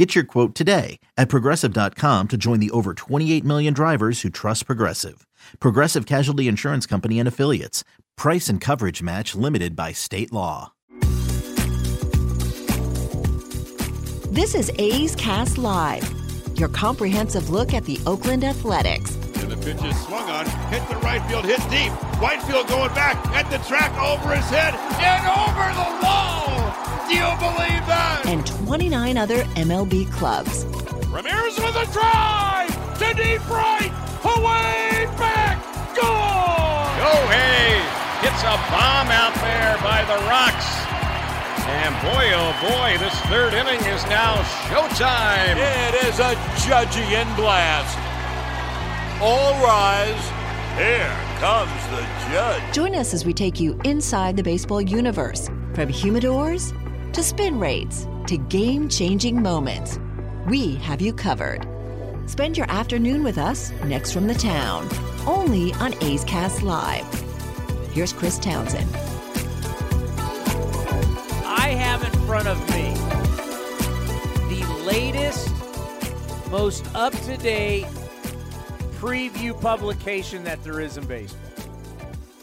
Get your quote today at progressive.com to join the over 28 million drivers who trust Progressive. Progressive Casualty Insurance Company and Affiliates. Price and coverage match limited by state law. This is A's Cast Live, your comprehensive look at the Oakland Athletics. And the pitch is swung on, hit the right field, hit deep. Whitefield going back at the track over his head and over the wall. Do you believe that? And 29 other MLB clubs. Ramirez with a drive to deep right, away back, gone. Gohei hits a bomb out there by the Rocks. And boy, oh boy, this third inning is now showtime. It is a Judgian blast. All rise. Here comes the judge. Join us as we take you inside the baseball universe from humidors to spin rates to game changing moments. We have you covered. Spend your afternoon with us next from the town, only on A's Cast Live. Here's Chris Townsend. I have in front of me the latest, most up to date preview publication that there is in baseball.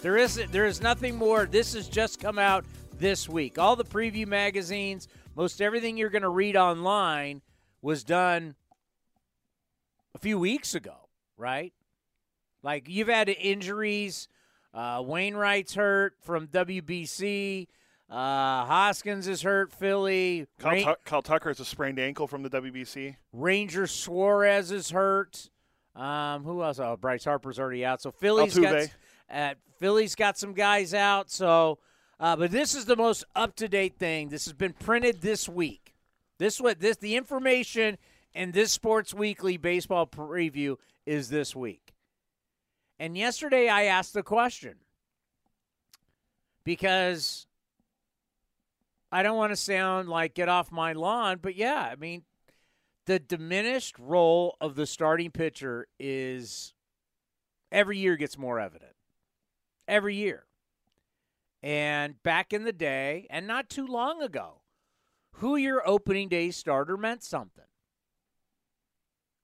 There is there is nothing more. This has just come out this week. All the preview magazines, most everything you're going to read online was done a few weeks ago, right? Like you've had injuries. Uh, Wainwright's hurt from WBC. Uh, Hoskins is hurt. Philly. Kyle, Tuck- Kyle Tucker has a sprained ankle from the WBC. Ranger Suarez is hurt. Um, who else? Oh, Bryce Harper's already out. So Philly's got uh, Philly's got some guys out. So, uh, but this is the most up to date thing. This has been printed this week. This what this the information in this Sports Weekly baseball preview is this week. And yesterday I asked the question because I don't want to sound like get off my lawn, but yeah, I mean the diminished role of the starting pitcher is every year gets more evident. Every year. And back in the day, and not too long ago, who your opening day starter meant something.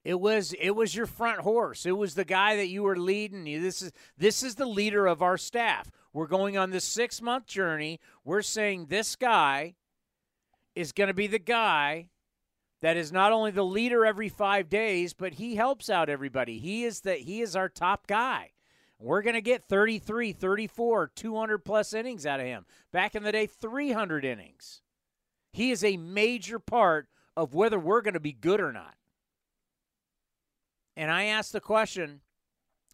It was it was your front horse. It was the guy that you were leading. This is this is the leader of our staff. We're going on this six month journey. We're saying this guy is going to be the guy that is not only the leader every five days, but he helps out everybody. He is the he is our top guy. We're going to get 33, 34, 200 plus innings out of him. Back in the day, 300 innings. He is a major part of whether we're going to be good or not. And I asked the question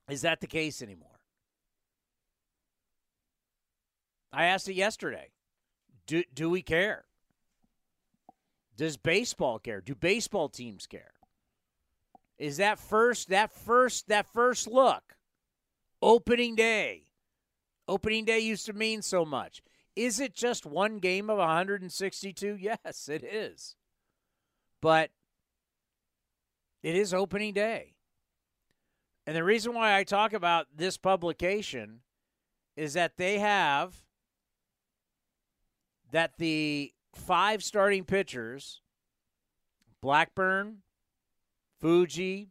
is that the case anymore? I asked it yesterday. Do, do we care? Does baseball care? Do baseball teams care? Is that first that first that first look opening day? Opening day used to mean so much. Is it just one game of 162? Yes, it is. But it is opening day. And the reason why I talk about this publication is that they have that the five starting pitchers Blackburn, Fuji,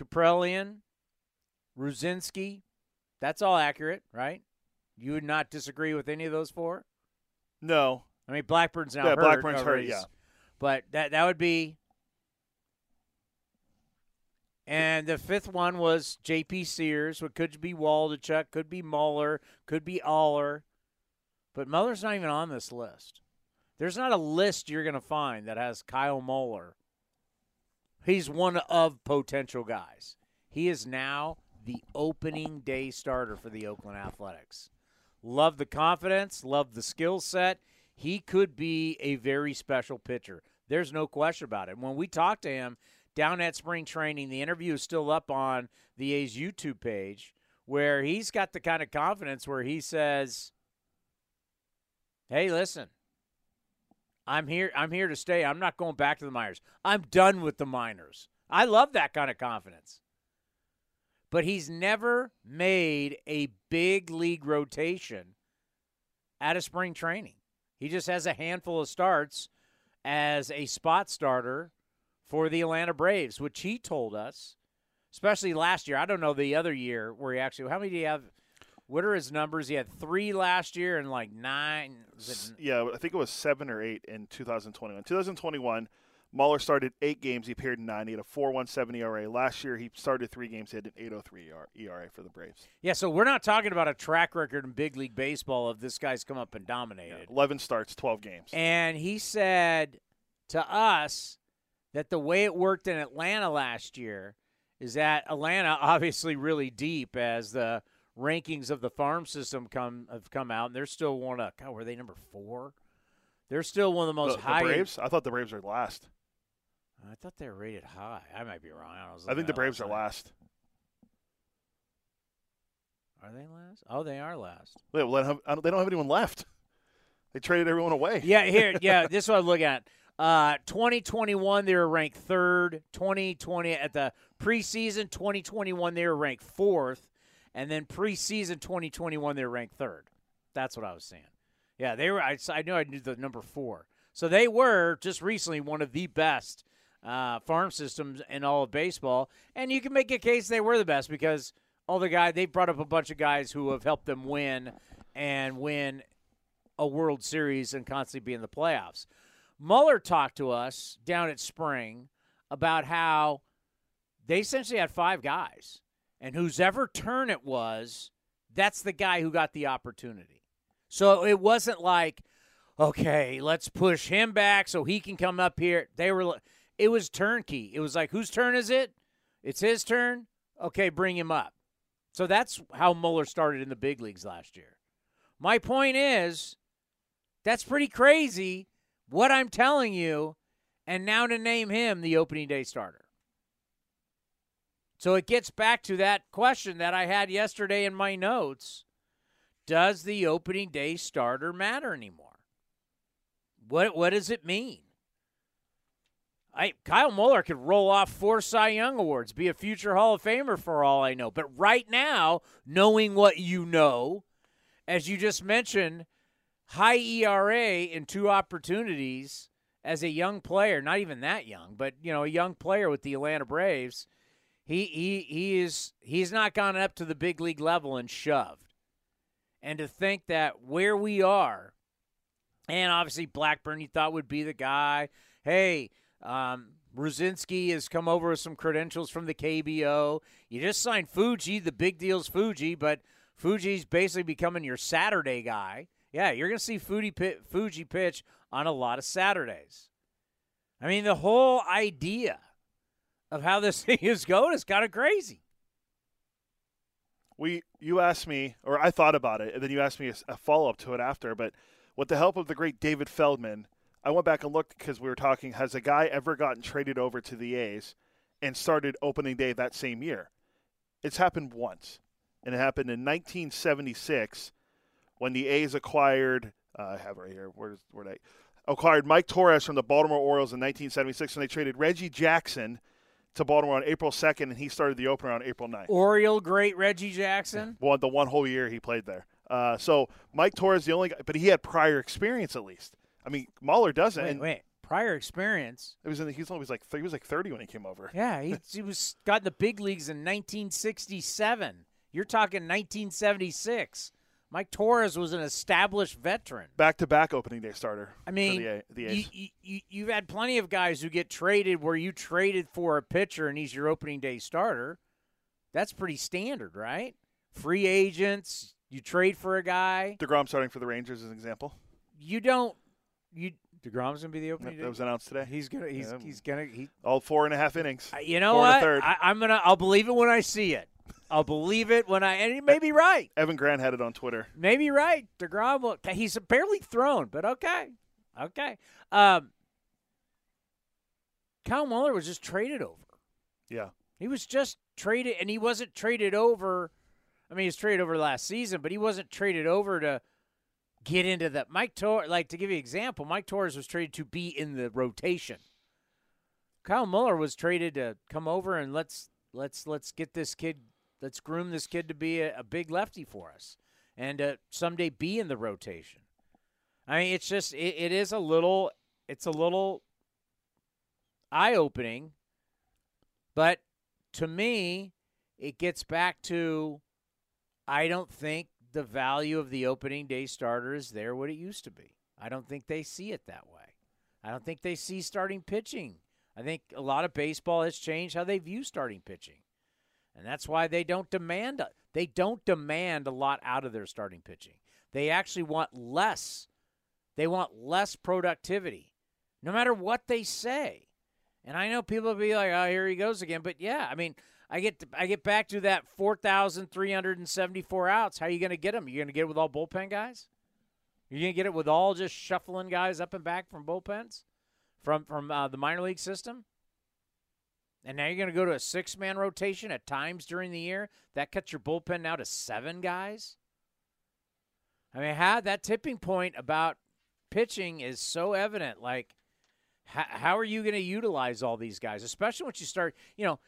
Kaprielian, Rucinski. That's all accurate, right? You would not disagree with any of those four? No. I mean, Blackburn's now Yeah, hurt. Blackburn's hurt, yeah. But that that would be. And the fifth one was J.P. Sears. What could be Waldichuk, could be Muller, could be Oller, but Muller's not even on this list. There's not a list you're going to find that has Kyle Muller. He's one of potential guys. He is now the opening day starter for the Oakland Athletics. Love the confidence, love the skill set. He could be a very special pitcher. There's no question about it. When we talked to him down at spring training, the interview is still up on the A's YouTube page. where he's got the kind of confidence where he says, "Hey, listen, I'm here. I'm here to stay. I'm not going back to the minors. I'm done with the minors." I love that kind of confidence. But he's never made a big league rotation out of spring training. He just has a handful of starts as a spot starter for the Atlanta Braves, which he told us, especially last year. I don't know the other year where he actually. How many do you have? What are his numbers? He had three last year and like nine. Yeah, I think it was seven or eight in 2021. 2021, Muller started eight games. He appeared in nine. He had a 4.17 ERA. Last year, he started three games. He had an 8.03 ERA for the Braves. Yeah, so we're not talking about a track record in big league baseball of this guy's come up and dominated. 11 starts, 12 games. And he said to us that the way it worked in Atlanta last year is that Atlanta obviously really deep as the rankings of the farm system come have come out and they're still one of God, were they number four? They're still one of the most the, high the Braves? I thought the Braves were last. I thought they were rated high. I might be wrong. I, was I think the Braves are last Are they last? Oh, they are last. They don't have, they don't have anyone left. They traded everyone away. Yeah, here, yeah, this is what I'm looking at. Uh, 2021, they were ranked third. 2020 at the preseason, 2021 they were ranked fourth, and then preseason 2021 they were ranked third. That's what I was saying. Yeah, they were. I, I knew I knew the number four. So they were just recently one of the best uh, farm systems in all of baseball, and you can make a case they were the best because all the guy they brought up a bunch of guys who have helped them win and win a World Series and constantly be in the playoffs. Muller talked to us down at Spring about how they essentially had five guys, and whose ever turn it was, that's the guy who got the opportunity. So it wasn't like, okay, let's push him back so he can come up here. They were, it was turnkey. It was like, whose turn is it? It's his turn. Okay, bring him up. So that's how Muller started in the big leagues last year. My point is, that's pretty crazy what I'm telling you, and now to name him the opening day starter. So it gets back to that question that I had yesterday in my notes. Does the opening day starter matter anymore? What what does it mean? I Kyle Muller could roll off four Cy Young awards, be a future Hall of Famer for all I know. But right now, knowing what you know, as you just mentioned, high ERA in two opportunities as a young player, not even that young, but you know, a young player with the Atlanta Braves. He he he is he's not gone up to the big league level and shoved. And to think that where we are, and obviously Blackburn, you thought would be the guy. Hey, um, Rucinski has come over with some credentials from the KBO. You just signed Fuji. The big deal's Fuji, but Fuji's basically becoming your Saturday guy. Yeah, you're going to see Fuji, pi- Fuji pitch on a lot of Saturdays. I mean, the whole idea of how this thing is going is kind of crazy. We, you asked me, or I thought about it, and then you asked me a, a follow up to it after. But with the help of the great David Feldman, I went back and looked because we were talking. Has a guy ever gotten traded over to the A's and started opening day that same year? It's happened once, and it happened in 1976 when the A's acquired. Uh, I have right here. Where's where they acquired Mike Torres from the Baltimore Orioles in 1976, and they traded Reggie Jackson to Baltimore on April 2nd, and he started the opener on April 9th. Oriole great Reggie Jackson. One the one whole year he played there. Uh, so Mike Torres the only guy, but he had prior experience at least. I mean, Muller doesn't. Wait, wait. Prior experience. It was in the, he's was like he was like 30 when he came over. Yeah, he, he was got in the big leagues in 1967. You're talking 1976. Mike Torres was an established veteran. Back to back opening day starter. I mean, the, the you, you, you've had plenty of guys who get traded where you traded for a pitcher and he's your opening day starter. That's pretty standard, right? Free agents, you trade for a guy. Degrom starting for the Rangers as an example. You don't. You Degrom's gonna be the opening. that was announced today. He's gonna. He's, Yeah. he's gonna. He, All four and a half innings. Uh, You know Four what? third. I, I'm gonna. I'll believe it when I see it. I'll believe it when I. And he may be right. Evan Grant had it on Twitter. Maybe right. Degrom. Will, he's barely thrown, but okay, okay. Um, Kyle Muller was just traded over. Yeah. He was just traded, and he wasn't traded over I mean, he was traded over last season, but he wasn't traded over to get into the Mike Torres. Like to give you an example, Mike Torres was traded to be in the rotation. Kyle Muller was traded to come over and let's let's let's get this kid, let's groom this kid to be a, a big lefty for us, and uh, someday be in the rotation. I mean, it's just it, it is a little it's a little eye opening, but to me, it gets back to I don't think the value of the opening day starter is there what it used to be. I don't think they see it that way. I don't think they see starting pitching. I think a lot of baseball has changed how they view starting pitching. And that's why they don't demand they don't demand a lot out of their starting pitching. They actually want less. They want less productivity. No matter what they say. And I know people will be like, "Oh, here he goes again." But yeah, I mean, I get to, I get back to that 4,374 outs. How are you going to get them? You're going to get it with all bullpen guys? You're going to get it with all just shuffling guys up and back from bullpens from from uh, the minor league system? And now you're going to go to a six-man rotation at times during the year. That cuts your bullpen now to seven guys. I mean, how that tipping point about pitching is so evident. Like, how, how are you going to utilize all these guys, especially once you start, you know,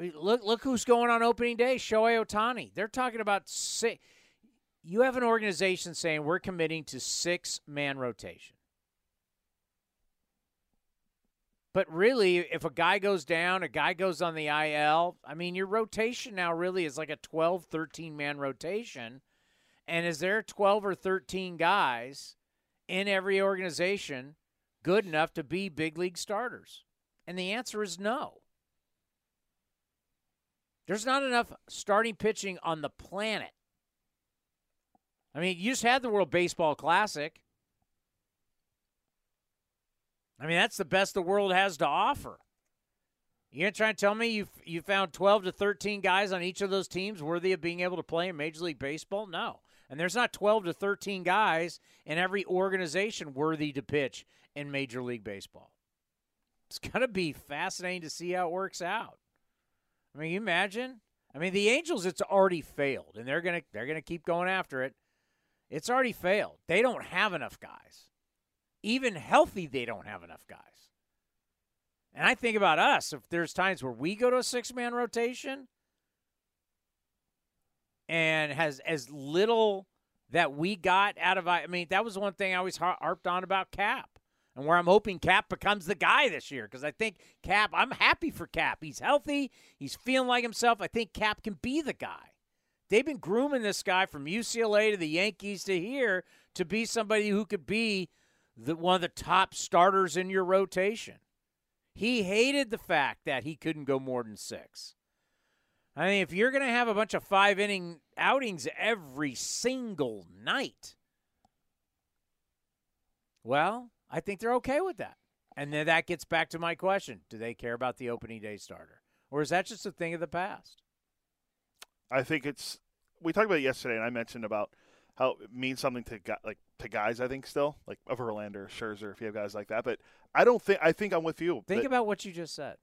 I mean, look look who's going on opening day. Shohei Ohtani. They're talking about six. You have an organization saying we're committing to six man rotation. But really, if a guy goes down, a guy goes on the IL, I mean, your rotation now really is like a 12, 13 man rotation. And is there 12 or 13 guys in every organization good enough to be big league starters? And the answer is no. There's not enough starting pitching on the planet. I mean, you just had the World Baseball Classic. I mean, that's the best the world has to offer. You gonna try and tell me you you found 12 to 13 guys on each of those teams worthy of being able to play in Major League Baseball? No. And there's not 12 to 13 guys in every organization worthy to pitch in Major League Baseball. It's going to be fascinating to see how it works out. I mean, you imagine? I mean, the Angels, it's already failed, and they're gonna they're gonna keep going after it. It's already failed. They don't have enough guys. Even healthy, they don't have enough guys. And I think about us. If there's times where we go to a six man rotation and has as little that we got out of I mean, that was one thing I always harped on about Cap and where I'm hoping Cap becomes the guy this year because I think Cap, I'm happy for Cap. He's healthy, he's feeling like himself. I think Cap can be the guy. They've been grooming this guy from UCLA to the Yankees to here to be somebody who could be the, one of the top starters in your rotation. He hated the fact that he couldn't go more than six. I mean, if you're going to have a bunch of five inning outings every single night, well, I think they're okay with that. And then that gets back to my question do they care about the opening day starter? Or is that just a thing of the past? I think it's. We talked about it yesterday, and I mentioned about how it means something to like to guys. I think still like a Verlander, Scherzer, if you have guys like that. But I don't think. I think I'm with you. Think about what you just said.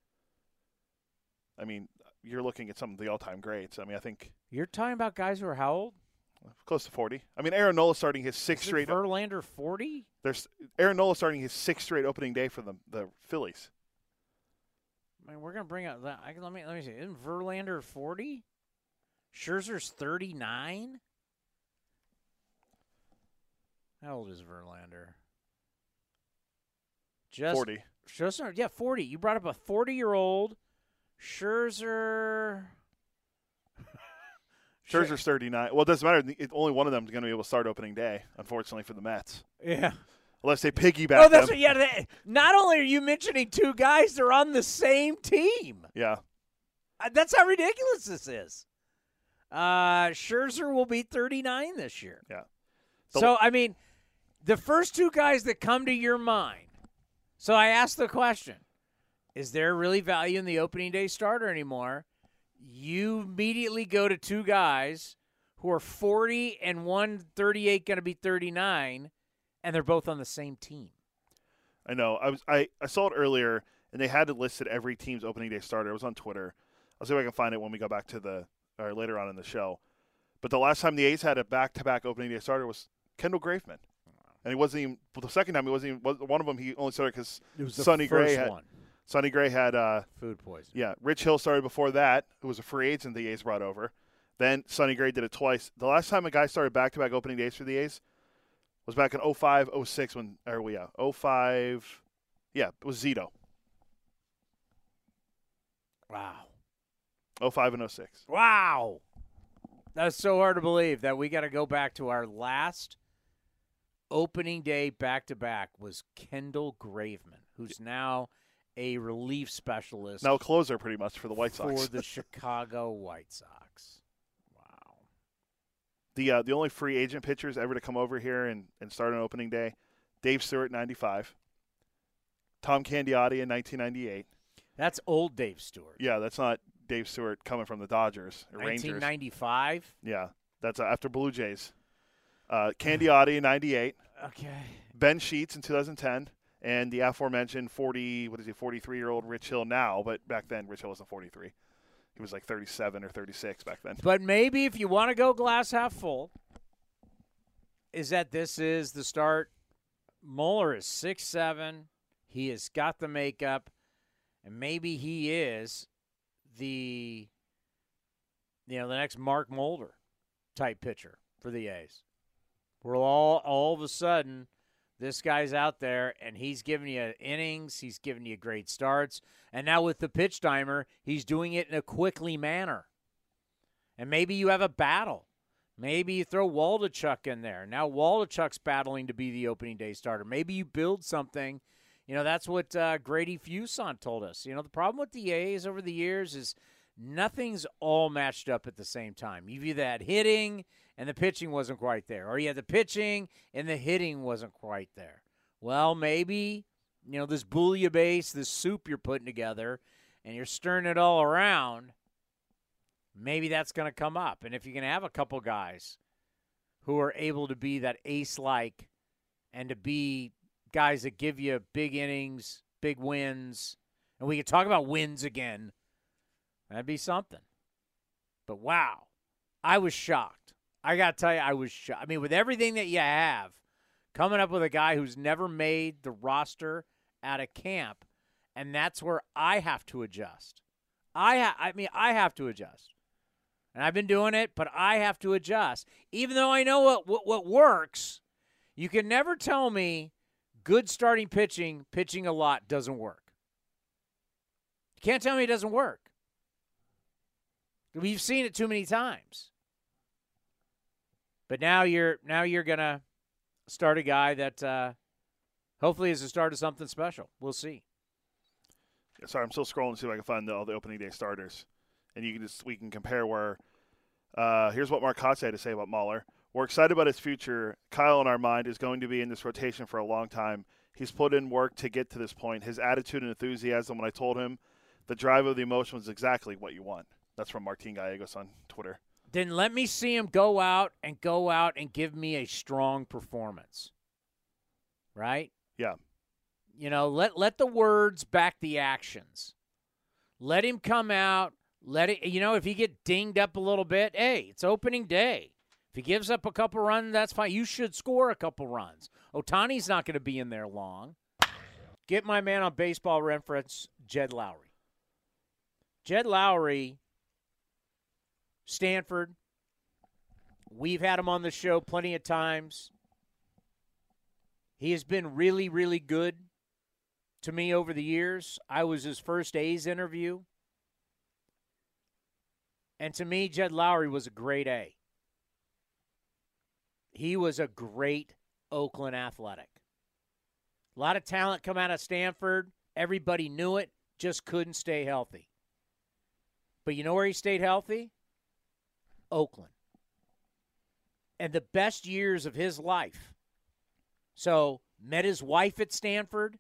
I mean, you're looking at some of the all-time greats. I mean, I think you're talking about guys who are how old? Close to 40. I mean, Aaron Nola starting his sixth Is straight. Verlander 40. There's Aaron Nola starting his sixth straight opening day for the the Phillies. I mean, we're gonna bring out. Let me let me see. Isn't Verlander 40? Scherzer's 39. How old is Verlander? Just 40. Scherzer, yeah, 40. You brought up a 40 year old. Scherzer. Scherzer's 39. Well, it doesn't matter. only one of them is going to be able to start opening day, unfortunately, for the Mets. Yeah. Unless they piggyback. Oh, that's them. what, yeah. They, not only are you mentioning two guys, they're on the same team. Yeah. Uh, that's how ridiculous this is. Uh, Scherzer will be 39 this year. Yeah. The so, I mean, the first two guys that come to your mind. So I asked the question Is there really value in the opening day starter anymore? You immediately go to two guys who are 40 and 138 going to be 39 and they're both on the same team. I know. I was I, I saw it earlier and they had it listed every team's opening day starter. It was on Twitter. I'll see if I can find it when we go back to the or later on in the show. But the last time the A's had a back-to-back opening day starter was Kendall Graveman, and he wasn't even. Well, the second time he wasn't even. One of them he only started because It was the Sonny Gray had one. Sonny Gray had. Uh, Food poisoning. yeah, Rich Hill started before that, who was a free agent the A's brought over. Then Sonny Gray did it twice. The last time a guy started back-to-back opening days for the A's was back in 05, 06 when, or we, yeah, 05, yeah, it was Zito. Wow. 05 and 06. Wow. That's so hard to believe that we got to go back to our last opening day back to back was Kendall Graveman, who's now a relief specialist Now closer pretty much for the White Sox. for the Chicago White Sox. Wow. the uh, the only free agent pitchers ever to come over here and, and start on opening day, Dave Stewart, 95. Tom Candiotti in 1998. That's old Dave Stewart. Yeah, that's not Dave Stewart coming from the Dodgers 1995. Yeah, that's uh, after Blue Jays. Uh, Candiotti in 98. Okay. Ben Sheets in 2010. And the aforementioned 40, what is he, 43 year old Rich Hill now, but back then Rich Hill wasn't 43. He was like 37 or 36 back then. But maybe if you want to go glass half full, is that this is the start. Muller is six seven. He has got the makeup, and maybe he is the you know the next Mark Mulder type pitcher for the A's. We're all all of a sudden this guy's out there and he's giving you innings, he's giving you great starts, and now with the pitch timer, he's doing it in a quickly manner. And maybe you have a battle. Maybe you throw Waldichuk in there. Now Waldichuk's battling to be the opening day starter. Maybe you build something. You know, that's what uh, Grady Fuson told us. You know, the problem with the A's over the years is nothing's all matched up at the same time. You've either had hitting and the pitching wasn't quite there, or you had the pitching and the hitting wasn't quite there. Well, maybe, you know, this bouillabaisse, this soup you're putting together, and you're stirring it all around – maybe that's going to come up. And if you can have a couple guys who are able to be that ace like and to be guys that give you big innings, big wins, and we can talk about wins again, that'd be something. But wow, I was shocked. I got to tell you, I was shocked. I mean, with everything that you have, coming up with a guy who's never made the roster at a camp, and that's where I have to adjust. I ha- I mean, I have to adjust and I've been doing it, but I have to adjust. Even though I know what, what, what works, you can never tell me good starting pitching, pitching a lot doesn't work. You can't tell me it doesn't work. We've seen it too many times. But now you're now you're gonna start a guy that uh, hopefully is the start of something special. We'll see. Sorry, I'm still scrolling to see if I can find the, all the opening day starters, and you can just we can compare where. Uh, here's what Marcotte had to say about Muller. We're excited about his future. Kyle, in our mind, is going to be in this rotation for a long time. He's put in work to get to this point. His attitude and enthusiasm, when I told him the drive of the emotion was exactly what you want. That's from Martin Gallegos on Twitter. Then let me see him go out and go out and give me a strong performance. Right? Yeah. You know, let let the words back the actions. Let him come out. Let it. You know, if he get dinged up a little bit, hey, it's opening day. If he gives up a couple runs, that's fine. You should score a couple runs. Ohtani's not going to be in there long. Get my man on baseball reference, Jed Lowrie. Jed Lowrie, Stanford. We've had him on the show plenty of times. He has been really, really good to me over the years. I was his first A's interview. And to me, Jed Lowrie was a great A. He was a great Oakland athletic. A lot of talent come out of Stanford. Everybody knew it, just couldn't stay healthy. But you know where he stayed healthy? Oakland. And the best years of his life. So, met his wife at Stanford.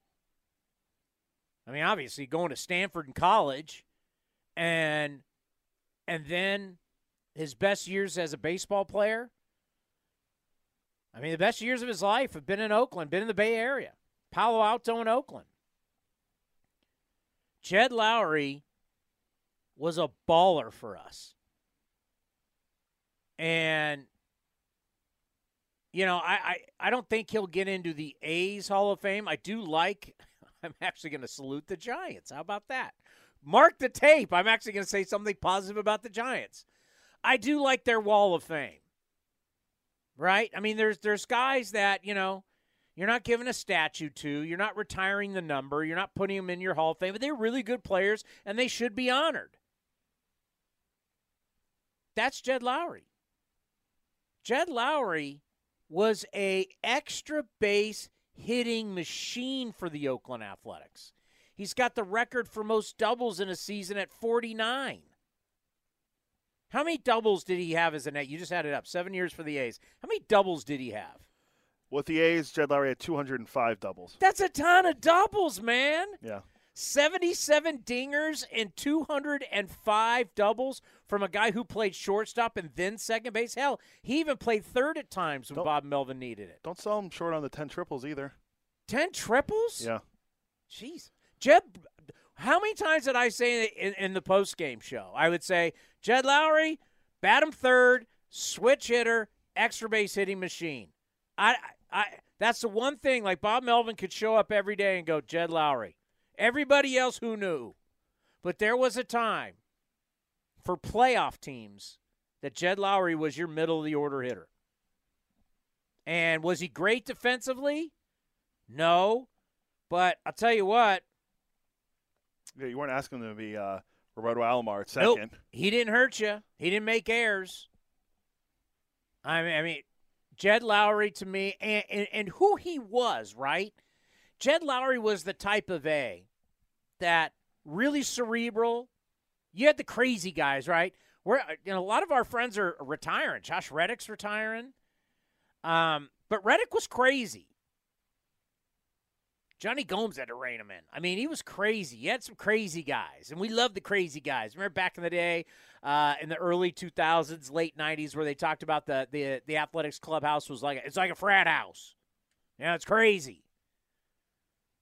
I mean, obviously going to Stanford in college and and then his best years as a baseball player. I mean, the best years of his life have been in Oakland, been in the Bay Area, Palo Alto and Oakland. Jed Lowrie was a baller for us. And you know, I, I, I don't think he'll get into the A's Hall of Fame. I do like I'm actually going to salute the Giants. How about that? Mark the tape. I'm actually going to say something positive about the Giants. I do like their Wall of Fame. Right? I mean, there's there's guys that, you know, you're not giving a statue to. You're not retiring the number. You're not putting them in your Hall of Fame. But they're really good players, and they should be honored. That's Jed Lowrie. Jed Lowrie was a extra base hitting machine for the Oakland Athletics. He's got the record for most doubles in a season at 49. How many doubles did he have as a net? You just had it up. Seven years for the A's. How many doubles did he have? With the A's, Jed Lowrie had 205 doubles. That's a ton of doubles, man. Yeah. 77 dingers and 205 doubles from a guy who played shortstop and then second base. Hell, he even played third at times when Don't- Bob Melvin needed it. Don't sell him short on the 10 triples either. 10 triples? Yeah. Jeez. Jed, how many times did I say in, in the post game show? I would say, Jed Lowrie, bat him third, switch hitter, extra base hitting machine. I, I, that's the one thing. Like Bob Melvin could show up every day and go, Jed Lowrie. Everybody else who knew. But there was a time for playoff teams that Jed Lowrie was your middle of the order hitter. And was he great defensively? No. But I'll tell you what, Yeah, you weren't asking him to be uh, Roberto Alomar at Nope. second. He didn't hurt you. He didn't make errors. I mean, I mean, Jed Lowrie to me, and, and, and who he was, right? Jed Lowrie was the type of A that really cerebral. You had the crazy guys, right? We're, you know, a lot of our friends are retiring. Josh Reddick's retiring. Um, but Reddick was crazy. Jonny Gomes had to rein him in. I mean, he was crazy. You had some crazy guys, and we loved the crazy guys. Remember back in the day, uh, in the early 2000s, late 90s, where they talked about the the the athletics clubhouse was like it's like a frat house. Yeah, it's crazy.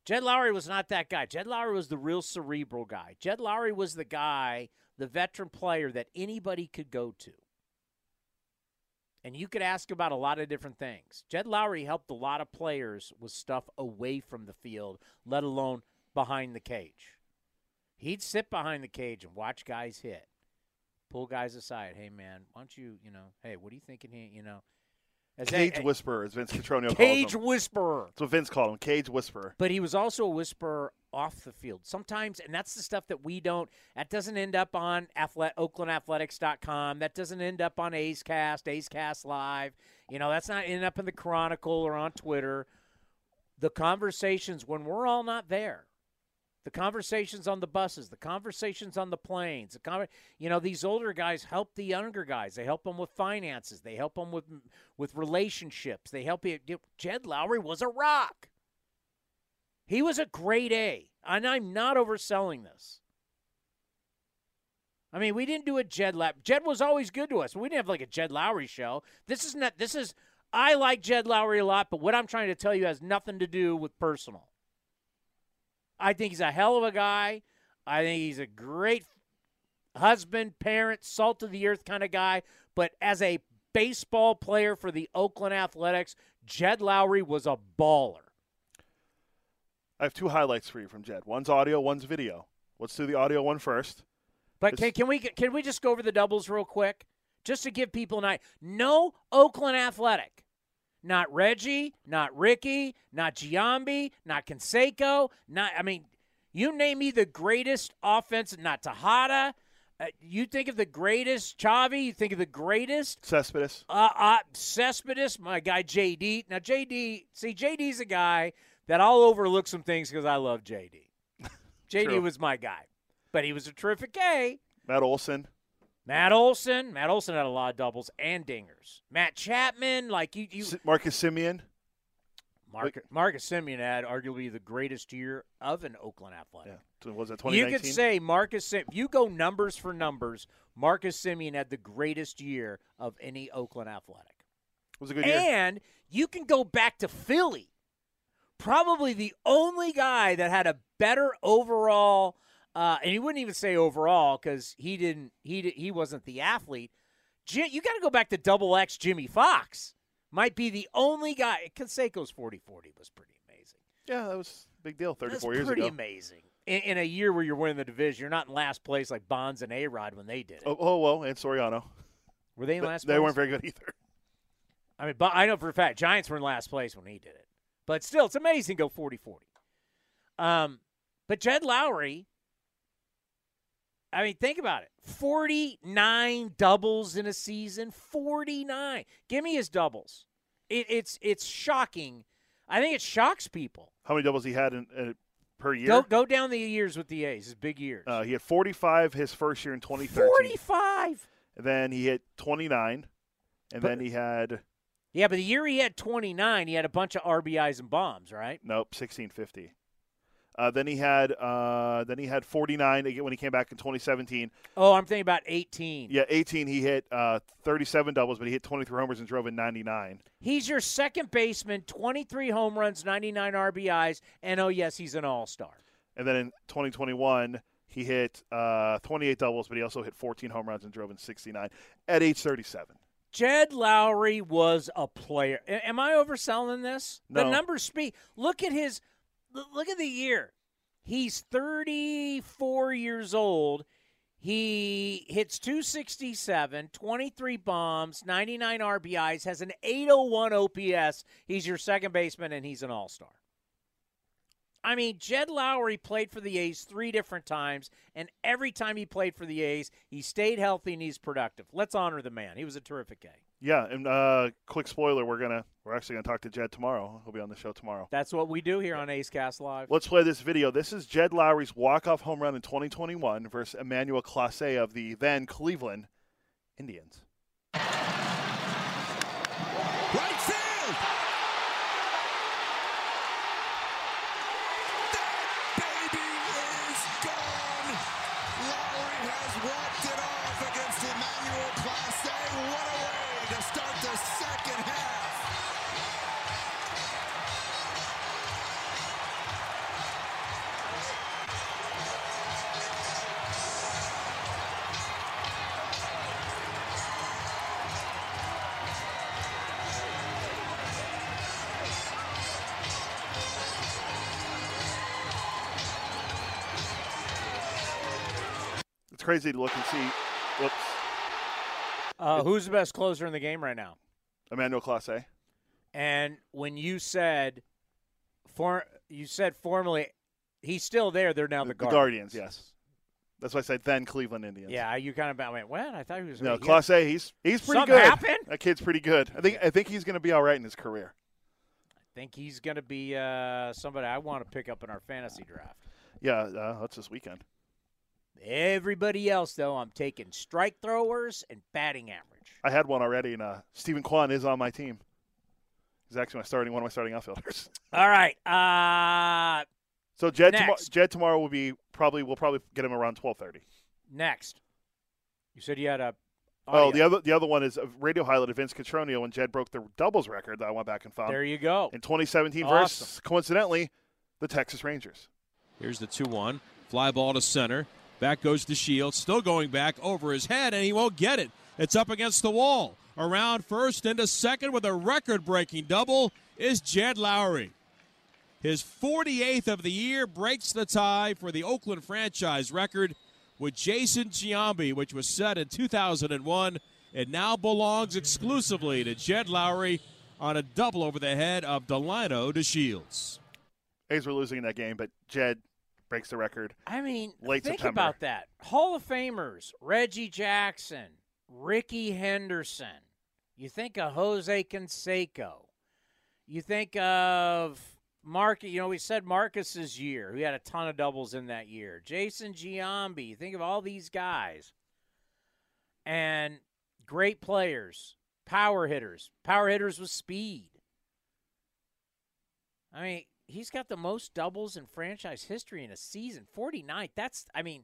Jed Lowrie was not that guy. Jed Lowrie was the real cerebral guy. Jed Lowrie was the guy, the veteran player that anybody could go to. And you could ask about a lot of different things. Jed Lowrie helped a lot of players with stuff away from the field, let alone behind the cage. He'd sit behind the cage and watch guys hit, pull guys aside. Hey, man, why don't you, you know, hey, what are you thinking here? You know, as Cage Whisperer, as Vince Cotroneo cage calls him. whisperer. That's what Vince called him, Cage Whisperer. But he was also a whisperer off the field. Sometimes, and that's the stuff that we don't, that doesn't end up on athlet, OaklandAthletics.com. That doesn't end up on A's Cast, A's Cast Live. You know, that's not end up in the Chronicle or on Twitter. The conversations when we're all not there, the conversations on the buses, the conversations on the planes, the conver- you know, these older guys help the younger guys. They help them with finances. They help them with with relationships. They help you. Jed Lowrie was a rock. He was a great A, and I'm not overselling this. I mean, we didn't do a Jed Low. Jed was always good to us. We didn't have like a Jed Lowrie show. This is not. This is. I like Jed Lowrie a lot, but what I'm trying to tell you has nothing to do with personal. I think he's a hell of a guy. I think he's a great husband, parent, salt of the earth kind of guy. But as a baseball player for the Oakland Athletics, Jed Lowrie was a baller. I have two highlights for you from Jed. One's audio, one's video. Let's do the audio one first. But It's- can, can we can we just go over the doubles real quick, just to give people an idea? No Oakland Athletic, not Reggie, not Rickey, not Giambi, not Canseco, not I mean, you name me the greatest offense. Not Tejada. Uh, you think of the greatest Chavi. You think of the greatest Cespedes. uh, uh, Cespedes, my guy JD. Now JD, see JD's a guy that I'll overlook some things because I love JD. JD True. was my guy, but he was a terrific A. Matt Olson. Matt Olson, Matt Olson had a lot of doubles and dingers. Matt Chapman, like you, you Marcus Semien. Marcus, Marcus Semien had arguably the greatest year of an Oakland Athletic. Yeah. So Was it You could say Marcus. If you go numbers for numbers, Marcus Semien had the greatest year of any Oakland Athletic. it was a good year. And you can go back to Philly. Probably the only guy that had a better overall, uh, and he wouldn't even say overall because he didn't. He he wasn't the athlete. Jim, you got to go back to double X Jimmie Foxx. Might be the only guy. Canseco's 40 40 was pretty amazing. Yeah, that was a big deal 34 That's years pretty ago. amazing. In, in a year where you're winning the division, you're not in last place like Bonds and A Rod when they did it. Oh, oh, well, and Soriano. Were they in last they place? They weren't very good either. I mean, but I know for a fact Giants were in last place when he did it. But still, it's amazing to go 40 40. Um, but Jed Lowrie, I mean, think about it 49 doubles in a season. 49. Give me his doubles. It, it's it's shocking. I think it shocks people. How many doubles he had in, uh, per year? Go go down the years with the A's, his big years. Uh, he had 45 his first year in 2013. 45. And then he hit 29. And But- then he had, Yeah, but the year he had 29, he had a bunch of RBIs and bombs, right? nope, 1650. Uh, then he had uh, then he had 49 again when he came back in 2017. Oh, I'm thinking about 18. Yeah, 18 he hit uh, 37 doubles, but he hit 23 homers and drove in 99. He's your second baseman, 23 home runs, 99 RBIs, and oh, yes, he's an all star. And then in 2021 he hit uh, 28 doubles, but he also hit 14 home runs and drove in 69 at age 37. Jed Lowrie was a player. Am I overselling this? The numbers speak. Look at his. Look at the year. He's 34 years old. He hits 267, 23 bombs, 99 RBIs, has an 801 OPS. He's your second baseman, and he's an all star. I mean, Jed Lowrie played for the A's three different times, and every time he played for the A's, he stayed healthy and he's productive. Let's honor the man. He was a terrific A. Yeah, and uh, quick spoiler: we're gonna we're actually gonna talk to Jed tomorrow. He'll be on the show tomorrow. That's what we do here on A's Cast Live. Let's play this video. This is Jed Lowrie's walk-off home run in 2021 versus Emmanuel Clase of the then Cleveland Indians. Crazy to look and see. Whoops, Uh, who's the best closer in the game right now? Emmanuel Clase. And when you said, for you said formally, he's still there. They're now the, the Guardians. Guardians, yes. That's why I said then Cleveland Indians. Yeah, you kind of went. What? I thought he was. No, yeah. Clase, he's he's pretty Something good. happened? That kid's pretty good. I think I think he's going to be all right in his career. I think he's going to be uh, somebody I want to pick up in our fantasy draft. Yeah, uh, that's this weekend. Everybody else, though, I'm taking strike throwers and batting average. I had one already, and uh, Steven Kwan is on my team. He's actually my starting one of my starting outfielders. All right. Uh, So Jed, tomo- Next. Jed tomorrow will be probably we'll probably get him around twelve thirty. next, you said you had a. Oh, the other the other one is a radio highlight of Vince Cotroneo when Jed broke the doubles record that I went back and found There you go. in 2017 Awesome. versus coincidentally the Texas Rangers. Here's the 2 1. Fly ball to center. Back goes DeShields. Still going back over his head, and he won't get it. It's up against the wall. Around first into second with a record breaking double is Jed Lowrie. His 48th of the year breaks the tie for the Oakland franchise record with Jason Giambi, which was set in 2001. It now belongs exclusively to Jed Lowrie on a double over the head of Delino DeShields. A's were losing in that game, but Jed breaks the record. I mean, Late think September. about that. Hall of Famers: Reggie Jackson, Rickey Henderson. You think of Jose Canseco. You think of Mark. You know, we said Marcus's year. We had a ton of doubles in that year. Jason Giambi. You think of all these guys, and great players, power hitters, power hitters with speed. I mean, he's got the most doubles in franchise history in a season. 49. That's, I mean,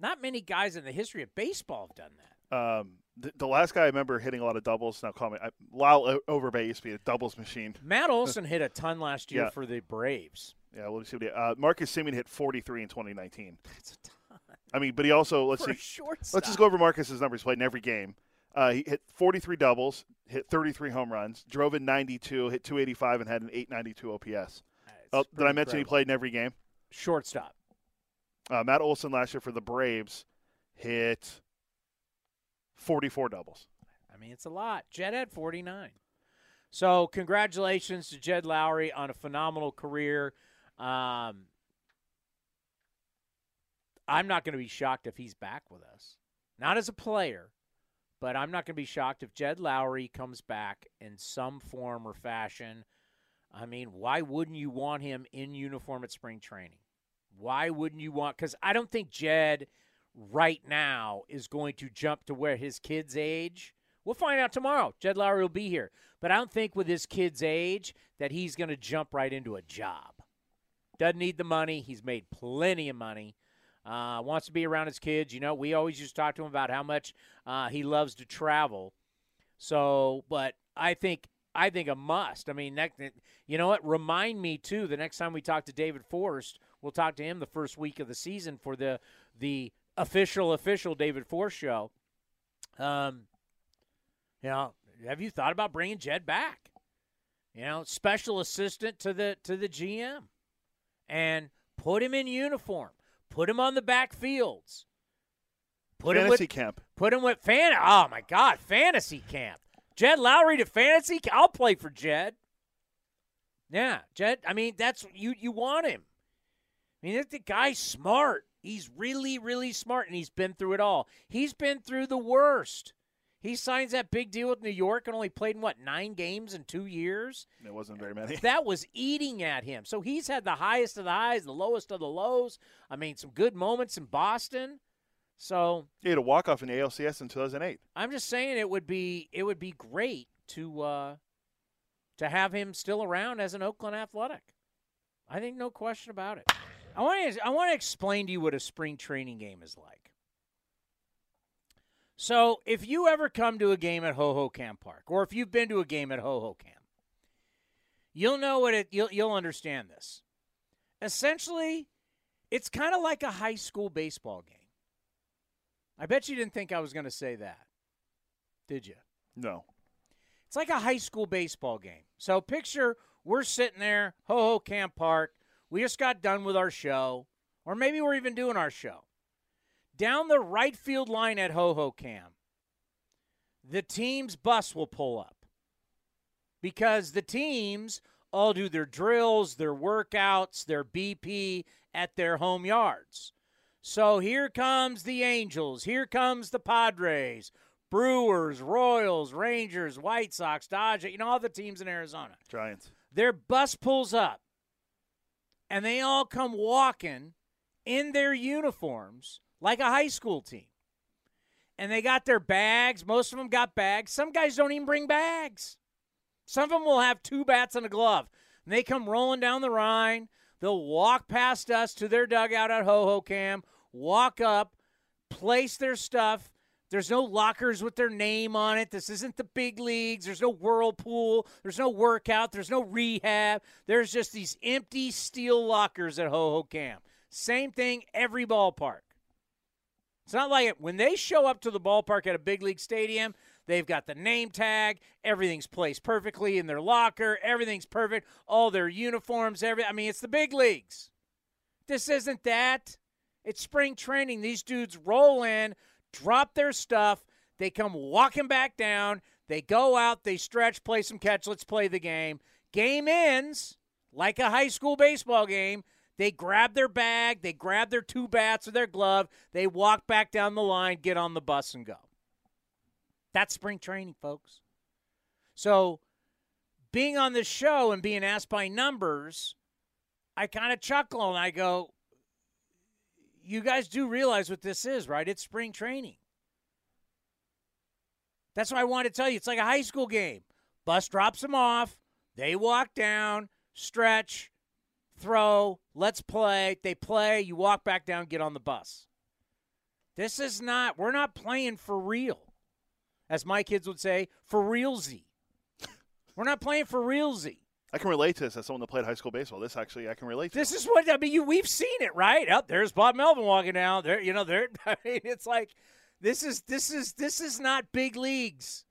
not many guys in the history of baseball have done that. Um, the, the last guy I remember hitting a lot of doubles. Now call me I, Lyle Overbay used to be a doubles machine. Matt Olson hit a ton last year Yeah. for the Braves. Yeah, we'll see what he, uh, Marcus Semien hit 43 in 2019. That's a ton. I mean, but he also let's for see. Let's just go over Marcus's numbers. Played in every game. Uh, he hit 43 doubles, hit 33 home runs, drove in 92, hit 285, and had an 892 OPS. Oh, did I mention he played in every game? shortstop? Uh, Matt Olson last year for the Braves hit 44 doubles. I mean, it's a lot. Jed had 49. So, congratulations to Jed Lowrie on a phenomenal career. Um, I'm not going to be shocked if he's back with us. Not as a player, but I'm not going to be shocked if Jed Lowrie comes back in some form or fashion. I mean, why wouldn't you want him in uniform at spring training? Why wouldn't you want? Because I don't think Jed right now is going to jump to where his kid's age. We'll find out tomorrow. Jed Lowrie will be here. But I don't think with his kid's age that he's going to jump right into a job. Doesn't need the money. He's made plenty of money. Uh, wants to be around his kids. You know, we always used to talk to him about how much uh, he loves to travel. So, but I think I think a must. I mean, you know what? Remind me too. The next time we talk to David Forst, we'll talk to him the first week of the season for the the official official David Forst show. Um, you know, have you thought about bringing Jed back? You know, special assistant to the to the GM, and put him in uniform. Put him on the back fields. Put him Fantasy with camp. Put him with fan. Oh my God, fantasy camp. Jed Lowrie to fantasy. I'll play for Jed. Yeah, Jed. I mean, that's you. You want him. I mean, the guy's smart. He's really, really smart, and he's been through it all. He's been through the worst. He signs that big deal with New York and only played in what nine games in two years. It wasn't very many. That was eating at him. So he's had the highest of the highs, the lowest of the lows. I mean, some good moments in Boston. So He had a walk off in the ALCS in 2008. I'm just saying it would be it would be great to uh, to have him still around as an Oakland Athletic. I think no question about it. I want to I want to explain to you what a spring training game is like. So, if you ever come to a game at Hohokam Park, or if you've been to a game at Ho Ho Camp, you'll know what it. You'll you'll understand this. Essentially, it's kind of like a high school baseball game. I bet you didn't think I was going to say that, did you? No. It's like a high school baseball game. So picture we're sitting there, Hohokam Park. We just got done with our show, or maybe we're even doing our show. Down the right field line at ho ho the team's bus will pull up because the teams all do their drills, their workouts, their BP at their home yards. So here comes the Angels. Here comes the Padres, Brewers, Royals, Rangers, White Sox, Dodgers, you know, all the teams in Arizona. Giants. Their bus pulls up and they all come walking in their uniforms like a high school team. And they got their bags. Most of them got bags. Some guys don't even bring bags. Some of them will have two bats and a glove. And they come rolling down the Rhine. They'll walk past us to their dugout at Hohokam, walk up, place their stuff. There's no lockers with their name on it. This isn't the big leagues. There's no whirlpool. There's no workout. There's no rehab. There's just these empty steel lockers at Hohokam. Same thing every ballpark. It's not like it, when they show up to the ballpark at a big league stadium, they've got the name tag, everything's placed perfectly in their locker, everything's perfect, all their uniforms, every I mean, it's the big leagues. This isn't that. It's spring training. These dudes roll in, drop their stuff, they come walking back down, they go out, they stretch, play some catch, let's play the game. Game ends like a high school baseball game. They grab their bag, they grab their two bats or their glove, they walk back down the line, get on the bus, and go. That's spring training, folks. So, being on this show and being asked by numbers, I kind of chuckle and I go, You guys do realize what this is, right? It's spring training. That's what I wanted to tell you. It's like a high school game. Bus drops them off, they walk down, stretch, throw, let's play. They play, you walk back down, get on the bus. This is not, we're not playing for real. As my kids would say, for realsy. We're not playing for realsy. I can relate to this as someone that played high school baseball. This actually I can relate to. This is what I mean. You, we've seen it, right? Up there's Bob Melvin walking down there. You know, there. I mean, it's like This is this is this is not big leagues.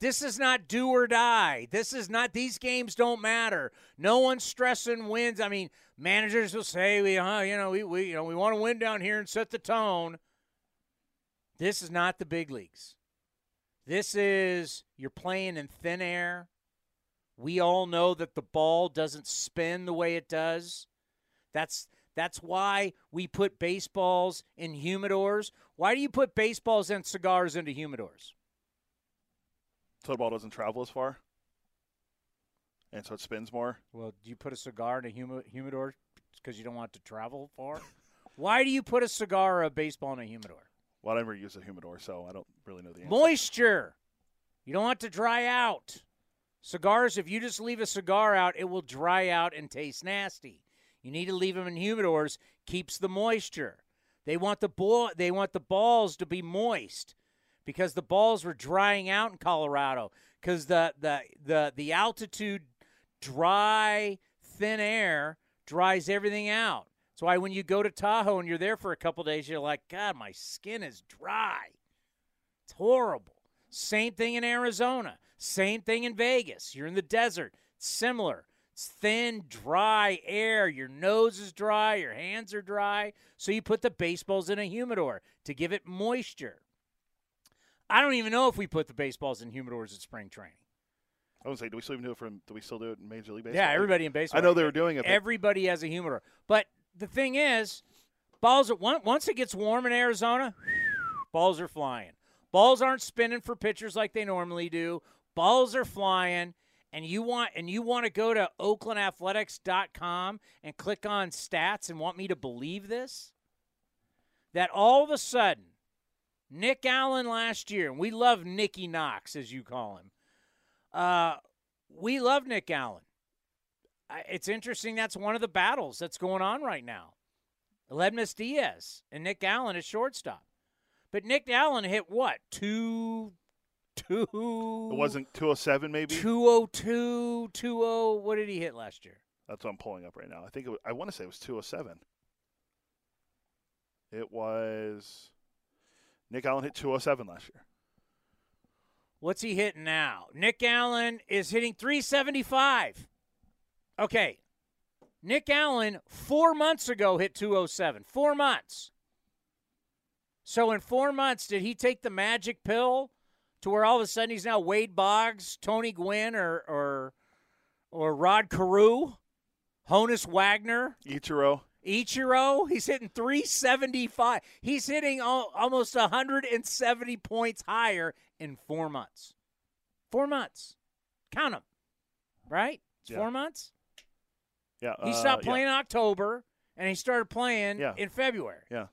This is not do or die. This is not these games don't matter. No one's stressing wins. I mean, managers will say we uh, you know, we, we you know, we want to win down here and set the tone. This is not the big leagues. This is you're playing in thin air. We all know that the ball doesn't spin the way it does. That's that's why we put baseballs in humidors. Why do you put baseballs and cigars into humidors? So the ball doesn't travel as far, and so it spins more. Well, do you put a cigar in a humi- humidor because you don't want it to travel far? Why do you put a cigar or a baseball in a humidor? Well, I never use a humidor, so I don't really know the answer. Moisture. You don't want to dry out. Cigars, if you just leave a cigar out, it will dry out and taste nasty. You need to leave them in humidors. Keeps the moisture. They want the ball. They want the balls to be moist because the balls were drying out in Colorado because the the the the altitude, dry, thin air dries everything out. That's why when you go to Tahoe and you're there for a couple days, you're like, God, my skin is dry. It's horrible. Same thing in Arizona. Same thing in Vegas. You're in the desert. It's similar. It's thin, dry air. Your nose is dry. Your hands are dry. So you put the baseballs in a humidor to give it moisture. I don't even know if we put the baseballs in humidors at spring training. I would say, do we still even do it for? Do we still do it in Major League Baseball? Yeah, everybody in baseball. I know they were doing it. Everybody has a humidor. But the thing is, balls on- once it gets warm in Arizona, balls are flying. Balls aren't spinning for pitchers like they normally do. Balls are flying. And you want and you want to go to oaklandathletics.com and click on stats and want me to believe this? That all of a sudden, Nick Allen last year, and we love Nicky Knox, as you call him. Uh, we love Nick Allen. It's interesting. That's one of the battles that's going on right now. Aledmys Diaz and Nick Allen at shortstop. But Nick Allen hit what? Two, two. it wasn't 207, maybe. 202, 20. What did he hit last year? That's what I'm pulling up right now. I think it was, I want to say it was 207. It was Nick Allen hit 207 last year. What's he hitting now? Nick Allen is hitting 375. Okay. Nick Allen, four months ago, hit 207. Four months. So in four months, did he take the magic pill to where all of a sudden he's now Wade Boggs, Tony Gwynn, or or or Rod Carew, Honus Wagner? Ichiro. Ichiro, he's hitting 375. He's hitting al- almost 170 points higher in four months. Four months. Count them. Right? It's Yeah. four months. Yeah. He uh, stopped yeah. playing in October and he started playing Yeah. in February. Yeah.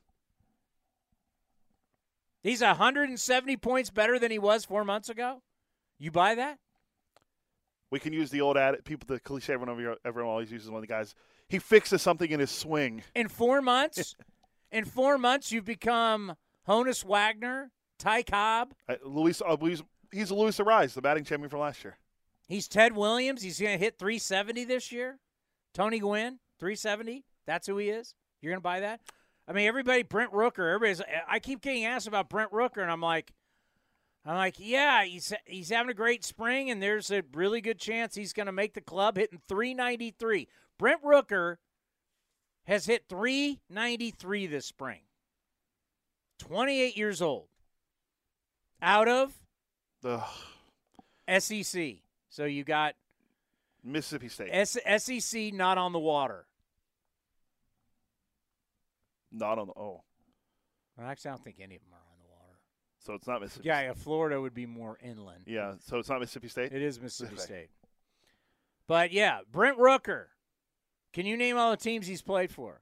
He's 170 points better than he was four months ago. You buy that? We can use the old ad. People, the cliche everyone, over- everyone always uses one of the guys. He fixes something in his swing. In four months, in four months, you've become Honus Wagner, Ty Cobb. Uh, Luis, uh, Luis, he's Luis Arraez, the batting champion from last year. He's Ted Williams. He's going to hit 370 this year. Tony Gwynn, 370. That's who he is. You're going to buy that? I mean, everybody, Brent Rooker. Everybody's. I keep getting asked about Brent Rooker, and I'm like, I'm like, yeah, he's he's having a great spring, and there's a really good chance he's going to make the club hitting 393. Brent Rooker has hit 393 this spring. 28 years old. Out of The SEC. So you got Mississippi State. S- SEC not on the water. Not on the. Oh, Well, actually, I don't think any of them are on the water. so it's not Mississippi. Yeah, yeah, Florida would be more inland. Yeah. So it's not Mississippi State. It is Mississippi Okay. State. But yeah, Brent Rooker. Can you name all the teams he's played for?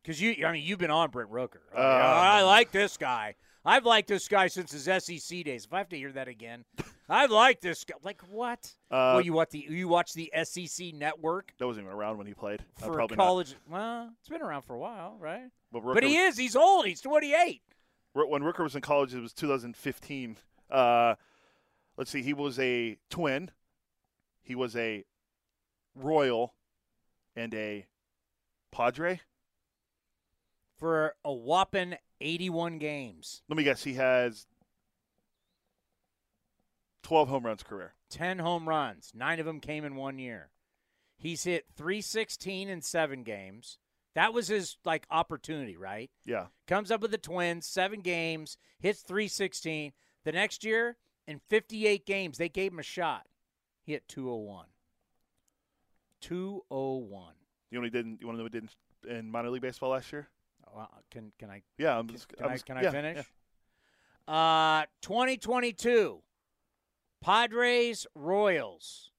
Because you, I mean, you've been on Brent Rooker. I, mean, Uh, I like this guy. I've liked this guy since his SEC days. If I have to hear that again, I've liked this guy. Like what? Uh, well, you watch the you watch the SEC network That wasn't even around when he played. Uh, for probably college. Well, it's been around for a while, right? Not. But, But he is. He's old. He's 28. When Rooker was in college, it was 2015. Uh, let's see, he was a twin, he was a Royal, and a Padre. for a whopping 81 games. Let me guess. He has 12 home runs career. 10 home runs. Nine of them came in one year. He's hit 316 in seven games. That was his like opportunity, right? Yeah. Comes up with the Twins, seven games, hits 316. The next year, in 58 games, they gave him a shot. He hit 201. 201. You only didn't. You want to know what did in, in minor league baseball last year? Well, can can I Yeah. I'm can, just, can I'm just- can I yeah, finish? yeah. Uh 2022 Padres Royals.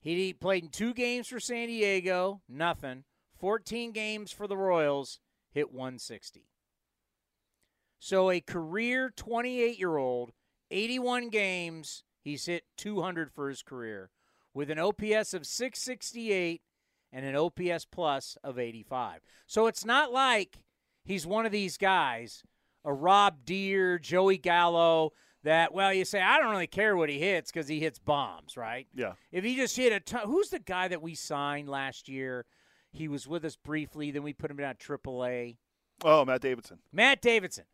He played in two games for San Diego, nothing. 14 games for the Royals, hit 160. So a career 28 year old, 81 games, he's hit 200 for his career with an OPS of 668 and an OPS plus of 85. So it's not like he's one of these guys, a Rob Deer, Joey Gallo, that, well, you say, I don't really care what he hits because he hits bombs, right? Yeah. If he just hit a ton, who's the guy that we signed last year? He was with us briefly, then we put him down at AAA. Oh, Matt Davidson. Matt Davidson.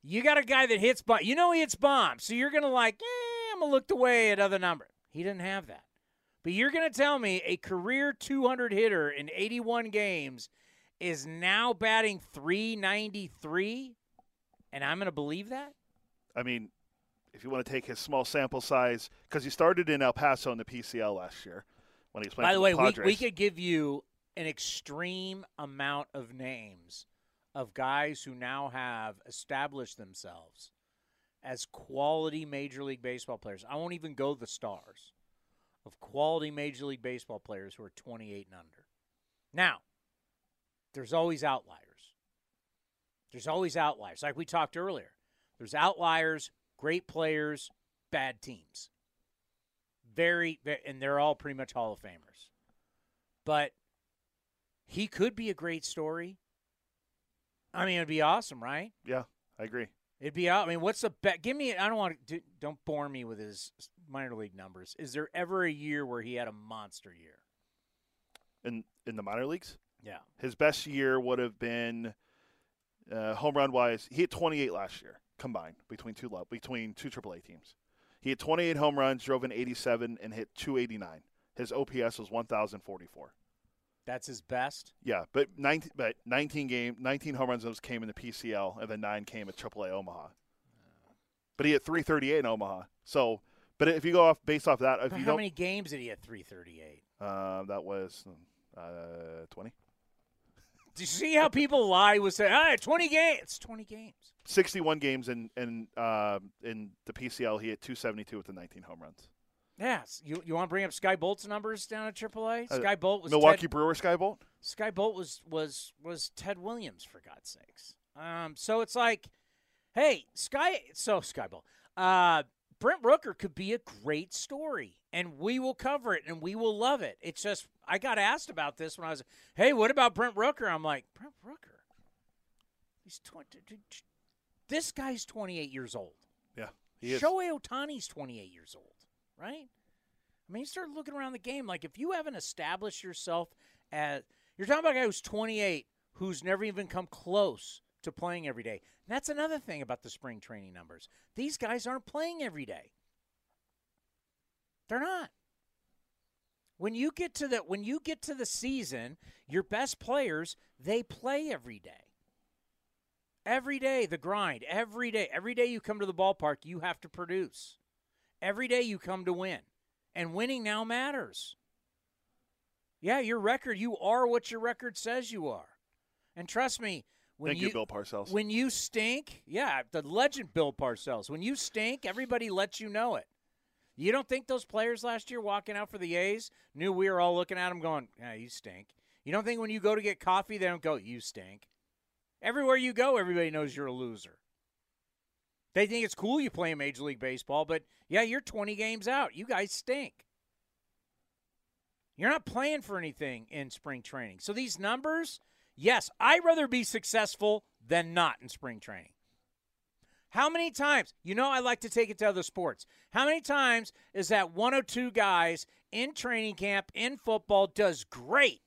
You got a guy that hits bomb. You know he hits bombs, so you're gonna like, eh, I'm gonna look away at other number. He didn't have that. But you're gonna tell me a career 200 hitter in 81 games is now batting 393, and I'm gonna believe that? I mean, if you want to take his small sample size, because he started in El Paso in the PCL last year when he was playing. By the way, we, we could give you an extreme amount of names of guys who now have established themselves as quality Major League Baseball players. I won't even go the stars of quality Major League Baseball players who are 28 and under. Now, there's always outliers. There's always outliers. Like we talked earlier, there's outliers, great players, bad teams. Very, ve- and they're all pretty much Hall of Famers. But he could be a great story. I mean, it'd be awesome, right? Yeah, I agree. It'd be out. I mean, what's the bet? Give me. I don't want to. Don't bore me with his minor league numbers. Is there ever a year where he had a monster year? In in the minor leagues, Yeah. his best year would have been uh, home run wise. He hit 28 last year combined between two between two AAA teams. He had 28 home runs, drove in 87, and hit 289. His OPS was 1,044. That's his best. Yeah, but 19, but 19 game, 19 home runs those came in the PCL, and then nine came at AAA Omaha. But he had 338 in Omaha. So, but if you go off based off that, if But you how don't, many games did he at 338? uh, that was uh, 20, Do you see how people lie with saying, "Ah, 20 games." It's 20 games. 61 games in in uh, in the PCL. He hit 272 with the 19 home runs. Yes. You you want to bring up Skye Bolt's numbers down at AAA? Uh, Skye Bolt was Milwaukee Ted, Brewer Skybolt. Skye Bolt was was was Ted Williams for God's sakes. Um, so it's like, hey, Sky. So Skye Bolt. Uh, Brent Rooker could be a great story, and we will cover it, and we will love it. It's just I got asked about this when I was, hey, what about Brent Rooker? I'm like, Brent Rooker. He's twenty. This guy's 28 years old. Yeah, he is. Shohei Ohtani's 28 years old, right? I mean, you start looking around the game. Like, if you haven't established yourself as you're talking about a guy who's 28, who's never even come close to playing every day. And that's another thing about the spring training numbers. These guys aren't playing every day. They're not. When you get to the when you get to the season, your best players they play every day. Every day, the grind. Every day. Every day you come to the ballpark, you have to produce. Every day you come to win. And winning now matters. Yeah, your record, you are what your record says you are. And trust me, when Thank you, Bill Parcells. When you stink, yeah, the legend Bill Parcells. When you stink, everybody lets you know it. You don't think those players last year walking out for the A's knew we were all looking at them going, yeah, you stink. You don't think when you go to get coffee, they don't go, you stink. Everywhere you go, everybody knows you're a loser. They think it's cool you play in Major League Baseball, but yeah, you're 20 games out. You guys stink. You're not playing for anything in spring training. So these numbers, yes, I'd rather be successful than not in spring training. How many times, you know, I like to take it to other sports. How many times is that one or two guys in training camp, in football, does great?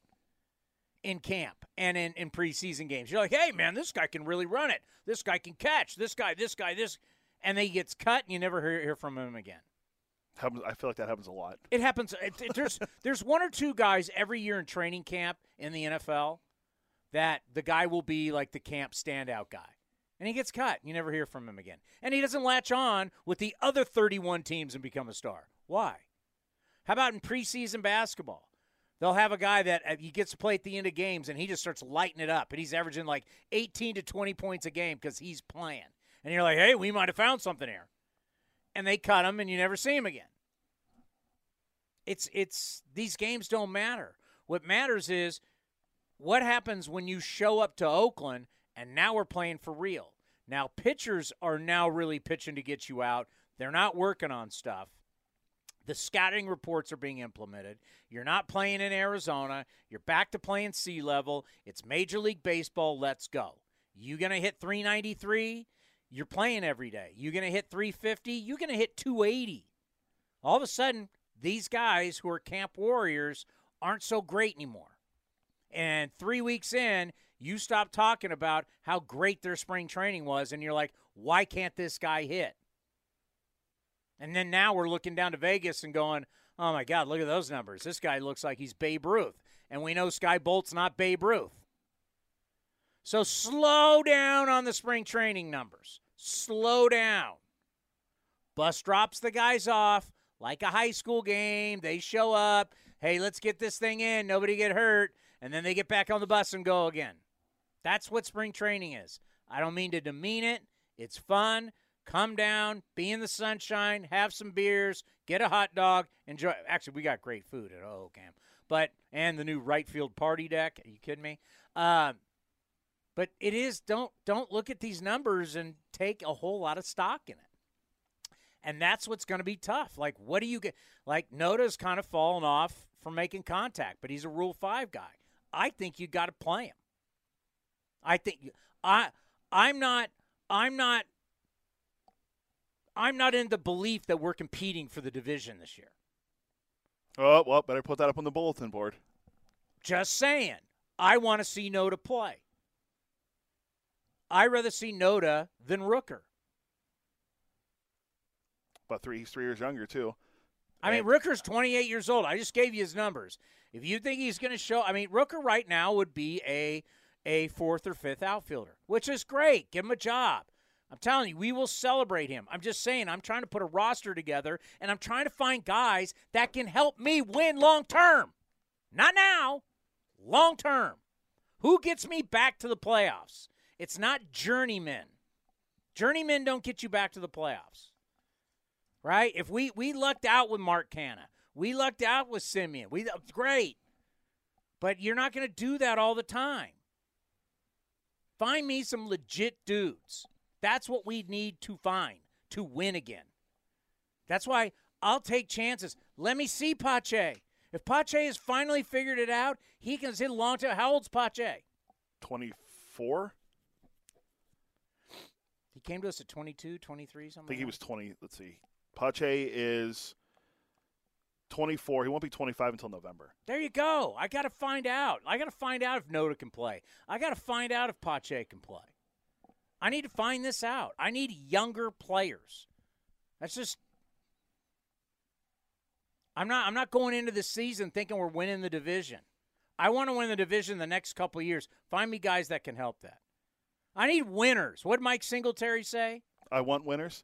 in camp and in, in preseason games. You're like, hey, man, this guy can really run it. This guy can catch. This guy, this guy, this. And then he gets cut and you never hear, hear from him again. I feel like that happens a lot. It happens. It, it, there's there's one or two guys every year in training camp in the NFL that the guy will be like the camp standout guy. And he gets cut. You never hear from him again. And he doesn't latch on with the other 31 teams and become a star. Why? How about in preseason basketball? They'll have a guy that uh, he gets to play at the end of games and he just starts lighting it up. And he's averaging like 18 to 20 points a game because he's playing. And you're like, hey, we might have found something here. And they cut him and you never see him again. It's it's these games don't matter. What matters is what happens when you show up to Oakland and now we're playing for real. Now pitchers are now really pitching to get you out. They're not working on stuff. The scouting reports are being implemented. You're not playing in Arizona. You're back to playing sea level. It's Major League Baseball. Let's go. You going to hit 393? You're playing every day. You going to hit 350? You're going to hit 280. All of a sudden, these guys who are camp warriors aren't so great anymore. And three weeks in, you stop talking about how great their spring training was, and you're like, why can't this guy hit? And then now we're looking down to Vegas and going, oh my God, look at those numbers. This guy looks like he's Babe Ruth. And we know Skye Bolt's not Babe Ruth. So slow down on the spring training numbers. Slow down. Bus drops the guys off like a high school game. They show up. Hey, let's get this thing in. Nobody get hurt. And then they get back on the bus and go again. That's what spring training is. I don't mean to demean it. It's fun. Come down, be in the sunshine, have some beers, get a hot dog, enjoy. Actually, we got great food at O Camp, but and the new right field party deck. Are you kidding me? Um, but it is don't don't look at these numbers and take a whole lot of stock in it. And that's what's going to be tough. Like, what do you get? Like, Noda's kind of fallen off from making contact, but he's a Rule Five guy. I think you got to play him. I think I I'm not I'm not I'm not in the belief that we're competing for the division this year. Oh, well, better put that up on the bulletin board. Just saying. I want to see Noda play. I rather see Noda than Rooker. But three, he's three years younger too. I mean, Rooker's 28 years old. I just gave you his numbers. If you think he's going to show, I mean, Rooker right now would be a a fourth or fifth outfielder, which is great. Give him a job. I'm telling you, we will celebrate him. I'm just saying, I'm trying to put a roster together and I'm trying to find guys that can help me win long term. Not now, long term. Who gets me back to the playoffs? It's not journeymen. Journeymen don't get you back to the playoffs. Right? If we we lucked out with Mark Canha, we lucked out with Semien. We great. But you're not going to do that all the time. Find me some legit dudes that's what we need to find to win again. That's why I'll take chances. Let me see Pache. If Pache has finally figured it out, he can hit long time. How old's Pache? 24? He came to us at 22, 23, something. I think he was 20. Let's see. Pache is 24. He won't be 25 until November. There you go. I got to find out. I got to find out if Noda can play. I got to find out if Pache can play. I need to find this out. I need younger players. That's just I'm not I'm not going into the season thinking we're winning the division. I want to win the division the next couple years. Find me guys that can help that. I need winners. What did Mike Singletary say? I want winners.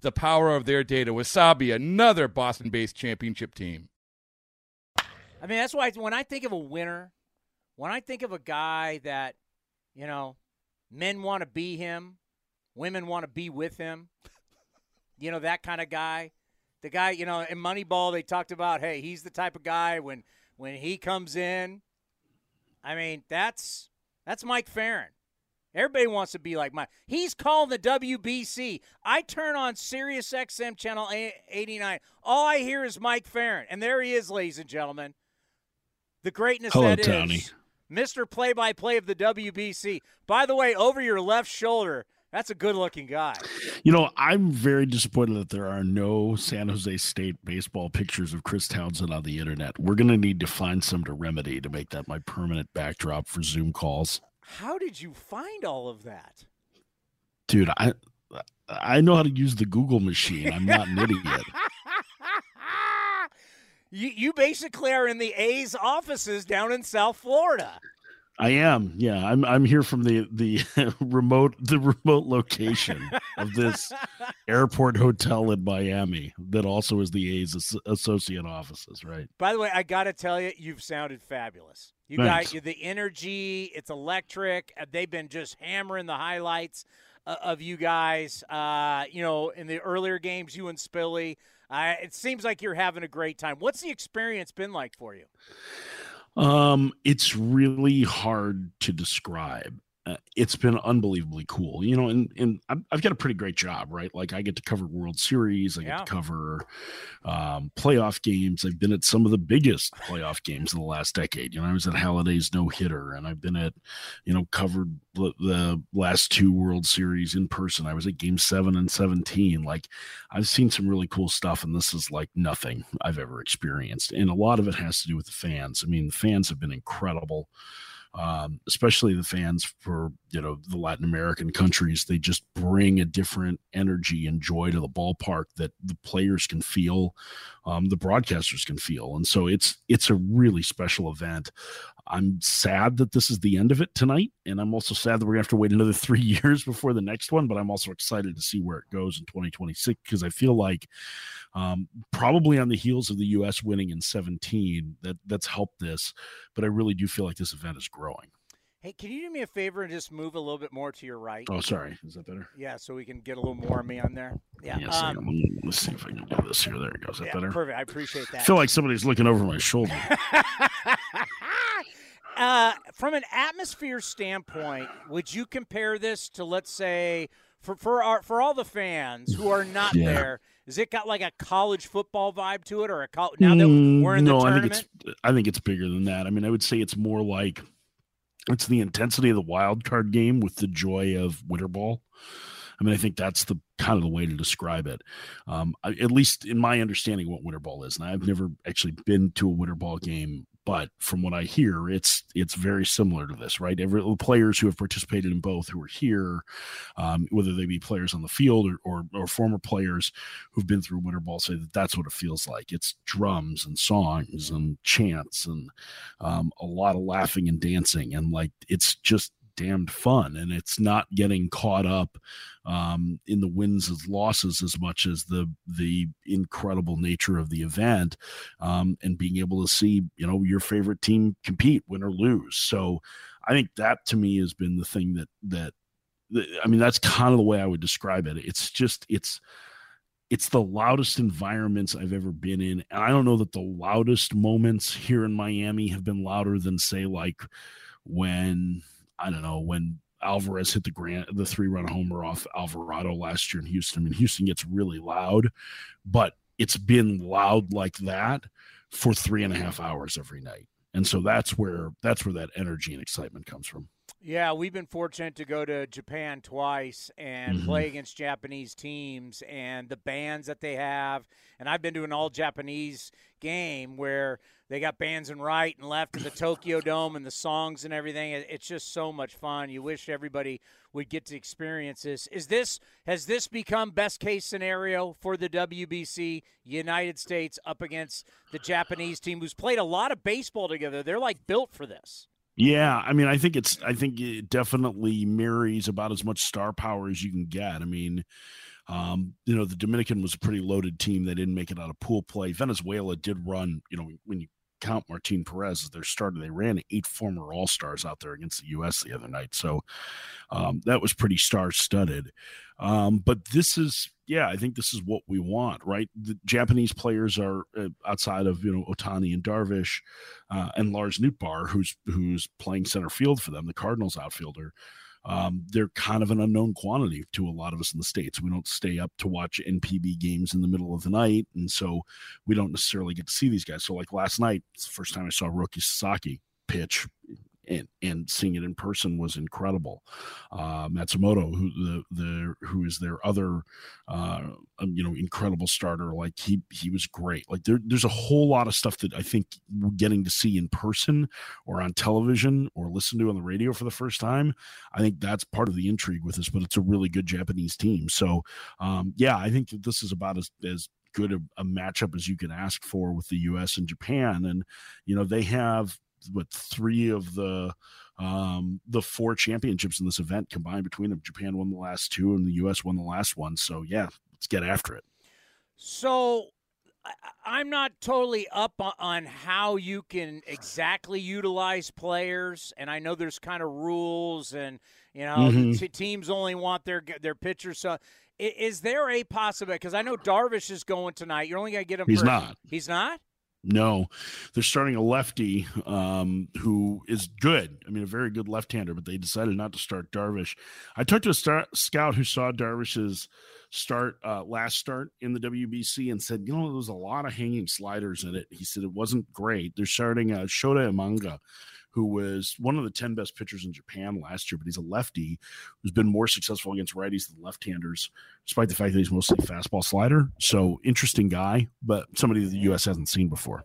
the power of their data. Wasabi, another Boston based championship team. I mean, that's why when I think of a winner, when I think of a guy that, you know, men want to be him, women want to be with him, you know, that kind of guy. The guy, you know, in Moneyball, they talked about, hey, he's the type of guy when when he comes in. I mean, that's that's Mike Ferrin. Everybody wants to be like Mike. He's calling the WBC. I turn on Sirius XM channel 89. All I hear is Mike Ferrin, and there he is, ladies and gentlemen. The greatness Hello, that is Tony. Mr. Play-by-Play of the WBC. By the way, over your left shoulder, that's a good-looking guy. You know, I'm very disappointed that there are no San Jose State baseball pictures of Chris Townsend on the internet. We're going to need to find some to remedy to make that my permanent backdrop for Zoom calls. How did you find all of that? Dude, I I know how to use the Google machine. I'm not an idiot. you you basically are in the A's offices down in South Florida. I am. Yeah, I'm I'm here from the the remote the remote location of this airport hotel in Miami that also is the A's as- associate offices, right? By the way, I got to tell you, you've sounded fabulous. You Thanks. got the energy; it's electric. Uh, They've been just hammering the highlights uh, of you guys. Uh, you know, in the earlier games, you and Spilly. Uh, it seems like you're having a great time. What's the experience been like for you? Um, it's really hard to describe. Uh, it's been unbelievably cool, you know, and and I've, I've got a pretty great job, right? Like I get to cover World Series, I get Yeah. to cover um, playoff games. I've been at some of the biggest playoff games in the last decade. You know, I was at Halladay's no hitter, and I've been at, you know, covered the, the last two World Series in person. I was at Game Seven and Seventeen. Like I've seen some really cool stuff, and this is like nothing I've ever experienced. And a lot of it has to do with the fans. I mean, the fans have been incredible, um, especially the fans for you know the Latin American countries. They just bring a different energy and joy to the ballpark that the players can feel, um, the broadcasters can feel, and so it's it's a really special event. I'm sad that this is the end of it tonight, and I'm also sad that we're gonna have to wait another three years before the next one. But I'm also excited to see where it goes in 2026 because I feel like um, probably on the heels of the U.S. winning in 17, that that's helped this. But I really do feel like this event is growing. Hey, can you do me a favor and just move a little bit more to your right? Oh, sorry, is that better? Yeah, so we can get a little more of me on there. Yeah. Yes. um, let let's see if I can do this here. There it goes. Is that yeah, better? perfect. I appreciate that. I feel like somebody's looking over my shoulder. uh, from an atmosphere standpoint, would you compare this to, let's say, for for our for all the fans who are not Yeah. there? Is it got like a college football vibe to it, or a col- now that Mm, we're in the no, I think it's I think it's bigger than that. I mean, I would say it's more like it's the intensity of the wild card game with the joy of winter ball. I mean, I think that's the kind of the way to describe it. Um, at least in my understanding of what winter ball is. And I've never actually been to a winter ball game, but from what I hear, it's it's very similar to this, right? Every players who have participated in both who are here, um, whether they be players on the field or, or or former players who've been through winter ball, say that that's what it feels like. It's drums and songs and chants and um, a lot of laughing and dancing, and like it's just damned fun and it's not getting caught up um, in the wins and losses as much as the the incredible nature of the event um, and being able to see you know your favorite team compete win or lose so i think that to me has been the thing that that i mean that's kind of the way i would describe it it's just it's it's the loudest environments I've ever been in. And I don't know that the loudest moments here in Miami have been louder than say like when I don't know, when Alvarez hit the grand the three run homer off Alvarado last year in Houston. I mean, Houston gets really loud, but it's been loud like that for three and a half hours every night. And so that's where that's where that energy and excitement comes from. Yeah, we've been fortunate to go to Japan twice and Mhm. play against Japanese teams and the bands that they have. And I've been to an all Japanese game where they got bands in right and left of the Tokyo Dome and the songs and everything. It's just so much fun. You wish everybody would get to experience this. Is this has this become best case scenario for the WBC United States up against the Japanese team who's played a lot of baseball together? They're like built for this. Yeah, I mean, I think it's, I think it definitely marries about as much star power as you can get. I mean, um, you know, the Dominican was a pretty loaded team. They didn't make it out of pool play. Venezuela did run, you know, when you count Martin Perez as their starter, they ran eight former All Stars out there against the U.S. the other night. So um, that was pretty star studded. Um, but this is, yeah, I think this is what we want, right? The Japanese players are uh, outside of you know Ohtani and Darvish uh, and Lars Nootbaar, who's who's playing center field for them, the Cardinals outfielder. Um, they're kind of an unknown quantity to a lot of us in the states. We don't stay up to watch NPB games in the middle of the night, and so we don't necessarily get to see these guys. So, like last night, it's the first time I saw Roki Sasaki pitch and and seeing it in person was incredible. Uh, Matsumoto, who the the who is their other uh, um, you know incredible starter, like he he was great. Like there there's a whole lot of stuff that I think getting to see in person or on television or listen to on the radio for the first time. I think that's part of the intrigue with this, but it's a really good Japanese team. So um, yeah, I think that this is about as as good a, a matchup as you can ask for with the U.S. and Japan, and you know they have what three of the um the four championships in this event combined between them japan won the last two and the us won the last one so yeah let's get after it So I'm not totally up on, how you can exactly utilize players, and I know there's kind of rules, and you know Mhm. t- teams only want their their pitchers. So, is there a possibility? Because I know Darvish is going tonight. You're only gonna get him. He's for, not. He's not. No they're starting a lefty um who is good. I mean a very good left-hander but they decided not to start darvish. I talked to a star- scout who saw darvish's start uh last start in the wbc and said you know there was a lot of hanging sliders in it. He said it wasn't great. They're starting uh Shota Imanaga who was one of the 10 best pitchers in Japan last year, but he's a lefty who's been more successful against righties than left-handers, despite the fact that he's mostly fastball slider. So interesting guy, but somebody that the U.S. hasn't seen before.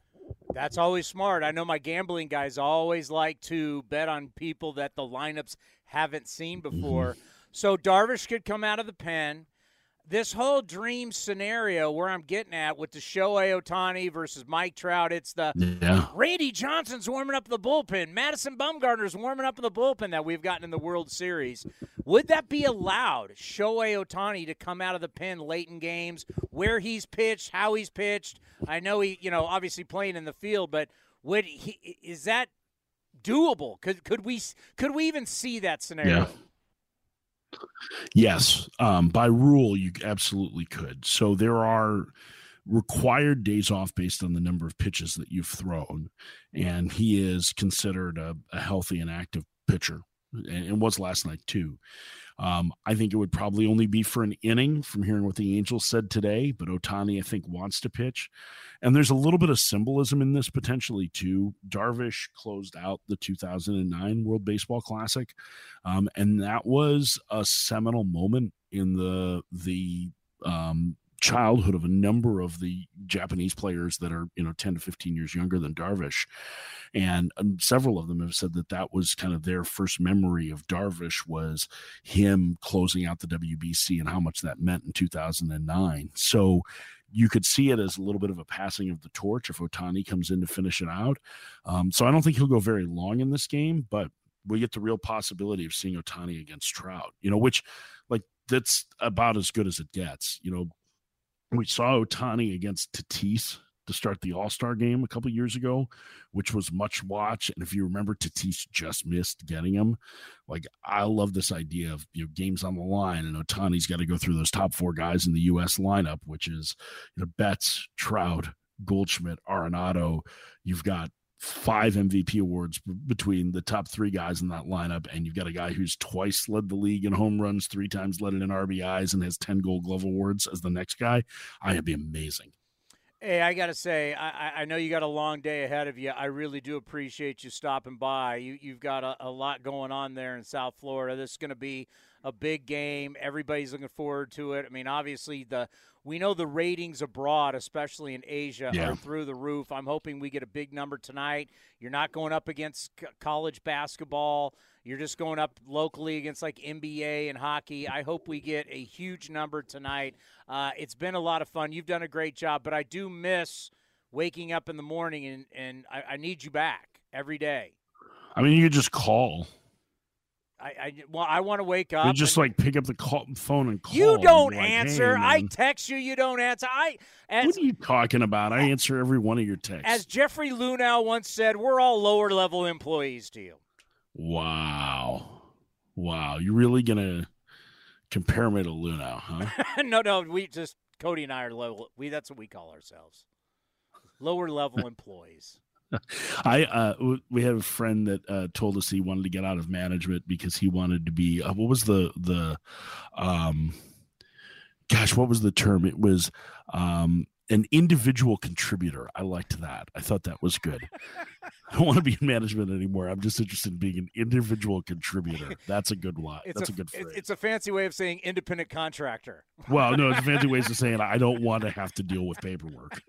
That's always smart. I know my gambling guys always like to bet on people that the lineups haven't seen mm-hmm. before. So Darvish could come out of the pen. This whole dream scenario where I'm getting at with the Shohei Ohtani versus Mike Trout, it's the Yeah. Randy Johnson's warming up the bullpen. Madison Bumgarner's warming up in the bullpen that we've gotten in the World Series. Would that be allowed, Shohei Ohtani, to come out of the pen late in games, where he's pitched, how he's pitched? I know he, you know, obviously playing in the field, but would he? Is that doable? Could could we could we even see that scenario? Yeah. Yes, um, by rule, you absolutely could. So there are required days off based on the number of pitches that you've thrown, and he is considered a, a healthy and active pitcher, and, and was last night too. Um, I think it would probably only be for an inning from hearing what the Angels said today, but Ohtani, I think, wants to pitch. And there's a little bit of symbolism in this potentially too. Darvish closed out the 2009 World Baseball Classic, um, and that was a seminal moment in the the um, childhood of a number of the Japanese players that are you know 10 to 15 years younger than Darvish, and um, several of them have said that that was kind of their first memory of Darvish was him closing out the WBC and how much that meant in 2009. So you could see it as a little bit of a passing of the torch if Ohtani comes in to finish it out. Um, so I don't think he'll go very long in this game, but we get the real possibility of seeing Ohtani against Trout, you know, which like that's about as good as it gets. You know, we saw Ohtani against Tatis to start the All Star game a couple years ago, which was much watch. And if you remember, Tatis just missed getting him. Like I love this idea of you know games on the line, and Ohtani's got to go through those top four guys in the U.S. lineup, which is you know Betts, Trout, Goldschmidt, Arenado. You've got five MVP awards between the top three guys in that lineup, and you've got a guy who's twice led the league in home runs, three times led it in RBIs, and has ten Gold Glove awards as the next guy. I would be amazing. Hey, I got to say, I, I know you got a long day ahead of you. I really do appreciate you stopping by. You, you've got a, a lot going on there in South Florida. This is going to be a big game. Everybody's looking forward to it. I mean, obviously, the we know the ratings abroad, especially in Asia, Yeah. are through the roof. I'm hoping we get a big number tonight. You're not going up against c- college basketball. You're just going up locally against like NBA and hockey. I hope we get a huge number tonight. Uh, it's been a lot of fun. You've done a great job, but I do miss waking up in the morning and, and I, I need you back every day. I mean, you could just call. I, I well, I want to wake You up. just and- like pick up the call, phone and call. you don't like, "Hey, answer. I text you. You don't answer. I as what are you talking about? I answer every one of your texts. as Jeffrey Luhnow once said, we're all lower level employees to you. wow, wow, you really gonna compare me to Luhnow, huh? no, no, we just Cody and I are low. We that's what we call ourselves, lower level employees. I uh, w- we had a friend that uh, told us he wanted to get out of management because he wanted to be uh, what was the the um gosh what was the term? It was um an individual contributor. I liked that. I thought that was good. I don't want to be in management anymore. I'm just interested in being an individual contributor. That's a good one It's that's a, a, good phrase. It's a fancy way of saying independent contractor. well no it's a fancy ways of saying i don't want to have to deal with paperwork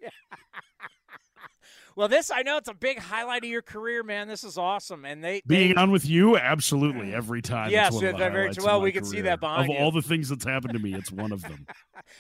Well, this I know it's a big highlight of your career, man. This is awesome, and they Being they, on with you, absolutely every time. Yes, of the very true. highlights of Well, we can see that behind Of you. all the things that's happened to me, it's one of them.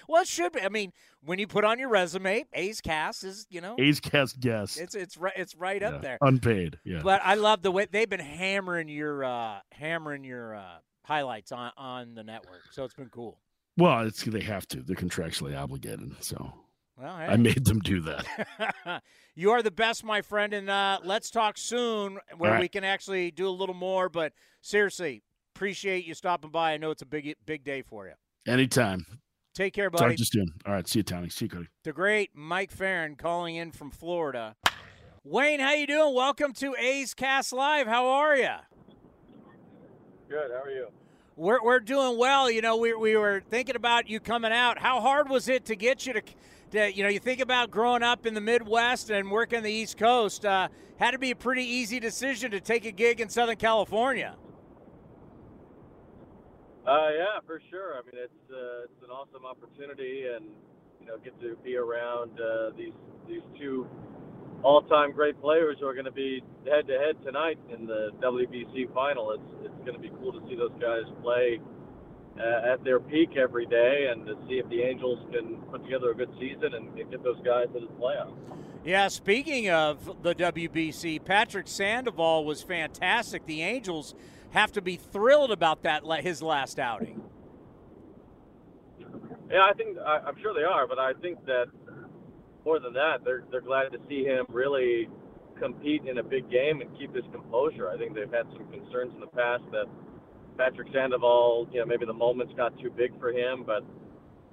Well, it should be. I mean, when you put on your resume, A's Cast is you know A's cast guest. it's it's right it's right Yeah, up there. Unpaid. Yeah. But I love the way they've been hammering your uh, hammering your uh, highlights on on the network. So it's been cool. well, it's they have to. They're contractually obligated. So Well, I made them do that. you are the best, my friend, and uh, let's talk soon where All right. we can actually do a little more. But seriously, appreciate you stopping by. I know it's a big big day for you. Anytime. Take care, buddy. Talk buddy. to you soon. All right. See you, Tony. See you, Cody. the great Mike Ferrin calling in from Florida. Wayne, how you doing? Welcome to A's Cast Live. How are you? Good. How are you? We're, we're doing well. You know, we, we were thinking about you coming out. How hard was it to get you to, to you know, you think about growing up in the Midwest and working the East Coast. Uh, had to be a pretty easy decision to take a gig in Southern California. Uh, yeah, for sure. I mean, it's uh, it's an awesome opportunity, and you know, get to be around uh, these these two all-time great players who are going to be head-to-head tonight in the WBC final. It's it's going to be cool to see those guys play uh, at their peak every day, and to see if the Angels can put together a good season and, get those guys to the playoffs. Yeah, speaking of the WBC, Patrick Sandoval was fantastic. The Angels have to be thrilled about that his last outing. Yeah, I think I, I'm sure they are, but I think that more than that, they're they're glad to see him really compete in a big game and keep his composure. I think they've had some concerns in the past that Patrick Sandoval, you know, maybe the moments got too big for him, but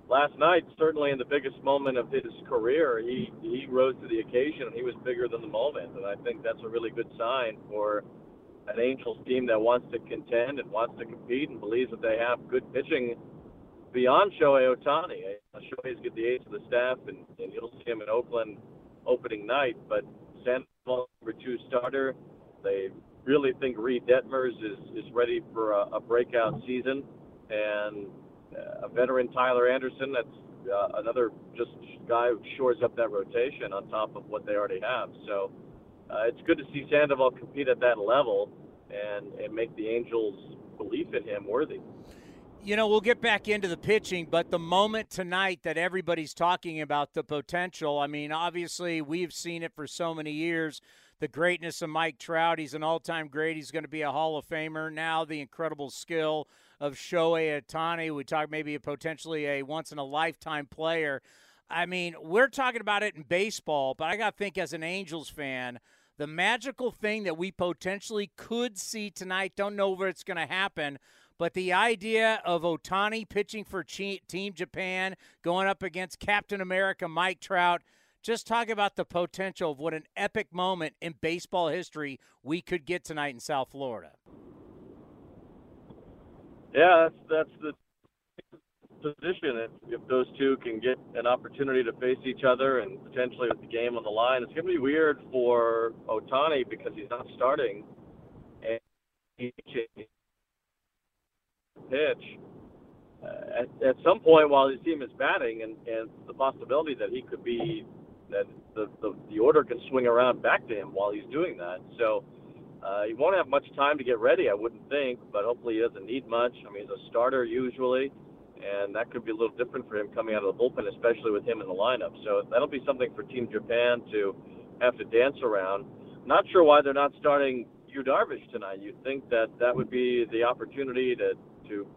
last night, certainly in the biggest moment of his career, he he rose to the occasion and he was bigger than the moment, and I think that's a really good sign for an Angels team that wants to contend and wants to compete and believes that they have good pitching beyond Shohei Ohtani. Uh, Shohei's the ace of the staff, and, and you'll see him in Oakland opening night. But Sandoval, number two starter, they really think Reid Detmers is, is ready for a, a breakout season. And uh, a veteran Tyler Anderson, that's uh, another just guy who shores up that rotation on top of what they already have. So uh, it's good to see Sandoval compete at that level and, and make the Angels' belief in him worthy. You know, we'll get back into the pitching, but the moment tonight that everybody's talking about the potential, I mean, obviously we've seen it for so many years. The greatness of Mike Trout, he's an all time great. He's going to be a Hall of Famer. Now, the incredible skill of Shohei Ohtani. We talk maybe a potentially a once in a lifetime player. I mean, we're talking about it in baseball, but I got to think as an Angels fan, the magical thing that we potentially could see tonight, don't know where it's going to happen, but the idea of Ohtani pitching for Team Japan, going up against Captain America Mike Trout, just talk about the potential of what an epic moment in baseball history we could get tonight in South Florida. Yeah, that's that's the position if, if those two can get an opportunity to face each other and potentially with the game on the line. It's going to be weird for Ohtani because he's not starting and he pitch. Uh, at, at some point while his team is batting, and, and the possibility that he could be that the, the the order can swing around back to him while he's doing that. So uh, he won't have much time to get ready, I wouldn't think, but hopefully he doesn't need much. I mean, he's a starter usually, and that could be a little different for him coming out of the bullpen, especially with him in the lineup. So that'll be something for Team Japan to have to dance around. Not sure why they're not starting Yu Darvish tonight. You'd think that that would be the opportunity to to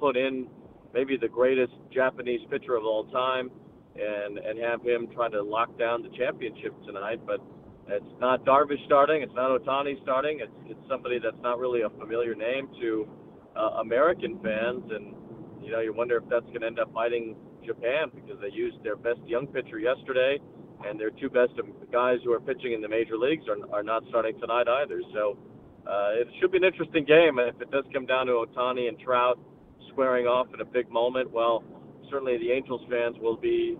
put in maybe the greatest Japanese pitcher of all time and and have him try to lock down the championship tonight, but it's not Darvish starting. It's not Ohtani starting. It's it's somebody that's not really a familiar name to uh, American fans, and you know you wonder if that's going to end up biting Japan because they used their best young pitcher yesterday, and their two best guys who are pitching in the major leagues are are not starting tonight either. So uh, it should be an interesting game. If it does come down to Ohtani and Trout squaring off in a big moment, well, certainly the Angels fans will be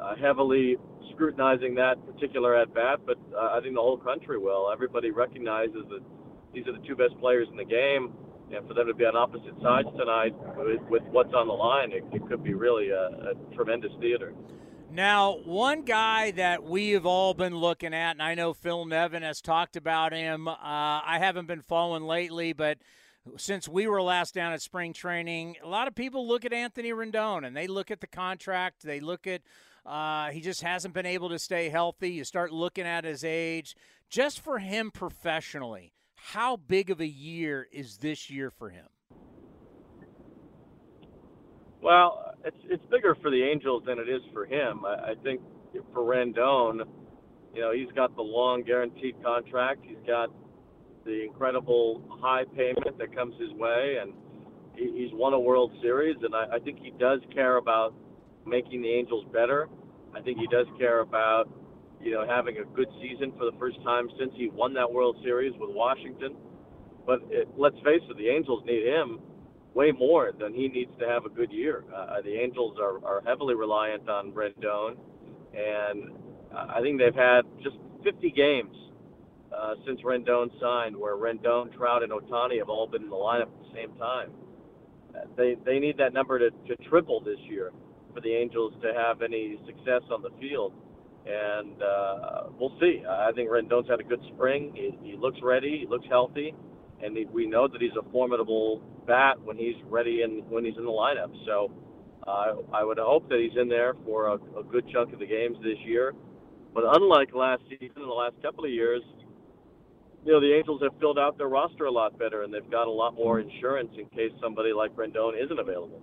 uh, heavily scrutinizing that particular at bat, but uh, I think the whole country will. Everybody recognizes that these are the two best players in the game, and for them to be on opposite sides tonight with, with what's on the line, it, it could be really a, a tremendous theater. Now, one guy that we have all been looking at, and I know Phil Nevin has talked about him. Uh, I haven't been following lately, but since we were last down at spring training, a lot of people look at Anthony Rendon and they look at the contract, they look at uh, he just hasn't been able to stay healthy. You start looking at his age. Just for him professionally, how big of a year is this year for him? Well, it's it's bigger for the Angels than it is for him. I, I think for Rendon, you know, he's got the long guaranteed contract. He's got the incredible high payment that comes his way, and he, he's won a World Series. And I, I think he does care about making the Angels better. I think he does care about, you know, having a good season for the first time since he won that World Series with Washington. But it, let's face it, the Angels need him way more than he needs to have a good year. Uh, the Angels are, are heavily reliant on Rendon, and I think they've had just 50 games uh, since Rendon signed where Rendon, Trout, and Ohtani have all been in the lineup at the same time. Uh, they they need that number to, to triple this year for the Angels to have any success on the field. And uh, we'll see. I think Rendon's had a good spring. He, he looks ready. He looks healthy, and he, we know that he's a formidable bat when he's ready and when he's in the lineup. So uh, I would hope that he's in there for a, a good chunk of the games this year. But unlike last season, in the last couple of years, you know the Angels have filled out their roster a lot better, and they've got a lot more insurance in case somebody like Rendon isn't available.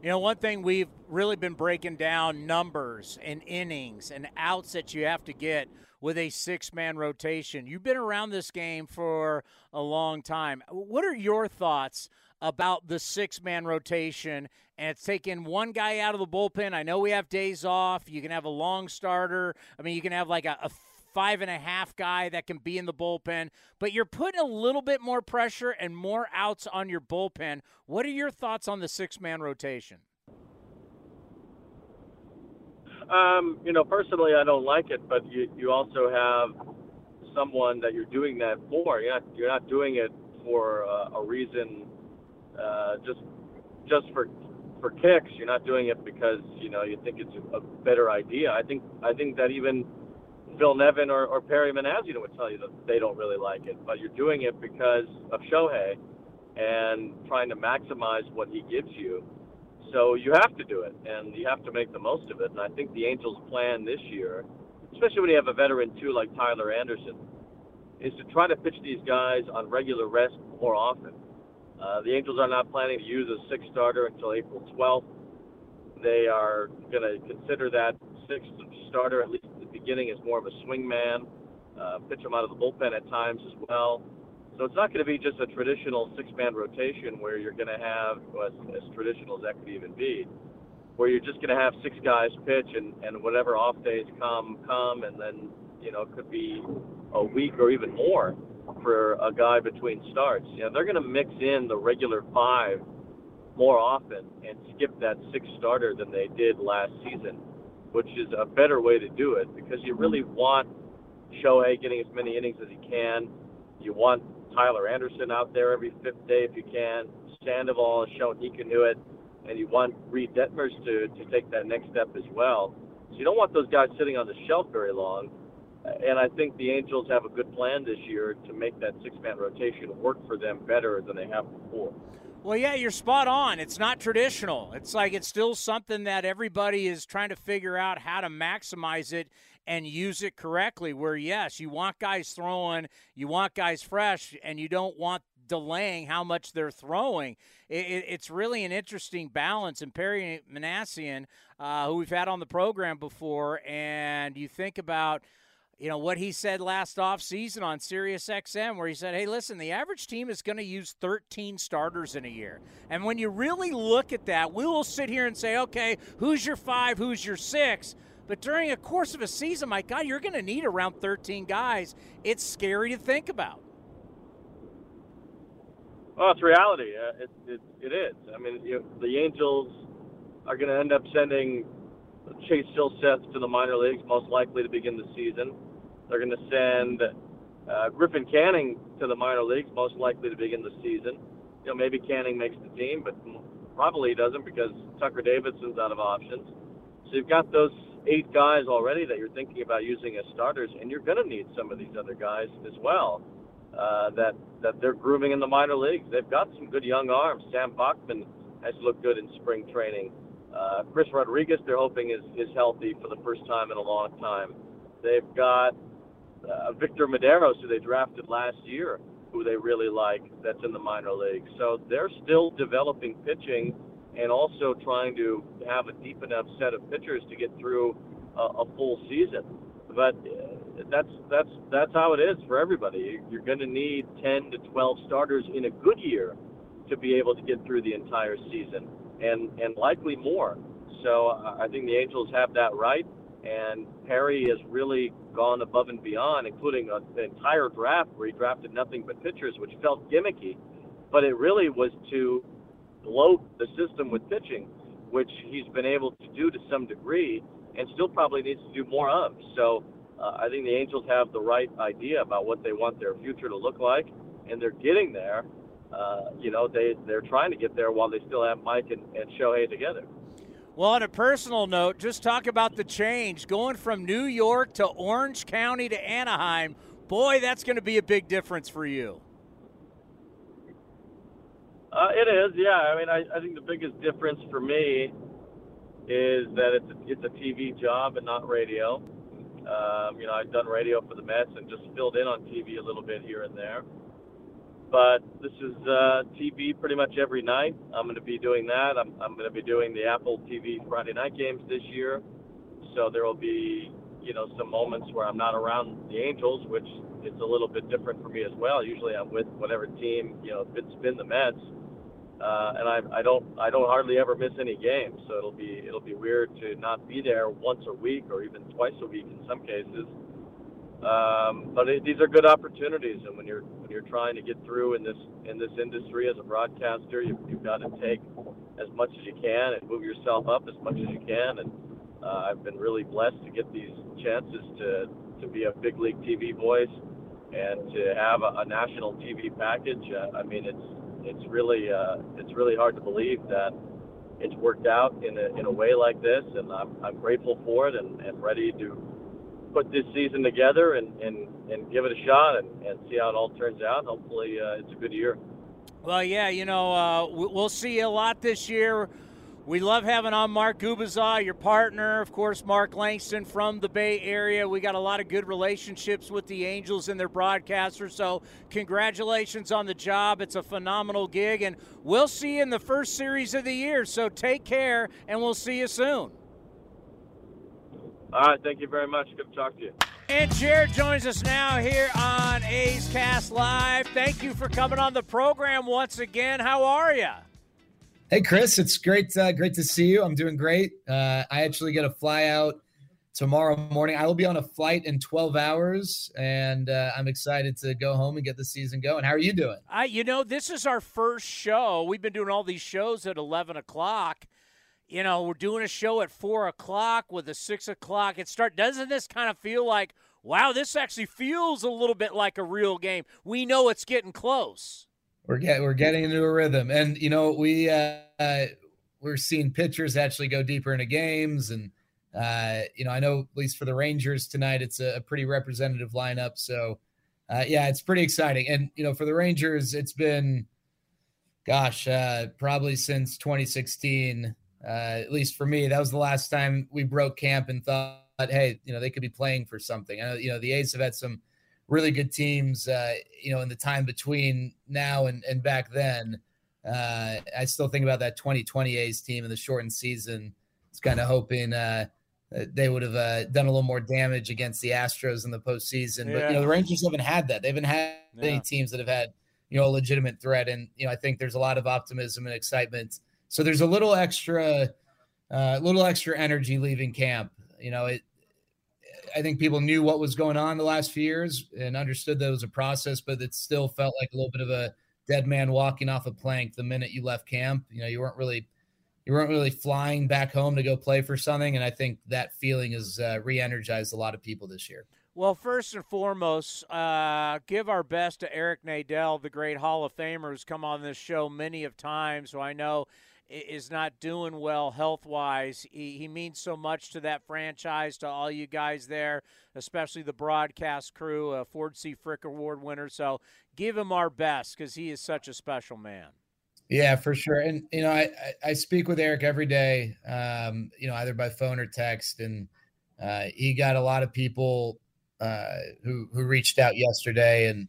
You know, one thing we've really been breaking down numbers and innings and outs that you have to get with a six man rotation. You've been around this game for a long time. What are your thoughts about the six man rotation? And it's taking one guy out of the bullpen. I know we have days off. You can have a long starter. I mean, you can have like a, a five and a half guy that can be in the bullpen, but you're putting a little bit more pressure and more outs on your bullpen. What are your thoughts on the six man rotation? Um, you know, personally, I don't like it, but you, you also have someone that you're doing that for. You're not, you're not doing it for uh, a reason, uh, just just for for kicks. You're not doing it because you know you think it's a better idea. I think I think that even Phil Nevin or, or Perry Minasian would tell you that they don't really like it, but you're doing it because of Shohei and trying to maximize what he gives you. So you have to do it, and you have to make the most of it. And I think the Angels' plan this year, especially when you have a veteran too like Tyler Anderson, is to try to pitch these guys on regular rest more often. Uh, the Angels are not planning to use a sixth starter until April 12th. They are going to consider that sixth starter, at least beginning as more of a swing man, uh, pitch him out of the bullpen at times as well. So it's not going to be just a traditional six-man rotation where you're going to have, as, as traditional as that could even be, where you're just going to have six guys pitch and, and whatever off days come, come, and then, you know, it could be a week or even more for a guy between starts. Know, they're going to mix in the regular five more often and skip that sixth starter than they did last season, which is a better way to do it because you really mm-hmm. want Shohei getting as many innings as he can. You want Tyler Anderson out there every fifth day if you can. Sandoval has shown he can do it, and you want Reid Detmers to, to take that next step as well. So you don't want those guys sitting on the shelf very long. And I think the Angels have a good plan this year to make that six man rotation work for them better than they have before. Well, yeah, you're spot on. It's not traditional. It's like it's still something that everybody is trying to figure out how to maximize it and use it correctly. Where, yes, you want guys throwing, you want guys fresh, and you don't want delaying how much they're throwing. It, it, it's really an interesting balance. And Perry Minasian, uh, who we've had on the program before, and you think about – you know what he said last offseason on Sirius XM where he said, "Hey, listen, the average team is going to use 13 starters in a year." And when you really look at that, we will sit here and say, "Okay, who's your 5, who's your 6?" But during a course of a season, my God, you're going to need around 13 guys. It's scary to think about. Well, it's reality. Uh, it, it, it is. I mean, you know, the Angels are going to end up sending Chase Silseth to the minor leagues, most likely to begin the season. They're going to send uh, Griffin Canning to the minor leagues, most likely to begin the season. You know, maybe Canning makes the team, but probably he doesn't because Tucker Davidson's out of options. So you've got those eight guys already that you're thinking about using as starters, and you're going to need some of these other guys as well uh, that that they're grooming in the minor leagues. They've got some good young arms. Sam Bachman has looked good in spring training. Uh, Chris Rodriguez, they're hoping is is healthy for the first time in a long time. They've got uh, Victor Mederos, who they drafted last year, who they really like, that's in the minor league. So they're still developing pitching and also trying to have a deep enough set of pitchers to get through a, a full season. But uh, that's that's that's how it is for everybody. You're going to need 10 to 12 starters in a good year to be able to get through the entire season, and and likely more. So uh, I think the Angels have that right and Perry has really gone above and beyond, including an entire draft where he drafted nothing but pitchers, which felt gimmicky, but it really was to bloat the system with pitching, which he's been able to do to some degree, and still probably needs to do more of. So uh, I think the Angels have the right idea about what they want their future to look like, and they're getting there. Uh, you know, they they're trying to get there while they still have Mike and, and Shohei together. Well, on a personal note, just talk about the change going from New York to Orange County to Anaheim. Boy, that's going to be a big difference for you. Uh, it is, yeah. I mean, I, I think the biggest difference for me is that it's a, it's a TV job and not radio. Um, you know, I've done radio for the Mets and just filled in on TV a little bit here and there but this is uh, TV pretty much every night. I'm going to be doing that. I'm, I'm going to be doing the Apple TV Friday night games this year. So there will be, you know, some moments where I'm not around the Angels, which is a little bit different for me as well. Usually I'm with whatever team, you know, it's been the Mets. Uh, and I, I don't I don't hardly ever miss any games, so it'll be it'll be weird to not be there once a week or even twice a week in some cases. Um, but it, these are good opportunities, and when you're when you're trying to get through in this in this industry as a broadcaster, you've, you've got to take as much as you can and move yourself up as much as you can. And uh, I've been really blessed to get these chances to to be a big league TV voice and to have a, a national TV package. Uh, I mean, it's it's really uh, it's really hard to believe that it's worked out in a in a way like this, and I'm I'm grateful for it and, and ready to put this season together and, and, and give it a shot and, and see how it all turns out. Hopefully, uh, it's a good year. Well, yeah, you know, uh, we'll see a lot this year. We love having on Mark Gubicza, your partner, of course, Mark Langston from the Bay Area. We got a lot of good relationships with the Angels and their broadcasters. So, congratulations on the job. It's a phenomenal gig, and we'll see you in the first series of the year. So, take care, and we'll see you soon. All right, thank you very much. Good to talk to you. And Jared joins us now here on A's Cast Live. Thank you for coming on the program once again. How are you? Hey, Chris. It's great, uh, great to see you. I'm doing great. Uh, I actually get a fly out tomorrow morning. I will be on a flight in 12 hours, and uh, I'm excited to go home and get the season going. How are you doing? I, you know, this is our first show. We've been doing all these shows at 11 o'clock. You know, we're doing a show at four o'clock with a six o'clock. It start. Doesn't this kind of feel like, wow, this actually feels a little bit like a real game? We know it's getting close. We're getting we're getting into a rhythm, and you know, we uh, we're seeing pitchers actually go deeper into games and uh, you know, I know at least for the Rangers tonight, it's a, a pretty representative lineup. So, uh, yeah, it's pretty exciting. And you know, for the Rangers, it's been, gosh, uh, probably since 2016. Uh, at least for me, that was the last time we broke camp and thought, hey, you know, they could be playing for something. I know, you know, the A's have had some really good teams, uh, you know, in the time between now and, and back then. Uh, I still think about that 2020 A's team in the shortened season. It's kind of hoping uh, they would have uh, done a little more damage against the Astros in the postseason. Yeah. But you know, the Rangers haven't had that. They haven't had yeah. any teams that have had you know a legitimate threat, and you know I think there's a lot of optimism and excitement. So there's a little extra, uh, little extra energy leaving camp. You know, it. I think people knew what was going on the last few years and understood that it was a process, but it still felt like a little bit of a dead man walking off a plank the minute you left camp. You know, you weren't really you weren't really flying back home to go play for something. And I think that feeling has uh, re energized a lot of people this year. Well, first and foremost, uh, give our best to Eric Nadel, the great Hall of Famer who's come on this show many of times, So I know is not doing well health wise. He, he means so much to that franchise, to all you guys there, especially the broadcast crew, a Ford C. Frick Award winner. So give him our best because he is such a special man. Yeah, for sure. And you know, I I speak with Eric every day. Um, you know, either by phone or text, and uh, he got a lot of people uh, who who reached out yesterday, and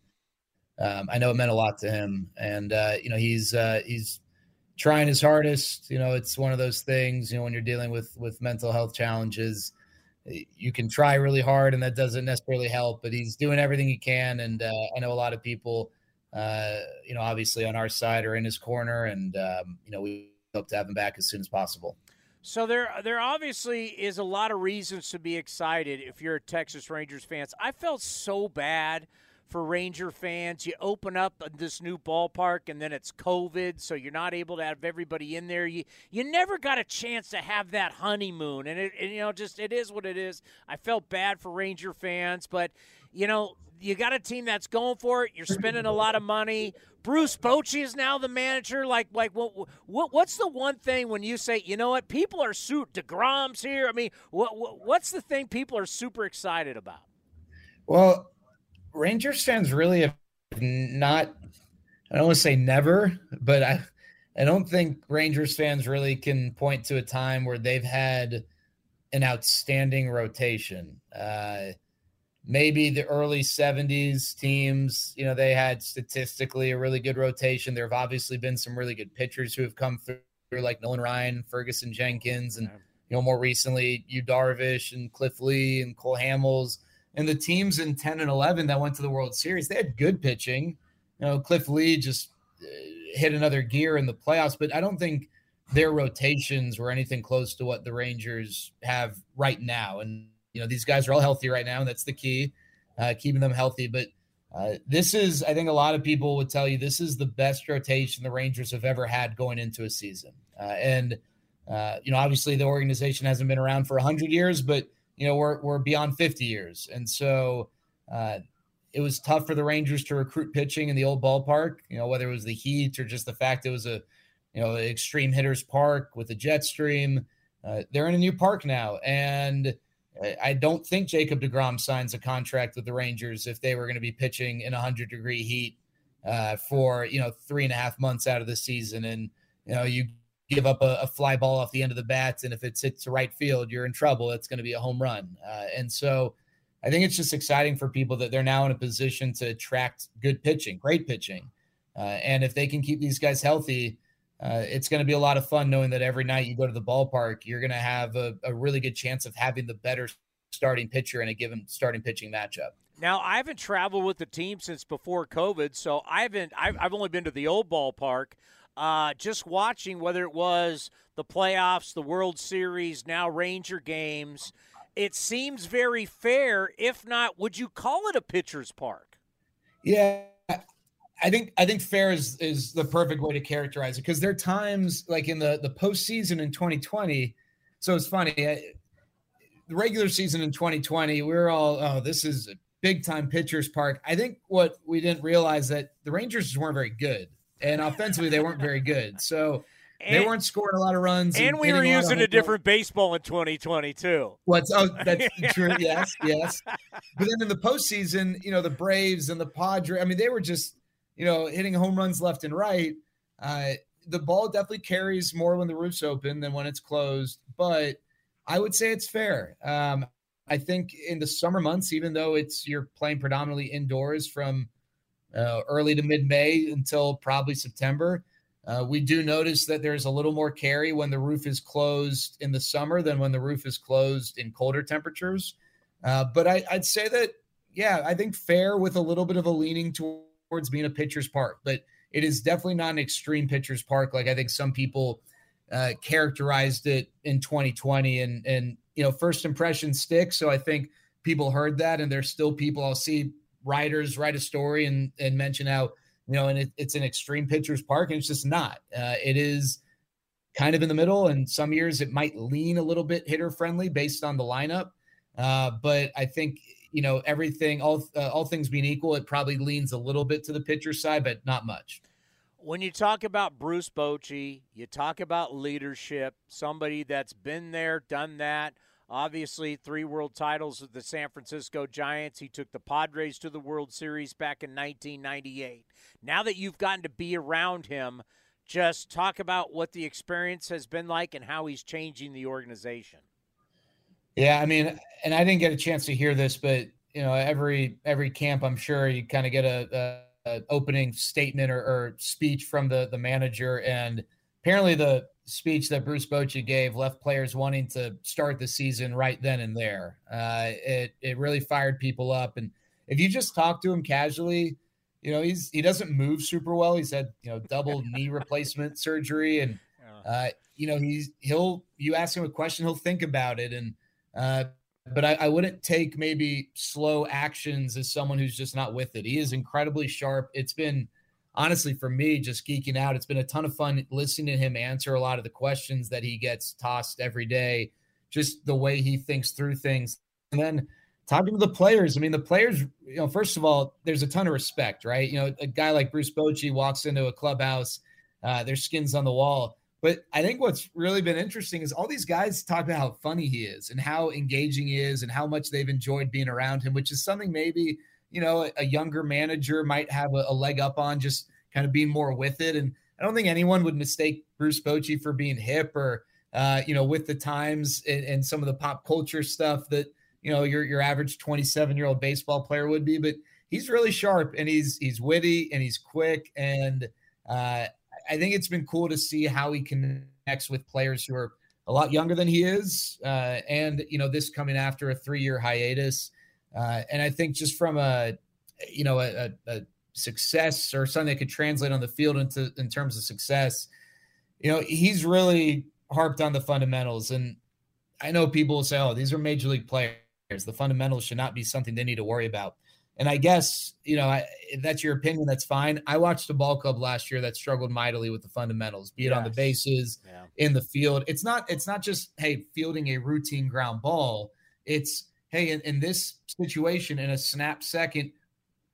um, I know it meant a lot to him. And uh, you know, he's uh, he's trying his hardest. You know, it's one of those things. You know, when you're dealing with with mental health challenges, you can try really hard, and that doesn't necessarily help. But he's doing everything he can, and uh, I know a lot of people uh, you know, obviously on our side or in his corner, and um, you know, we hope to have him back as soon as possible. So there, there obviously is a lot of reasons to be excited if you're a Texas Rangers fans. I felt so bad for Ranger fans. You open up this new ballpark and then it's COVID, so you're not able to have everybody in there. You you never got a chance to have that honeymoon, and it and, you know just it is what it is. I felt bad for Ranger fans, but you know you got a team that's going for it. You're spending a lot of money. Bruce Bochy is now the manager. Like, like what, what, what's the one thing when you say, you know what, people are suit deGrom's here? I mean, what, what, what's the thing people are super excited about? Well, Rangers fans really have not. I don't want to say never, but I, I don't think Rangers fans really can point to a time where they've had an outstanding rotation. Uh, maybe the early 70s teams, you know, they had statistically a really good rotation. There have obviously been some really good pitchers who have come through, like Nolan Ryan, Ferguson Jenkins, and, you know, more recently, Yu Darvish and Cliff Lee and Cole Hamels. And the teams in 10 and 11 that went to the World Series, they had good pitching. You know, Cliff Lee just uh, hit another gear in the playoffs, but I don't think their rotations were anything close to what the Rangers have right now. And you know, these guys are all healthy right now, and that's the key, uh, keeping them healthy. But uh, this is, I think, a lot of people would tell you this is the best rotation the Rangers have ever had going into a season. Uh, and uh, you know, obviously, the organization hasn't been around for hundred years, but you know, we're we're beyond fifty years, and so. Uh, it was tough for the Rangers to recruit pitching in the old ballpark, you know, whether it was the heat or just the fact it was a, you know, extreme hitters park with a jet stream. Uh, they're in a new park now, and I don't think Jacob deGrom signs a contract with the Rangers if they were going to be pitching in 100 degree heat uh, for you know three and a half months out of the season, and you know you give up a, a, fly ball off the end of the bats, and if it hits the right field, you're in trouble. It's going to be a home run, uh, and so I think it's just exciting for people that they're now in a position to attract good pitching, great pitching, uh, and if they can keep these guys healthy uh, it's going to be a lot of fun knowing that every night you go to the ballpark, you're going to have a, a really good chance of having the better starting pitcher in a given starting pitching matchup. Now, I haven't traveled with the team since before COVID, so I haven't. I've, I've only been to the old ballpark. Uh, just watching whether it was the playoffs, the World Series, now Ranger games. it seems very fair. If not, would you call it a pitcher's park? Yeah, I think I think fair is is the perfect way to characterize it because there are times like in the the postseason in 2020. So it's funny. I, the regular season in 2020, we are all, oh, this is a big time pitchers park. I think what we didn't realize that the Rangers weren't very good, and offensively they weren't very good. So and, they weren't scoring a lot of runs. And, and we were using a, a different baseball in 2022. What's oh that's true. Yes, yes. But then in the postseason, you know, the Braves and the Padres. I mean, they were just you know hitting home runs left and right. Uh, the ball definitely carries more when the roof's open than when it's closed, but I would say it's fair. Um, I think in the summer months, even though it's you're playing predominantly indoors from uh, early to mid May until probably September, uh, we do notice that there's a little more carry when the roof is closed in the summer than when the roof is closed in colder temperatures. Uh, but I, would say that, yeah, I think fair with a little bit of a leaning towards being a pitcher's park, but it is definitely not an extreme pitcher's park like I think some people uh, characterized it in 2020. And and you know, first impression sticks. So I think people heard that, and there's still people I'll see writers write a story and and mention how you know, and it, it's an extreme pitcher's park, and it's just not. Uh, it is kind of in the middle, and some years it might lean a little bit hitter friendly based on the lineup. Uh, but I think you know everything, all uh, all things being equal, it probably leans a little bit to the pitcher side, but not much. When you talk about Bruce Bochy, you talk about leadership, somebody that's been there, done that Obviously, three world titles with the San Francisco Giants. He took the Padres to the World Series back in 1998. Now that you've gotten to be around him, just talk about what the experience has been like and how he's changing the organization. Yeah, I mean, and I didn't get a chance to hear this, but you know, every every camp, I'm sure you kind of get a, a, a opening statement or, or speech from the the manager, and apparently the speech that Bruce Bochy gave left players wanting to start the season right then and there. Uh, it it really fired people up, and if you just talk to him casually, you know he's he doesn't move super well. He's had you know double knee replacement surgery, and uh, you know he's he'll you ask him a question, he'll think about it, and uh, but I, I wouldn't take maybe slow actions as someone who's just not with it. He is incredibly sharp. It's been honestly, for me, just geeking out. It's been a ton of fun listening to him answer a lot of the questions that he gets tossed every day, just the way he thinks through things. And then talking to the players. I mean, the players, you know, first of all, there's a ton of respect, right? You know, a guy like Bruce Bochy walks into a clubhouse, uh, their skins on the wall. But I think what's really been interesting is all these guys talk about how funny he is and how engaging he is and how much they've enjoyed being around him, which is something maybe – you know, a, younger manager might have a, a, leg up on just kind of being more with it. And I don't think anyone would mistake Bruce Bochy for being hip or, uh, you know, with the times and, and, some of the pop culture stuff that, you know, your, your average 27 year old baseball player would be, but he's really sharp and he's, he's witty and he's quick. And uh, I think it's been cool to see how he connects with players who are a lot younger than he is. Uh, and, you know, this coming after a three year hiatus. Uh, and I think just from a, you know, a, a, success or something that could translate on the field into in terms of success, you know, he's really harped on the fundamentals. And I know people will say, "Oh, these are major league players. The fundamentals should not be something they need to worry about." And I guess you know, I, if that's your opinion, that's fine. I watched a ball club last year that struggled mightily with the fundamentals, be it yes. on the bases, yeah. in the field. It's not. It's not just hey fielding a routine ground ball. It's hey, in, in this situation, in a snap second,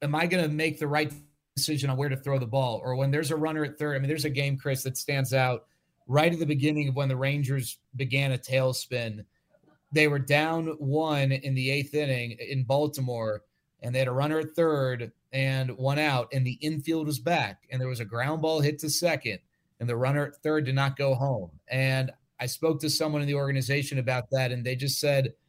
am I going to make the right decision on where to throw the ball? Or when there's a runner at third, I mean, there's a game, Chris, that stands out right at the beginning of when the Rangers began a tailspin. They were down one in the eighth inning in Baltimore, and they had a runner at third and one out, and the infield was back, and there was a ground ball hit to second, and the runner at third did not go home. And I spoke to someone in the organization about that, and they just said –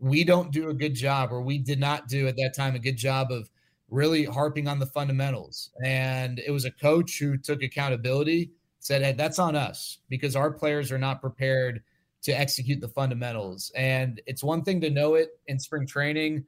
we don't do a good job, or we did not do at that time a good job of really harping on the fundamentals. And it was a coach who took accountability, said, Hey, that's on us because our players are not prepared to execute the fundamentals. And it's one thing to know it in spring training.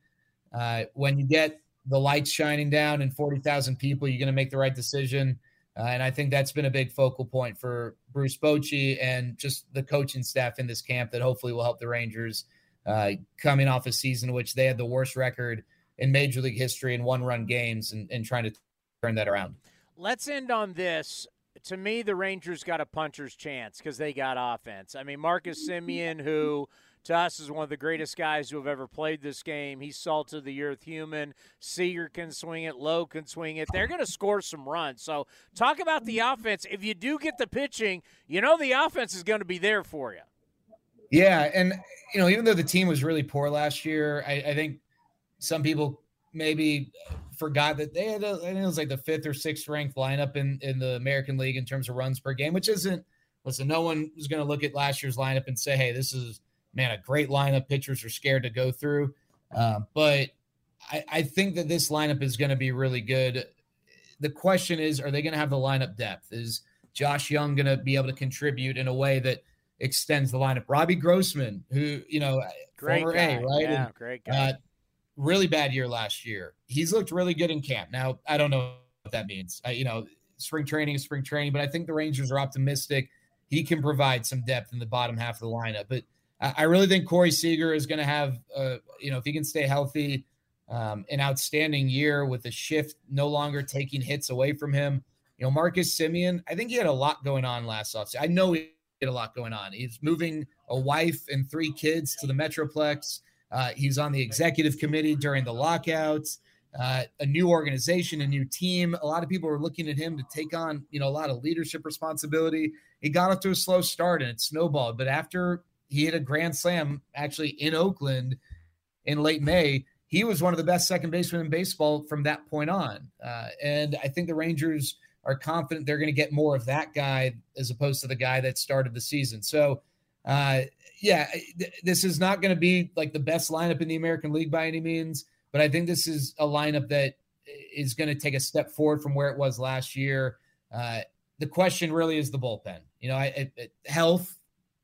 Uh, when you get the lights shining down and 40,000 people, you're going to make the right decision. Uh, and I think that's been a big focal point for Bruce Bochy and just the coaching staff in this camp that hopefully will help the Rangers uh, coming off a season in which they had the worst record in Major League history in one run games and, and trying to turn that around. Let's end on this. To me, the Rangers got a puncher's chance because they got offense. I mean, Marcus Semien, who to us is one of the greatest guys who have ever played this game. He's salt of the earth human. Seager can swing it. Lowe can swing it. They're going to score some runs. So talk about the offense. If you do get the pitching, you know the offense is going to be there for you. Yeah, and you know, even though the team was really poor last year, I, I think some people maybe forgot that they had a, I think it was like the fifth or sixth ranked lineup in in the American League in terms of runs per game, which isn't. Listen, no one was going to look at last year's lineup and say, "Hey, this is man a great lineup." Pitchers are scared to go through, uh, but I, I think that this lineup is going to be really good. The question is, are they going to have the lineup depth? Is Josh Jung going to be able to contribute in a way that extends the lineup. Robbie Grossman, who you know, great former guy. A, right? Yeah, And, great guy. uh, really bad year last year. He's looked really good in camp. Now I don't know what that means. You know, spring training is spring training, but I think the Rangers are optimistic. He can provide some depth in the bottom half of the lineup. But I, I really think Corey Seager is going to have, uh, you know, if he can stay healthy, um, an outstanding year with the shift no longer taking hits away from him. You know, Marcus Semien, I think he had a lot going on last offseason. I know he a lot going on. He's moving a wife and three kids to the Metroplex. Uh, he's on the executive committee during the lockouts. Uh, a new organization, a new team. A lot of people were looking at him to take on, you know, a lot of leadership responsibility. He got off to a slow start and it snowballed. But after he hit a grand slam, actually in Oakland in late May, he was one of the best second basemen in baseball from that point on. Uh, and I think the Rangers are confident they're going to get more of that guy as opposed to the guy that started the season. So, uh, yeah, th- this is not going to be like the best lineup in the American League by any means, but I think this is a lineup that is going to take a step forward from where it was last year. Uh, the question really is the bullpen. You know, I, it, it- health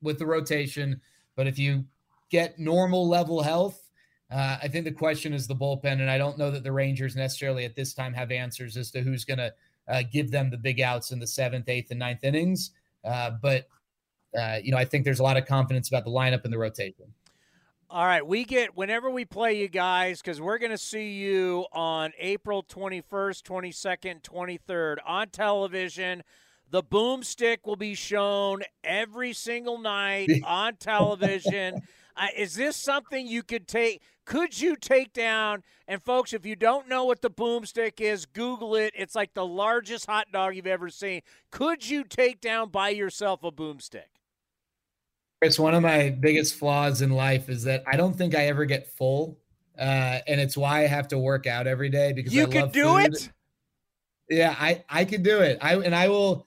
with the rotation, but if you get normal level health, uh, I think the question is the bullpen, and I don't know that the Rangers necessarily at this time have answers as to who's going to uh, give them the big outs in the seventh, eighth, and ninth innings. Uh, but uh, you know, I think there's a lot of confidence about the lineup and the rotation. All right, we get whenever we play you guys because we're going to see you on April 21st, 22nd, 23rd on television. The boomstick will be shown every single night on television. Uh, is this something you could take? Could you take down? And folks, if you don't know what the boomstick is, Google it. It's like the largest hot dog you've ever seen. Could you take down by yourself a boomstick? Chris, one of my biggest flaws in life is that I don't think I ever get full, uh, and it's why I have to work out every day because You I could do food. it? Yeah, I I could do it. I and I will.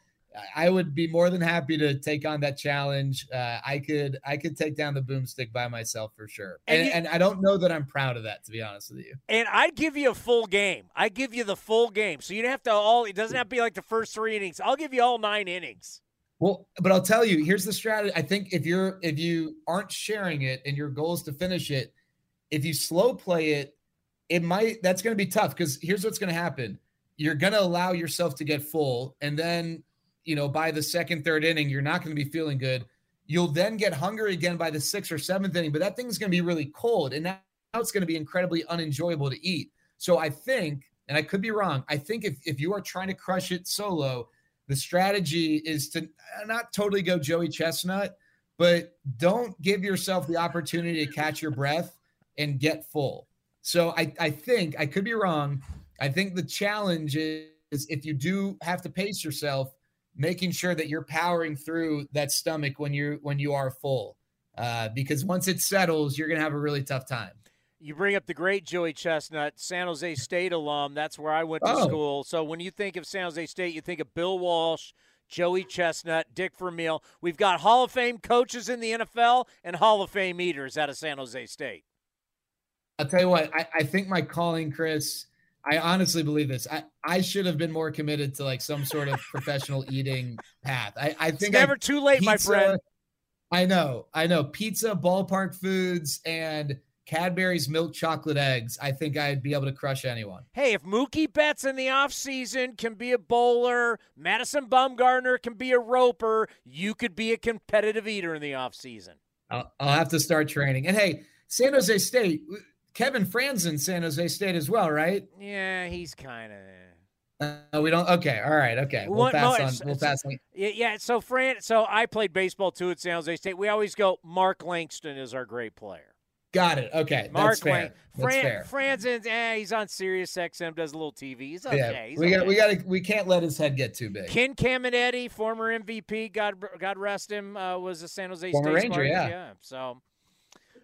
I would be more than happy to take on that challenge. Uh, I could I could take down the boomstick by myself for sure, And and, you- and I don't know that I'm proud of that to be honest with you. And I'd give you a full game. I'd give you the full game. So you'd have to all, it doesn't have to be like the first three innings. I'll give you all nine innings. Well, but I'll tell you, here's the strategy. I think if you're if you aren't sharing it and your goal is to finish it, if you slow play it, it might that's going to be tough because here's what's going to happen. You're going to allow yourself to get full and then, you know, by the second, third inning, you're not going to be feeling good. You'll then get hungry again by the sixth or seventh inning, but that thing's going to be really cold and now it's going to be incredibly unenjoyable to eat. So I think, and I could be wrong, I think if if you are trying to crush it solo, the strategy is to not totally go Joey Chestnut, but don't give yourself the opportunity to catch your breath and get full. So I, I think I could be wrong. I think the challenge is if you do have to pace yourself, making sure that you're powering through that stomach when you're when you are full. Uh, because once it settles, you're gonna have a really tough time. You bring up the great Joey Chestnut, San Jose State alum. That's where I went to Oh. school. So when you think of San Jose State, you think of Bill Walsh, Joey Chestnut, Dick Vermeil. We've got Hall of Fame coaches in the NFL and Hall of Fame eaters out of San Jose State. I'll tell you what, I, I think my calling, Chris, I honestly believe this. I, I should have been more committed to like some sort of professional eating path. I, I think never I- too late, my friend. I know, I know. Pizza, ballpark foods, and Cadbury's milk chocolate eggs. I think I'd be able to crush anyone. Hey, if Mookie Betts in the offseason can be a bowler, Madison Bumgarner can be a roper, you could be a competitive eater in the offseason. I'll, I'll have to start training. And hey, San Jose State. Kevin Frandsen, San Jose State as well, right? Yeah, he's kind of. Uh, we don't. Okay, all right, okay. We'll What- pass no, on. We'll pass on. Yeah, yeah. So Fran, so I played baseball too at San Jose State. We always go. Mark Langston is our great player. Got it. Okay, Mark that's fair. Lang- That's Fran, fair. Eh, he's on Sirius XM, does a little TV. He's okay. yeah, he's we got we gotta We can't let his head get too big. Ken Caminiti, former MVP, God God rest him, uh, was a San Jose Former State Ranger, Spartans. yeah. So,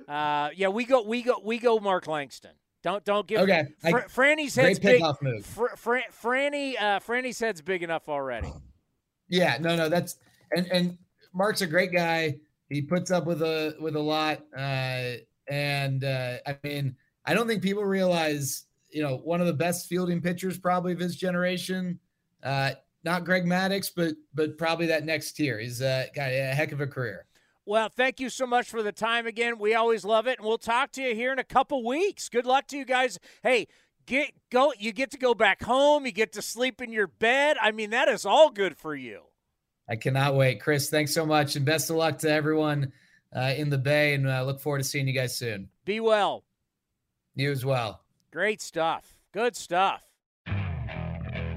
uh, yeah, we go, we go, we go. Mark Langston. Don't don't give. Okay, I- Fr- Franny's head's big. Fr- Fran, Franny, uh, Franny's head's big enough already. Yeah, no, no, that's and and Mark's a great guy. He puts up with a with a lot, uh, and uh, I mean, I don't think people realize, you know, one of the best fielding pitchers probably of his generation. Uh, not Greg Maddux, but but probably that next tier. He's uh, got a heck of a career. Well, thank you so much for the time again. We always love it, and we'll talk to you here in a couple weeks. Good luck to you guys. Hey, get go. You get to go back home. You get to sleep in your bed. I mean, that is all good for you. I cannot wait, Chris. Thanks so much, and best of luck to everyone uh, in the Bay. And uh, look forward to seeing you guys soon. Be well. You as well. Great stuff. Good stuff.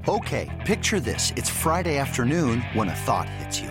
Okay, picture this. It's Friday afternoon when a thought hits you.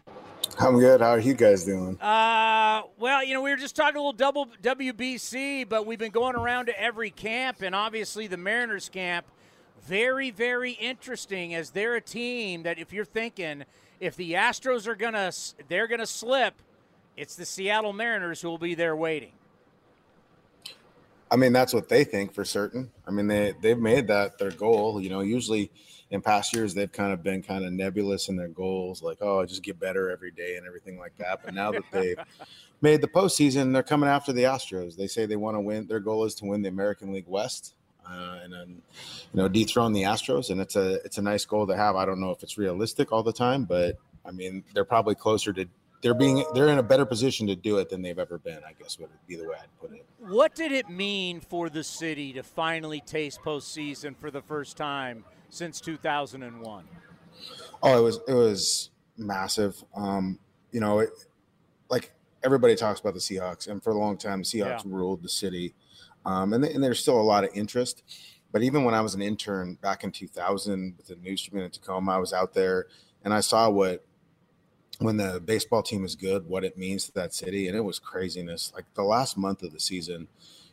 I'm good. How are you guys doing? Uh, well, you know, we were just talking a little double WBC, but we've been going around to every camp, and obviously the Mariners camp, very, very interesting. As they're a team that, if you're thinking, if the Astros are gonna, they're gonna slip, it's the Seattle Mariners who will be there waiting. I mean, that's what they think for certain. I mean, they they've made that their goal. You know, usually in past years they've kind of been kind of nebulous in their goals, like oh, I just get better every day and everything like that. But now that they've made the postseason, they're coming after the Astros. They say they want to win. Their goal is to win the American League West. Uh, and then, you know, dethrone the Astros, and it's a it's a nice goal to have. I don't know if it's realistic all the time, but I mean, they're probably closer to they're being they're in a better position to do it than they've ever been. I guess would be the way I'd put it. What did it mean for the city to finally taste postseason for the first time since 2001? Oh, it was it was massive. Um, you know, it, like everybody talks about the Seahawks, and for a long time, the Seahawks Yeah. ruled the city, um, and, and there's still a lot of interest. But even when I was an intern back in 2000 with the newsroom in Tacoma, I was out there and I saw what when the baseball team is good, what it means to that city, and it was craziness. Like the last month of the season,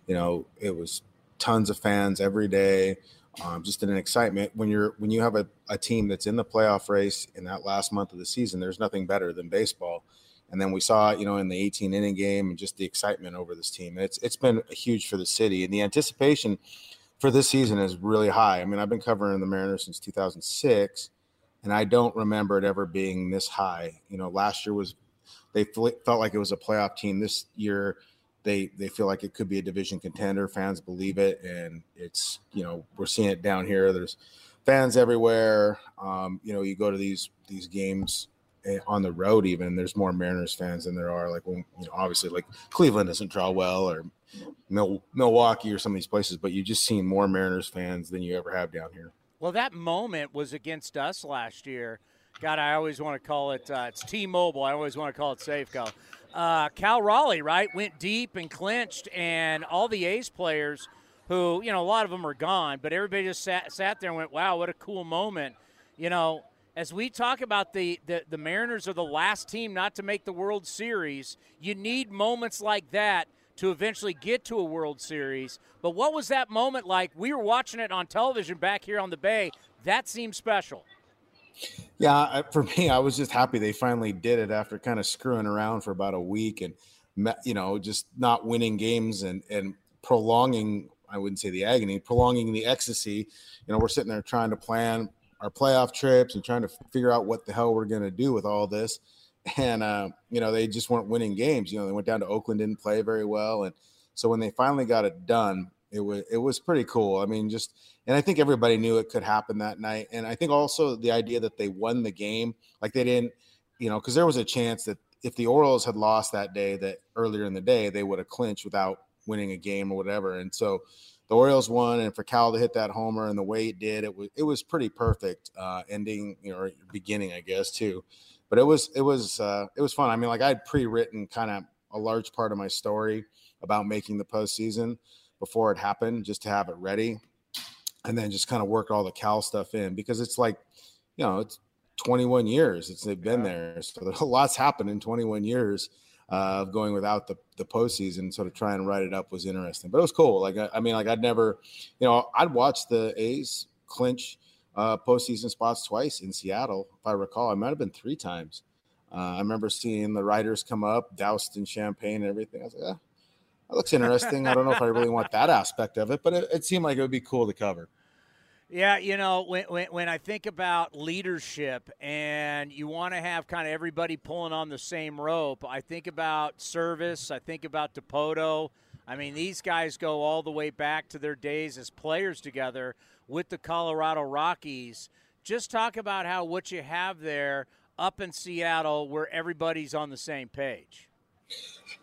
you know, it was tons of fans every day um, just in an excitement. When you're when you have a, a team that's in the playoff race in that last month of the season there's nothing better than baseball. And then we saw you know in the 18 inning game and just the excitement over this team. It's it's been huge for the city. And the anticipation for this season is really high. I mean i've been covering the mariners since 2006 and i don't remember it ever being this high. You know last year was they felt like it was a playoff team. This year they they feel like it could be a division contender. Fans believe it, and it's you know we're seeing it down here. There's fans everywhere. Um, you know, you go to these these games eh, on the road. Even there's more Mariners fans than there are like when you know obviously like Cleveland doesn't draw well or Mil- Milwaukee or some of these places, but you just seen more Mariners fans than you ever have down here. Well, that moment was against us last year. God, I always want to call it. Uh, it's T-Mobile. I always want to call it Safeco. Uh, Cal Raleigh, right, went deep and clinched, and all the A's players, who you know, a lot of them are gone, but everybody just sat sat there and went, "Wow, what a cool moment!" You know, as we talk about the, the the Mariners are the last team not to make the World Series. You need moments like that to eventually get to a World Series. But what was that moment like? We were watching it on television back here on the Bay. That seemed special. Yeah, for me, I was just happy they finally did it after kind of screwing around for about a week and you know just not winning games and and prolonging. I wouldn't say the agony, prolonging the ecstasy. You know, we're sitting there trying to plan our playoff trips and trying to figure out what the hell we're going to do with all this. And uh, you know, they just weren't winning games. You know, they went down to Oakland, didn't play very well, and So when they finally got it done, it was it was pretty cool. I mean, just and I think everybody knew it could happen that night. And I think also the idea that they won the game, like they didn't, you know, because there was a chance that if the Orioles had lost that day, that earlier in the day they would have clinched without winning a game or whatever. And so the Orioles won, and for Cal to hit that homer and the way it did, it was it was pretty perfect uh, ending, you know, beginning, I guess too. But it was it was uh, it was fun. I mean, like I'd pre-written kind of a large part of my story about making the postseason before it happened, just to have it ready, and then just kind of work all the Cal stuff in because it's like, you know, it's 21 years since they've been yeah. there, so a lot's happened in 21 years uh, of going without the the postseason. Sort of try and write it up was interesting, but it was cool. Like I, I mean, like I'd never, you know, I'd watch the A's clinch uh, postseason spots twice in Seattle, if I recall. I might have been three times. Uh, I remember seeing the writers come up, doused in champagne and everything. I was like, that looks interesting. I don't know if I really want that aspect of it, but it, it seemed like it would be cool to cover. Yeah, you know, when, when, when, I think about leadership and you want to have kind of everybody pulling on the same rope, I think about Servais, I think about Dipoto. I mean, these guys go all the way back to their days as players together with the Colorado Rockies. Just talk about how what you have there up in Seattle where everybody's on the same page.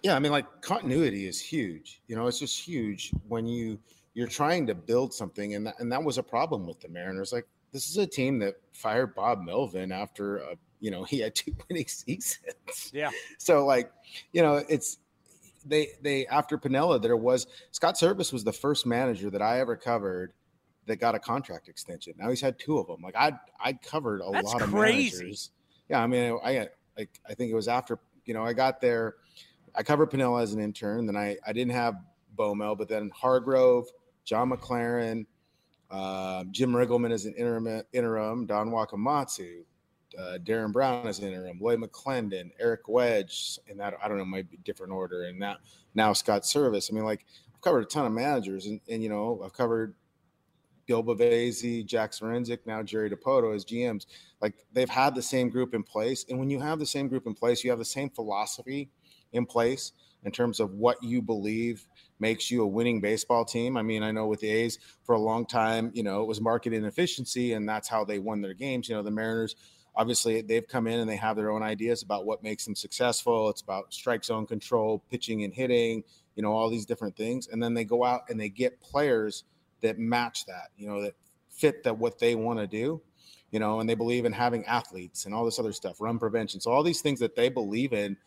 Yeah, I mean, like continuity is huge. You know, it's just huge when you – you're trying to build something, and that, and that was a problem with the Mariners. Like this is a team that fired Bob Melvin after a, you know he had two winning seasons. Yeah. So like, you know, it's they they after Piniella there was Scott Servais was the first manager that I ever covered that got a contract extension. Now he's had two of them. Like I I covered a That's lot of crazy. managers. Yeah, I mean I like I think it was after you know I got there. I covered Piniella as an intern. Then I I didn't have Bomel, but then Hargrove, John McLaren, uh, Jim Riggleman as an interim, interim Don Wakamatsu, uh, Daren Brown as an interim, Lloyd McClendon, Eric Wedge, and that I don't know, might be different order, and now now Scott Servais. I mean, like I've covered a ton of managers, and, and you know I've covered Bill Bavasi, Jack Zduriencik, now Jerry Dipoto as GMs. Like they've had the same group in place, and when you have the same group in place, you have the same philosophy in place in terms of what you believe makes you a winning baseball team. I mean, I know with the A's for a long time, you know, it was market inefficiency, and that's how they won their games. You know, the Mariners, obviously, they've come in and they have their own ideas about what makes them successful. It's about strike zone control, pitching and hitting, you know, all these different things. And then they go out and they get players that match that, you know, that fit that what they want to do. You know, and they believe in having athletes and all this other stuff, run prevention. So all these things that they believe in,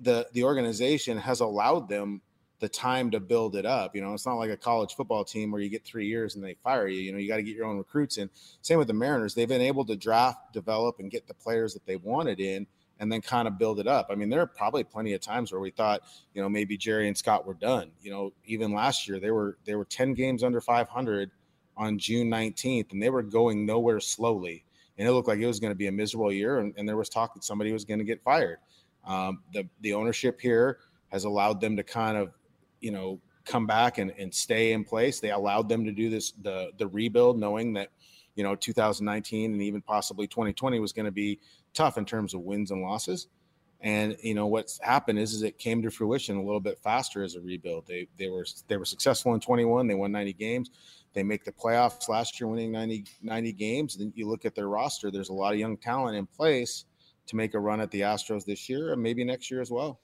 the the organization has allowed them the time to build it up. You know, it's not like a college football team where you get three years and they fire you. You know, you got to get your own recruits in. Same with the Mariners. They've been able to draft, develop, and get the players that they wanted in and then kind of build it up. I mean, there are probably plenty of times where we thought, you know, maybe Jerry and Scott were done. You know, even last year they were they were 10 games under 500 on June 19th and they were going nowhere slowly. And it looked like it was going to be a miserable year and, and there was talk that somebody was going to get fired. Um, the the ownership here has allowed them to kind of you know come back and, and stay in place. They allowed them to do this the the rebuild, knowing that you know 2019 and even possibly 2020 was going to be tough in terms of wins and losses. And you know what's happened is, is it came to fruition a little bit faster as a rebuild. They they were they were successful in 21. They won 90 games. They make the playoffs last year, winning 90 90 games. Then you look at their roster. There's a lot of young talent in place to make a run at the Astros this year and maybe next year as well.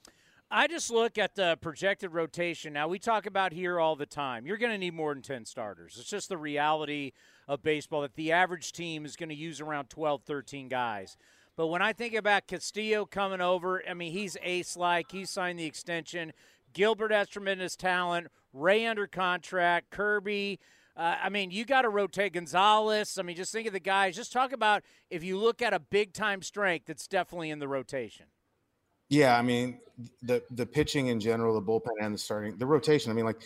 I just look at the projected rotation. Now, we talk about here all the time. You're going to need more than 10 starters. It's just the reality of baseball that the average team is going to use around 12, 13 guys. But when I think about Castillo coming over, I mean, he's ace like. He signed the extension. Gilbert has tremendous talent. Ray under contract. Kirby. Uh, I mean, you got to rotate Gonzalez. I mean, just think of the guys. Just talk about if you look at a big time strength, it's definitely in the rotation. Yeah, I mean the the pitching in general, the bullpen and the starting, the rotation. I mean, like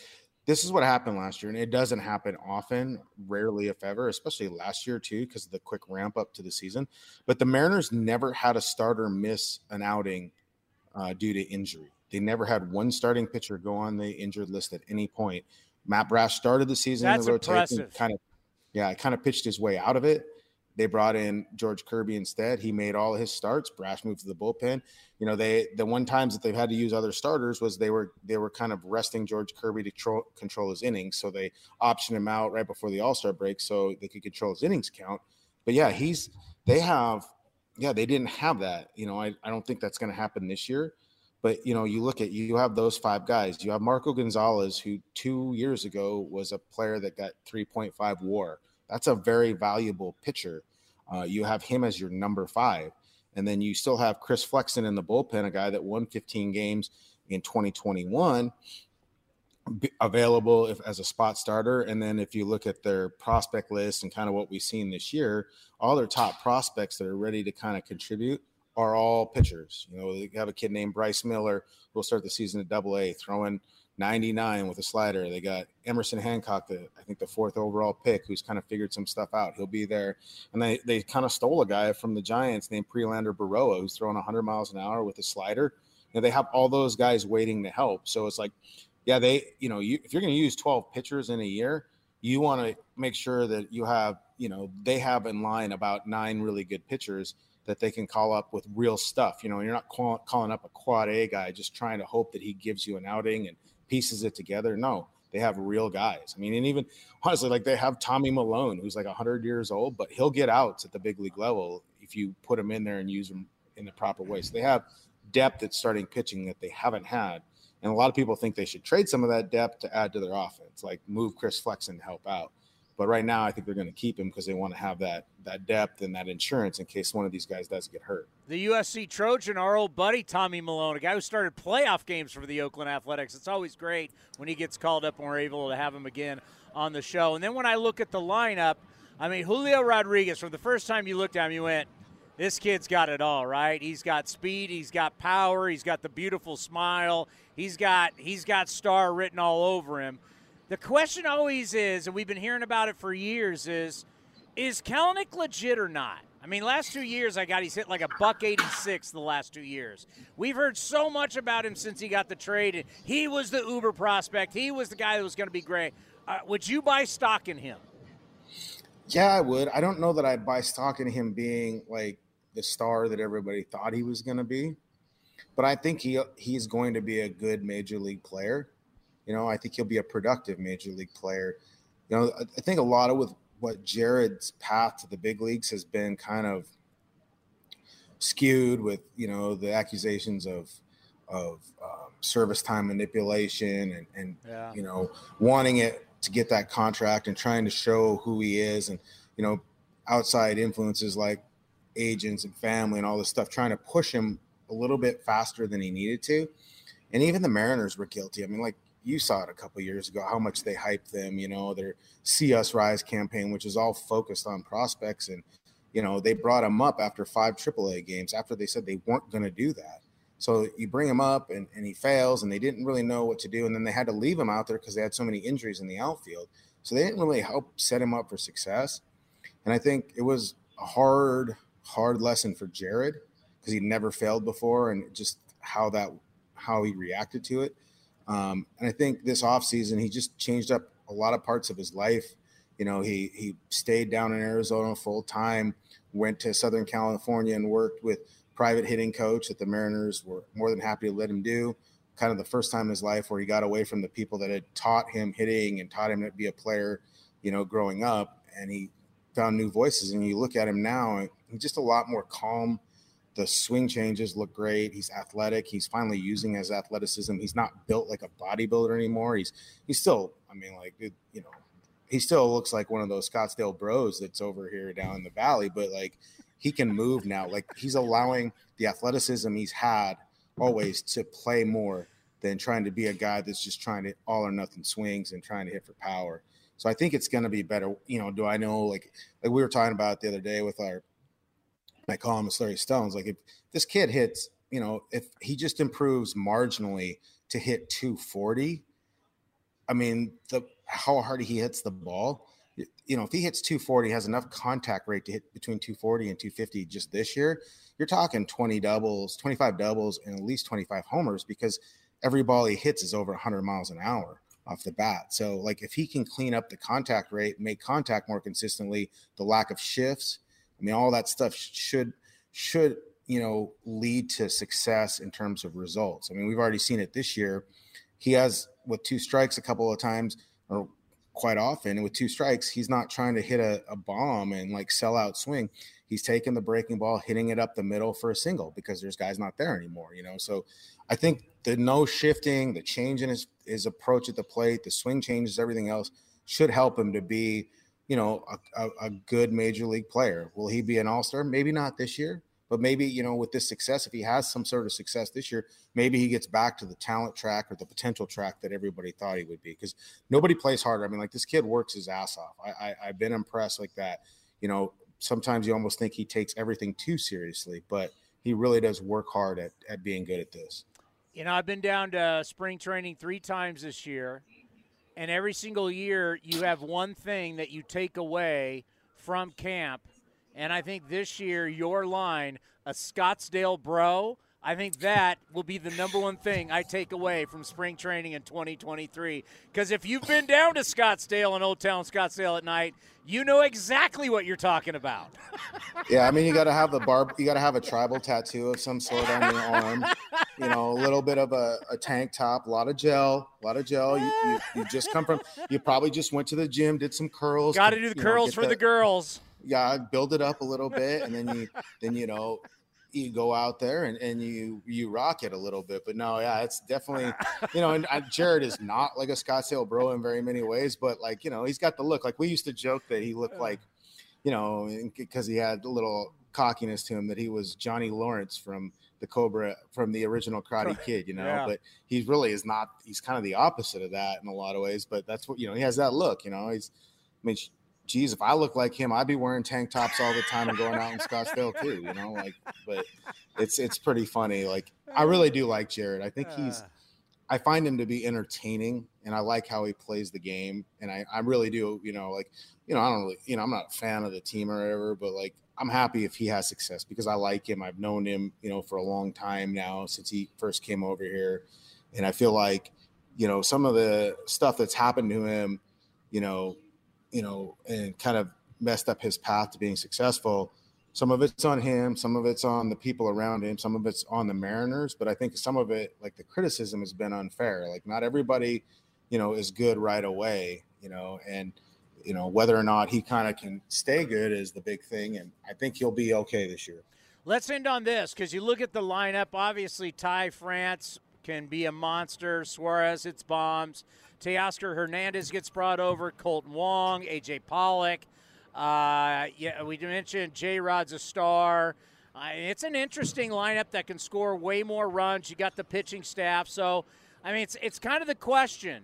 this is what happened last year, and it doesn't happen often, rarely if ever, especially last year too, because of the quick ramp up to the season. But the Mariners never had a starter miss an outing uh, due to injury. They never had one starting pitcher go on the injured list at any point. Matt Brash started the season That's in the rotation, impressive. kind of, yeah, kind of pitched his way out of it they brought in George Kirby instead. He made all his starts. Brash moved to the bullpen. You know, they the one times that they've had to use other starters was they were they were kind of resting George Kirby to control, control his innings. So they optioned him out right before the All Star break so they could control his innings count. But yeah, he's they have yeah they didn't have that. You know, I I don't think that's going to happen this year. But you know, you look at you have those five guys. You have Marco Gonzalez, who two years ago was a player that got 3.5 WAR. That's a very valuable pitcher. Uh, you have him as your number five. And then you still have Chris Flexen in the bullpen, a guy that won 15 games in 2021, available if, as a spot starter. And then if you look at their prospect list and kind of what we've seen this year, all their top prospects that are ready to kind of contribute are all pitchers. You know, they have a kid named Bryce Miller who will start the season at Double A, throwing 99 with a slider. They got Emerson Hancock, the, I think the fourth overall pick, who's kind of figured some stuff out. He'll be there. And they, they kind of stole a guy from the Giants named Prelander Berroa, who's throwing 100 miles an hour with a slider. You know, they have all those guys waiting to help. So it's like, yeah, they, you know, you, if you're going to use 12 pitchers in a year, you want to make sure that you have, you know, they have in line about nine really good pitchers that they can call up with real stuff. You know, you're not call, calling up a quad A guy just trying to hope that he gives you an outing and pieces it together. No, they have real guys. I mean, and even honestly, like they have Tommy Milone, who's like 100 years old, but he'll get outs at the big league level if you put him in there and use him in the proper way. So they have depth at starting pitching that they haven't had. And a lot of people think they should trade some of that depth to add to their offense, like move Chris Flexen to help out. But right now, I think they're going to keep him because they want to have that that depth and that insurance in case one of these guys does get hurt. The USC Trojan, our old buddy Tommy Milone, a guy who started playoff games for the Oakland Athletics. It's always great when he gets called up and we're able to have him again on the show. And then when I look at the lineup, I mean Julio Rodriguez. From the first time you looked at him, you went, "This kid's got it all, right? He's got speed, he's got power, he's got the beautiful smile, he's got he's got star written all over him." The question always is, and we've been hearing about it for years, is is Kelenic legit or not? I mean, last two years I got he's hit like a buck 86 the last two years. We've heard so much about him since he got the trade. He was the uber prospect. He was the guy that was going to be great. Uh, would you buy stock in him? Yeah, I would. I don't know that I'd buy stock in him being like the star that everybody thought he was going to be, but I think he he's going to be a good major league player. You know, I think he'll be a productive major league player. You know, I think a lot of with what Jarred's path to the big leagues has been kind of skewed with you know the accusations of of um, service time manipulation and and yeah. you know wanting it to get that contract and trying to show who he is and you know outside influences like agents and family and all this stuff trying to push him a little bit faster than he needed to and even the mariners were guilty i mean like you saw it a couple years ago how much they hyped them you know their Sea Us Rise campaign which is all focused on prospects. And you know they brought him up after five aaa games after they said they weren't going to do that. So you bring him up and, and he fails and they didn't really know what to do. And then they had to leave him out there because they had so many injuries in the outfield. So they didn't really help set him up for success. And i think it was a hard hard lesson for jarred because he'd never failed before and just how that how he reacted to it um, and I think this offseason, he just changed up a lot of parts of his life. You know, he he stayed down in Arizona full time, went to Southern California and worked with private hitting coach that the Mariners were more than happy to let him do. Kind of the first time in his life where he got away from the people that had taught him hitting and taught him to be a player, you know, growing up, and he found new voices. And you look at him now, he's just a lot more calm, the swing changes look great. He's athletic. He's finally using his athleticism. He's not built like a bodybuilder anymore. He's he's still, I mean, like it, you know, he still looks like one of those Scottsdale bros that's over here down in the valley, but like he can move now. Like he's allowing the athleticism he's had always to play more than trying to be a guy that's just trying to all or nothing swings and trying to hit for power. So I think it's going to be better. You know, do I know like like we were talking about the other day with our I call him a Slurry Stones. Like if this kid hits, you know, if he just improves marginally to hit 240, I mean, the how hard he hits the ball, you know, if he hits 240, has enough contact rate to hit between 240 and 250 just this year, you're talking 20 doubles, 25 doubles, and at least 25 homers because every ball he hits is over 100 miles an hour off the bat. So, like, if he can clean up the contact rate, make contact more consistently, the lack of shifts, I mean, all that stuff should should you know lead to success in terms of results. I mean, we've already seen it this year. He has with two strikes a couple of times, or quite often with two strikes, he's not trying to hit a, a bomb and like sell out swing. He's taking the breaking ball, hitting it up the middle for a single because there's guys not there anymore, you know. So I think the no shifting, the change in his, his approach at the plate, the swing changes, everything else should help him to be, you know, a, a, a good major league player. Will he be an all star? Maybe not this year, but maybe, you know, with this success, if he has some sort of success this year, maybe he gets back to the talent track or the potential track that everybody thought he would be. Because nobody plays harder. I mean, like this kid works his ass off. I, I I've been impressed like that. You know, sometimes you almost think he takes everything too seriously, but he really does work hard at, at being good at this. You know, I've been down to spring training three times this year, and every single year you have one thing that you take away from camp. And I think this year, your line, a Scottsdale bro, I think that will be the number one thing I take away from spring training in 2023. Because if you've been down to Scottsdale and Old Town Scottsdale at night, you know exactly what you're talking about. yeah, I mean, you got to have the barb, you got to have a tribal tattoo of some sort on your arm. You know, a little bit of a, a tank top, a lot of gel, a lot of gel. You, you, you, just come from, you probably just went to the gym, did some curls. Got to do the curls know, for the, the girls yeah, build it up a little bit, and then you then you know you go out there and, and you you rock it a little bit. But no, yeah, it's definitely you know, and uh, Jarred is not like a Scottsdale bro in very many ways, but like you know, he's got the look. Like we used to joke that he looked like, you know, because he had a little cockiness to him that he was Johnny Lawrence from the Cobra from the original Karate Kid, you know. Yeah. But he really is not. He's kind of the opposite of that in a lot of ways. But that's what you know. He has that look, you know. He's. I mean, geez, if I look like him, I'd be wearing tank tops all the time and going out in Scottsdale too, you know, like, but it's, it's pretty funny. Like, I really do like Jarred. I think he's, ah. I find him to be entertaining and I like how he plays the game. And I, I really do, you know, like, you know, I don't really, you know, I'm not a fan of the team or whatever, but like, I'm happy if he has success because I like him. I've known him, you know, for a long time now since he first came over here. And I feel like, you know, some of the stuff that's happened to him, you know, you know, and kind of messed up his path to being successful. Some of it's on him, some of it's on the people around him, some of it's on the Mariners. But I think some of it, like the criticism, has been unfair. Like not everybody, you know, is good right away. You know, and you know whether or not he kind of can stay good is the big thing. And I think he'll be okay this year. Let's end on this because you look at the lineup. Obviously, Ty France can be a monster. Suarez hits bombs. Teoscar Hernandez gets brought over. Kolten Wong, AJ Pollock. Uh, yeah, we mentioned J Rod's a star. Uh, it's an interesting lineup that can score way more runs. You got the pitching staff, so I mean, it's it's kind of the question: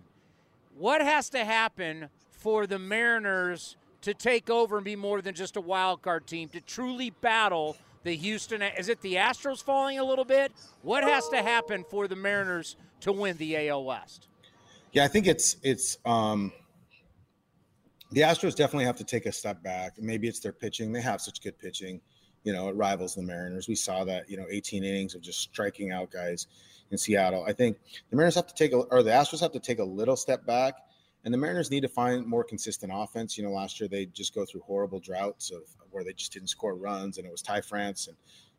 what has to happen for the Mariners to take over and be more than just a wild card team to truly battle the Houston? Is it the Astros falling a little bit? What has to happen for the Mariners to win the AL West? Yeah, I think it's it's um the Astros definitely have to take a step back. Maybe it's their pitching. They have such good pitching. You know, it rivals the Mariners. We saw that, you know, 18 innings of just striking out guys in Seattle. I think the Mariners have to take a or the Astros have to take a little step back. And the Mariners need to find more consistent offense. You know, last year they just go through horrible droughts of where they just didn't score runs, and it was Ty France and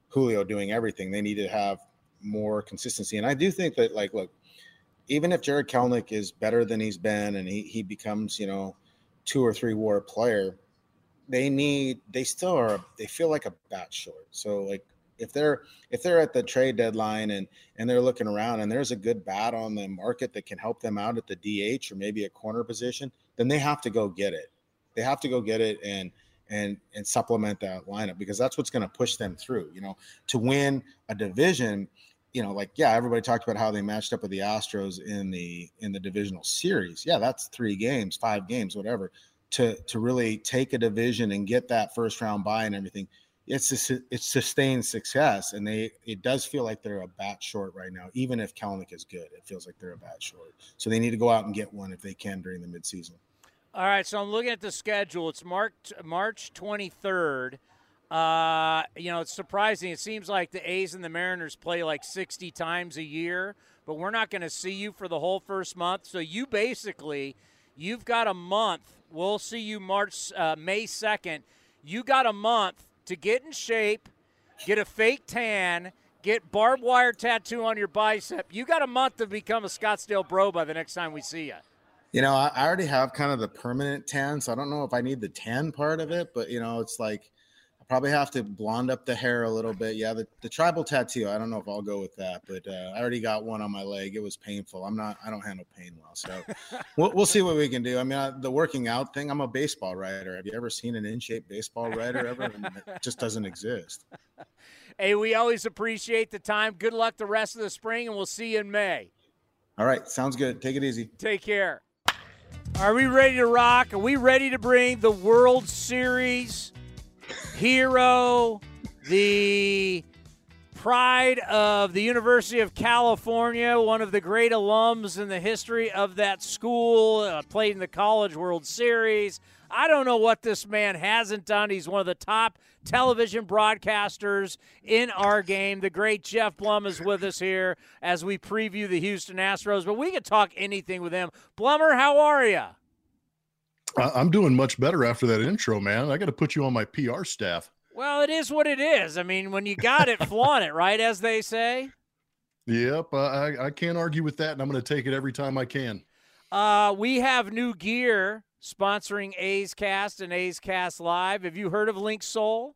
Julio doing everything. They need to have more consistency. And I do think that, like, look, even if Jarred Kelenic is better than he's been and he, he becomes, you know, two or three war player, they need they still are they feel like a bat short. So like if they're if they're at the trade deadline and and they're looking around and there's a good bat on the market that can help them out at the DH or maybe a corner position, then they have to go get it. They have to go get it and and and supplement that lineup because that's what's going to push them through. You know, to win a division, you know, like yeah, everybody talked about how they matched up with the Astros in the in the divisional series. Yeah, that's three games, five games, whatever. To to really take a division and get that first round bye and everything, it's a, it's sustained success, and they it does feel like they're a bat short right now. Even if Kelenic is good, it feels like they're a bat short. So they need to go out and get one if they can during the midseason. All right, so I'm looking at the schedule. It's March March 23rd. Uh, you know, it's surprising. It seems like the A's and the Mariners play like 60 times a year, but we're not going to see you for the whole first month. So you basically, you've got a month. We'll see you March, uh, May 2nd. You got a month to get in shape, get a fake tan, get barbed wire tattoo on your bicep. You got a month to become a Scottsdale bro by the next time we see you. You know, I, I already have kind of the permanent tan, so I don't know if I need the tan part of it, but you know, it's like probably have to blonde up the hair a little bit. Yeah, the, the tribal tattoo, I don't know if I'll go with that, but uh, I already got one on my leg. It was painful. I'm not, I don't handle pain well. So we'll, we'll see what we can do. I mean, I, the working out thing, I'm a baseball writer. Have you ever seen an in shape baseball writer ever? It just doesn't exist. Hey, we always appreciate the time. Good luck the rest of the spring, and we'll see you in May. All right. Sounds good. Take it easy. Take care. Are we ready to rock? Are we ready to bring the World Series hero, the pride of the University of California, one of the great alums in the history of that school, uh, played in the College World Series. I don't know what this man hasn't done. He's one of the top television broadcasters in our game. The great Geoff Blum is with us here as we preview the Houston Astros, but we can talk anything with him. Blummer, how are you? I'm doing much better after that intro, man. I got to put you on my PR staff. Well, it is what it is. I mean, when you got it, flaunt it, right? As they say. Yep, uh, I, I can't argue with that, and I'm going to take it every time I can. Uh, we have new gear sponsoring A's Cast and A's Cast Live. Have you heard of Linksoul?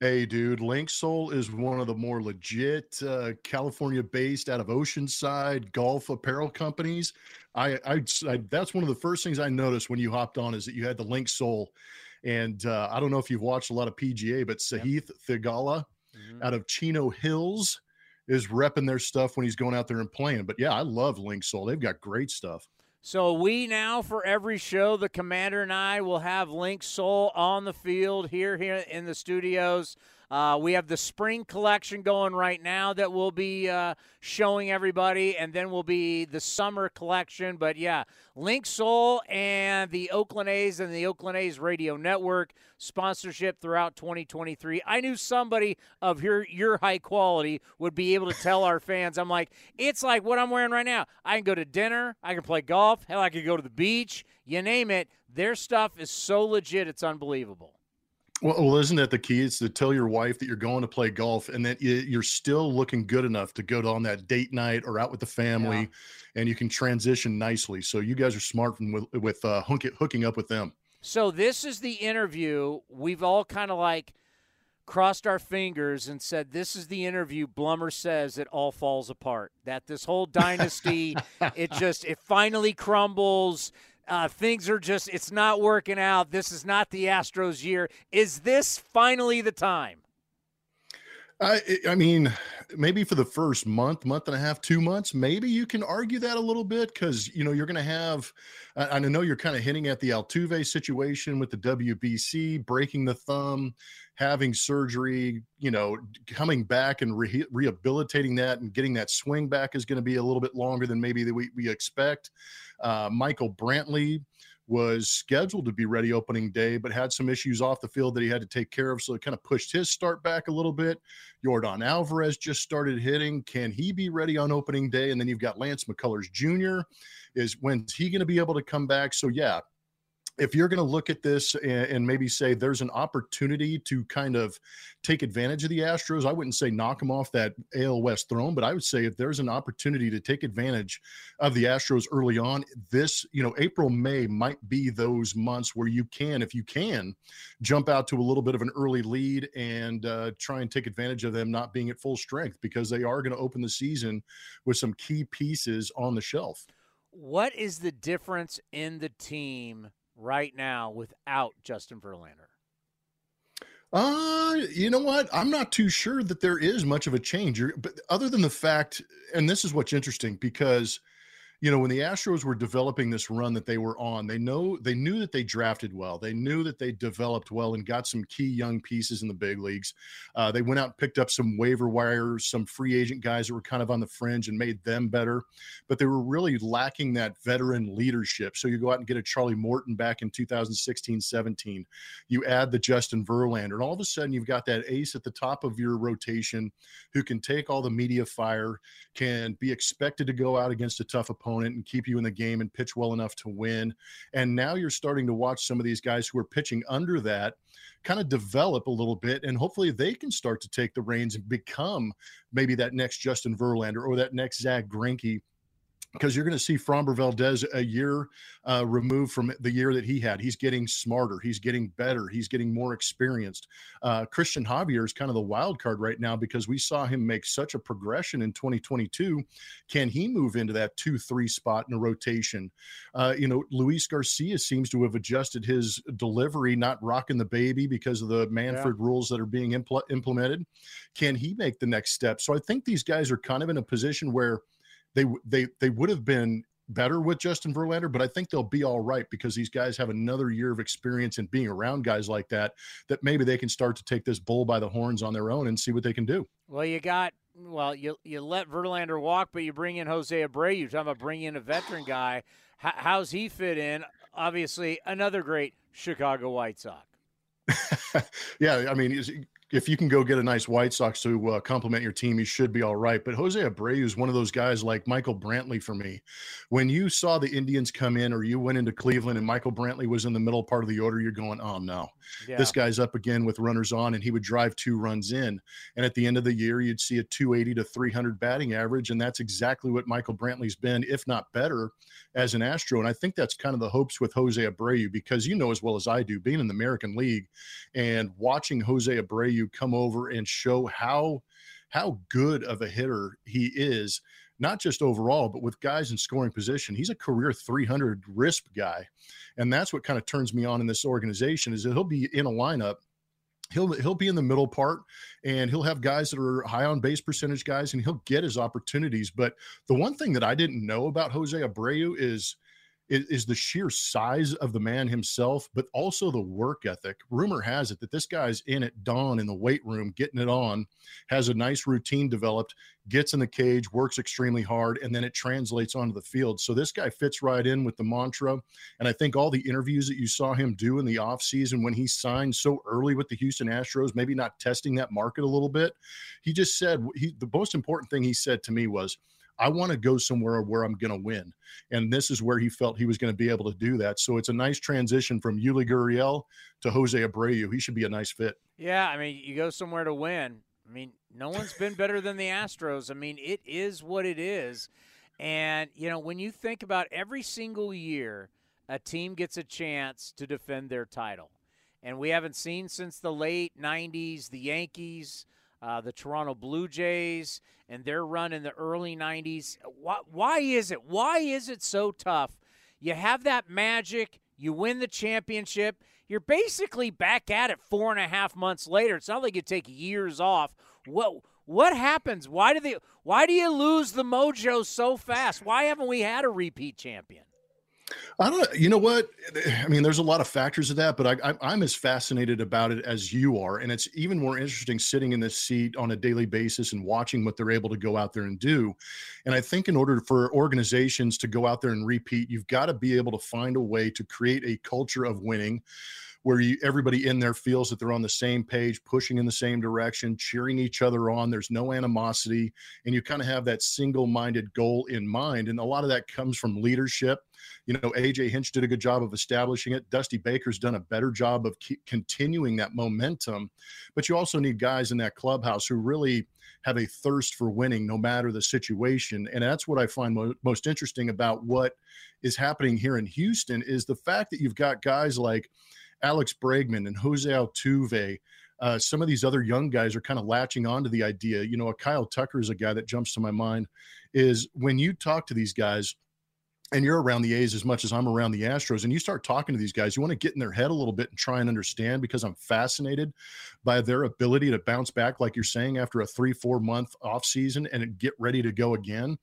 Hey, dude, Linksoul is one of the more legit uh, California-based, out of Oceanside golf apparel companies. I, I, I, that's one of the first things I noticed when you hopped on is that you had the Linksoul, and uh, I don't know if you've watched a lot of PGA, but Sahith Theegala Mm-hmm. out of Chino Hills is repping their stuff when he's going out there and playing. But yeah, I love Linksoul. They've got great stuff. So we now, for every show, the commander and I will have Linksoul on the field here, here in the studios. Uh, we have the spring collection going right now that we'll be uh, showing everybody, and then we'll be the summer collection. But yeah, Linksoul and the Oakland A's and the Oakland A's Radio Network sponsorship throughout 2023. I knew somebody of your your high quality would be able to tell our fans. I'm like, it's like what I'm wearing right now. I can go to dinner, I can play golf, hell, I could go to the beach. You name it. Their stuff is so legit, it's unbelievable. Well, well, isn't that the key? It's to tell your wife that you're going to play golf and that you- you're still looking good enough to go to on that date night or out with the family, and you can transition nicely. So you guys are smart from with with uh, hook, hooking up with them. So this is the interview. We've all kind of like crossed our fingers and said, "This is the interview." Blummer says it all falls apart. That this whole dynasty, it just it finally crumbles. Uh, things are just it's not working out. This is not the Astros' year. Is this finally the time? I, I mean, maybe for the first month, month and a half, two months, maybe you can argue that a little bit because you know you're going to have. I, I know you're kind of hinting at the Altuve situation with the WBC breaking the thumb, having surgery. You know, coming back and re- rehabilitating that and getting that swing back is going to be a little bit longer than maybe that we, we expect. Uh, Michael Brantley was scheduled to be ready opening day, but had some issues off the field that he had to take care of. So it kind of pushed his start back a little bit. Yordan Alvarez just started hitting. Can he be ready on opening day? And then you've got Lance McCullers Jr. Is when's he going to be able to come back? So yeah, if you're going to look at this and, maybe say there's an opportunity to kind of take advantage of the Astros, I wouldn't say knock them off that AL West throne, but I would say if there's an opportunity to take advantage of the Astros early on, this, you know, April, May might be those months where you can, if you can, jump out to a little bit of an early lead and uh, try and take advantage of them not being at full strength because they are going to open the season with some key pieces on the shelf. What is the difference in the team right now without Justin Verlander? Uh, you know what? I'm not too sure that there is much of a change, You're- but other than the fact, and this is what's interesting because, you know, when the Astros were developing this run that they were on, they know they knew that they drafted well, they knew that they developed well and got some key young pieces in the big leagues. Uh, they went out and picked up some waiver wires, some free agent guys that were kind of on the fringe and made them better, but they were really lacking that veteran leadership. So you go out and get a Charlie Morton back in 2016, 17 you add the Justin Verlander, and all of a sudden you've got that ace at the top of your rotation who can take all the media fire, can be expected to go out against a tough opponent opponent and keep you in the game and pitch well enough to win. And now you're starting to watch some of these guys who are pitching under that kind of develop a little bit, and hopefully they can start to take the reins and become maybe that next Justin Verlander or that next Zack Greinke because you're going to see Framber Valdez a year uh, removed from the year that he had. He's getting smarter. He's getting better. He's getting more experienced. Uh, Cristian Javier is kind of the wild card right now because we saw him make such a progression in 2022. Can he move into that two three spot in a rotation? Uh, you know, Luis Garcia seems to have adjusted his delivery, not rocking the baby because of the Manfred yeah. rules that are being impl- implemented. Can he make the next step? So I think these guys are kind of in a position where they they they would have been better with Justin Verlander, but I think they'll be all right because these guys have another year of experience in being around guys like that. That maybe they can start to take this bull by the horns on their own and see what they can do. Well, you got well, you you let Verlander walk, but you bring in Jose Abreu. You're talking about bringing in a veteran guy. H- how's he fit in? Obviously, another great Chicago White Sox. yeah, I mean, if you can go get a nice White Sox to uh, complement your team, you should be all right. But Jose Abreu is one of those guys like Michael Brantley for me. When you saw the Indians come in, or you went into Cleveland and Michael Brantley was in the middle part of the order, you're going, "Oh no, yeah. this guy's up again with runners on," and he would drive two runs in. And at the end of the year, you'd see a 280 to 300 batting average, and that's exactly what Michael Brantley's been, if not better, as an Astro. And I think that's kind of the hopes with Jose Abreu because you know as well as I do, being in the American League and watching Jose Abreu you come over and show how how good of a hitter he is not just overall, but with guys in scoring position. He's a career 300 RISP guy. And that's what kind of turns me on in this organization is that he'll be in a lineup. He'll, he'll be in the middle part and he'll have guys that are high on base percentage guys and he'll get his opportunities. But the one thing that I didn't know about Jose Abreu is is, is the sheer size of the man himself, but also the work ethic. Rumor has it that this guy's in at dawn in the weight room, getting it on, has a nice routine developed, gets in the cage, works extremely hard, and then it translates onto the field. So this guy fits right in with the mantra. And I think all the interviews that you saw him do in the offseason when he signed so early with the Houston Astros, maybe not testing that market a little bit, he just said he the most important thing he said to me was, I want to go somewhere where I'm going to win. And this is where he felt he was going to be able to do that. So it's a nice transition from Yuli Gurriel to Jose Abreu. He should be a nice fit. Yeah, I mean, you go somewhere to win. I mean, no one's been better than the Astros. I mean, it is what it is. And, you know, when you think about every single year, a team gets a chance to defend their title. And we haven't seen since the late 90s the Yankees, uh, the Toronto Blue Jays, and their run in the early 90s. Why, why is it? Why is it so tough? You have that magic, you win the championship, you're basically back at it four and a half months later. It's not like you take years off. What what happens? Why do they why do you lose the mojo so fast? Why haven't we had a repeat champion? I don't. You know what? I mean, there's a lot of factors of that, but I, I'm as fascinated about it as you are, and it's even more interesting sitting in this seat on a daily basis and watching what they're able to go out there and do. And I think in order for organizations to go out there and repeat, you've got to be able to find a way to create a culture of winning where you, everybody in there feels that they're on the same page, pushing in the same direction, cheering each other on. There's no animosity, and you kind of have that single minded goal in mind. And a lot of that comes from leadership you know, AJ Hinch did a good job of establishing it. Dusty Baker's done a better job of continuing that momentum. But you also need guys in that clubhouse who really have a thirst for winning no matter the situation. And that's what I find mo- most interesting about what is happening here in Houston is the fact that you've got guys like Alex Bregman and Jose Altuve. Uh, some of these other young guys are kind of latching onto the idea. You know, a Kyle Tucker is a guy that jumps to my mind. Is when you talk to these guys, and you're around the A's as much as I'm around the Astros, and you start talking to these guys, you want to get in their head a little bit and try and understand because I'm fascinated by their ability to bounce back, like you're saying, after a three, four month off season and get ready to go again.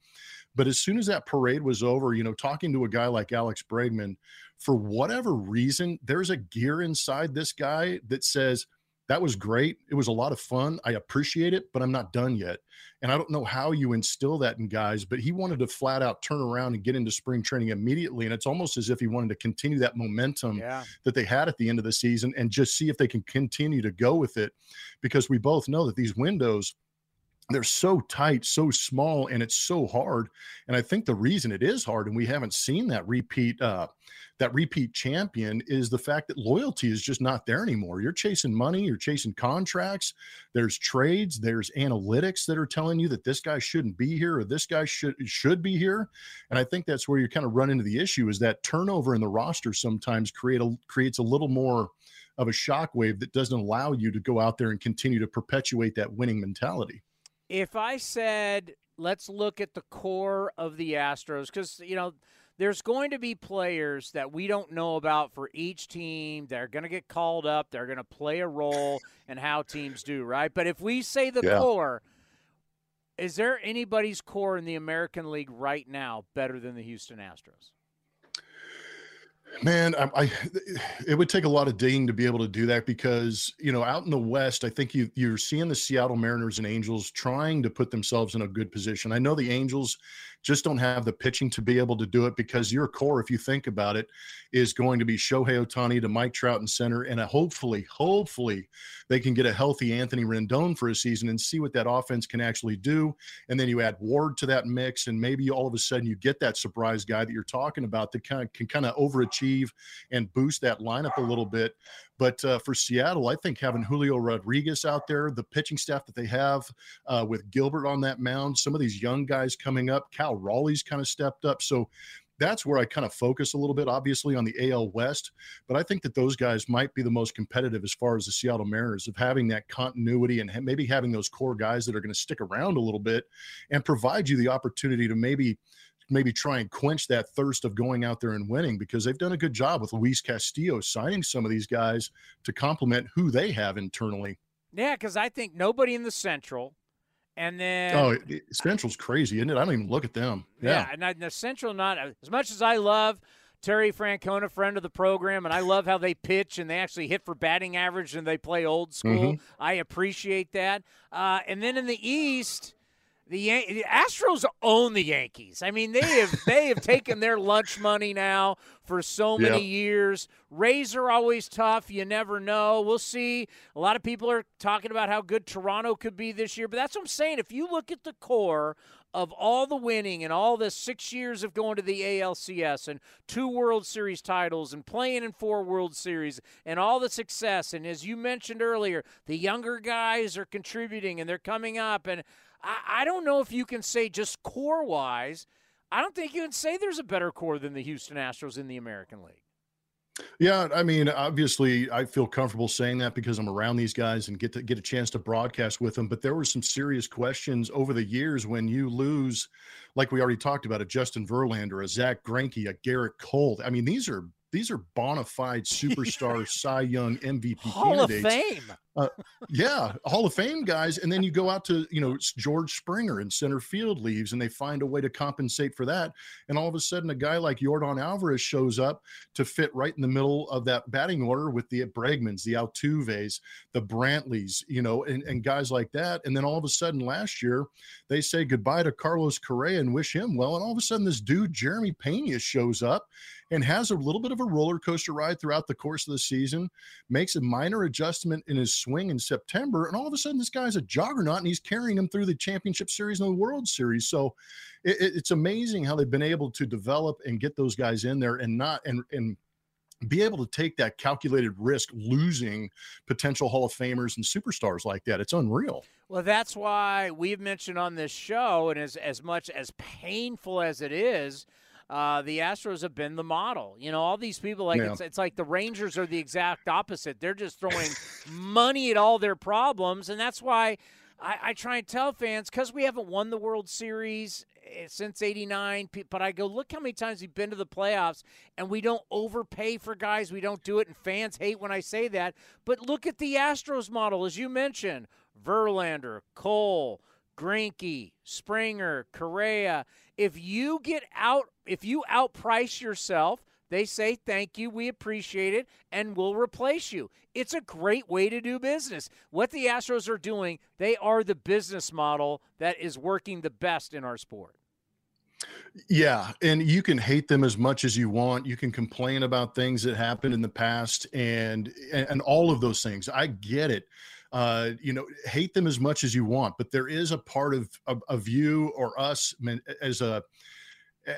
But as soon as that parade was over, you know, talking to a guy like Alex Bregman, for whatever reason, there's a gear inside this guy that says, that was great. It was a lot of fun. I appreciate it, but I'm not done yet. And I don't know how you instill that in guys, but he wanted to flat out turn around and get into spring training immediately. And it's almost as if he wanted to continue that momentum yeah. that they had at the end of the season and just see if they can continue to go with it. Because we both know that these windows they're so tight, so small, and it's so hard. And I think the reason it is hard, and we haven't seen that repeat uh, that repeat champion, is the fact that loyalty is just not there anymore. You're chasing money, you're chasing contracts. There's trades, there's analytics that are telling you that this guy shouldn't be here or this guy should should be here. And I think that's where you kind of run into the issue is that turnover in the roster sometimes create a creates a little more of a shockwave that doesn't allow you to go out there and continue to perpetuate that winning mentality if I said let's look at the core of the Astros because you know there's going to be players that we don't know about for each team. They're going to get called up. They're going to play a role in how teams do, right? But if we say the Yeah. core, is there anybody's core in the American League right now better than the Houston Astros? Man, I, I it would take a lot of digging to be able to do that because you know out in the West, I think you you're seeing the Seattle Mariners and Angels trying to put themselves in a good position. I know the Angels just don't have the pitching to be able to do it because your core, if you think about it, is going to be Shohei Ohtani to Mike Trout in center, and hopefully, hopefully, they can get a healthy Anthony Rendon for a season and see what that offense can actually do. And then you add Ward to that mix, and maybe all of a sudden you get that surprise guy that you're talking about that kind of can kind of overachieve and boost that lineup a little bit. But uh, for Seattle, I think having Julio Rodriguez out there, the pitching staff that they have uh, with Gilbert on that mound, some of these young guys coming up, Cal Raleigh's kind of stepped up. So that's where I kind of focus a little bit, obviously, on the AL West. But I think that those guys might be the most competitive as far as the Seattle Mariners of having that continuity and maybe having those core guys that are going to stick around a little bit and provide you the opportunity to maybe maybe try and quench that thirst of going out there and winning because they've done a good job with Luis Castillo signing some of these guys to complement who they have internally. Yeah, because I think nobody in the Central, and then oh, Central's crazy, isn't it? I don't even look at them. Yeah, Yeah. and I- the Central not as much as I love Terry Francona, friend of the program, and I love how they pitch and they actually hit for batting average and they play old school. Mhm. I appreciate that. Uh, and then in the East. The, Yan- the Astros own the Yankees. I mean, they have they have taken their lunch money now for so many years. Rays are always tough. You never know. We'll see. A lot of people are talking about how good Toronto could be this year, but that's what I'm saying. If you look at the core of all the winning and all the six years of going to the ALCS and two World Series titles and playing in four World Series and all the success, and as you mentioned earlier, the younger guys are contributing and they're coming up. And I, I don't know if you can say just core wise. I don't think you can say there's a better core than the Houston Astros in the American League. Yeah, I mean, obviously, I feel comfortable saying that because I'm around these guys and get to get a chance to broadcast with them. But there were some serious questions over the years when you lose, like we already talked about, a Justin Verlander, a Zack Greinke, a Gerrit Cole. I mean, these are these are bona fide superstar Cy Young MVP Hall of candidates. Fame. Uh, yeah, Hall of Fame guys, and then you go out to you know it's George Springer in center field leaves, and they find a way to compensate for that, and all of a sudden a guy like Yordan Alvarez shows up to fit right in the middle of that batting order with the Bregmans, the Altuves, the Brantleys, you know, and, and guys like that, and then all of a sudden last year they say goodbye to Carlos Correa and wish him well, and all of a sudden this dude Jeremy Pena shows up and has a little bit of a roller coaster ride throughout the course of the season, makes a minor adjustment in his swing in September, and all of a sudden this guy's a juggernaut and he's carrying him through the championship series and the World Series. So it, it- it's amazing how they've been able to develop and get those guys in there and not and and be able to take that calculated risk losing potential Hall of Famers and superstars like that. It's unreal. Well, that's why we've mentioned on this show, and as as much as painful as it is, uh, the Astros have been the model. You know, all these people like Yeah. it's it's like the Rangers are the exact opposite. They're just throwing money at all their problems, and that's why I, I try and tell fans because we haven't won the World Series eh, since '89. But I go, look how many times we've been to the playoffs, and we don't overpay for guys. We don't do it, and fans hate when I say that. But look at the Astros model, as you mentioned: Verlander, Cole. Greinke, Springer, Correa. If you get out, if you outprice yourself, they say thank you, we appreciate it, and we'll replace you. It's a great way to do business. What the Astros are doing, they are the business model that is working the best in our sport. Yeah, and you can hate them as much as you want. You can complain about things that happened in the past and and, and all of those things. I get it. Uh, you know, hate them as much as you want, but there is a part of of, of you or us as a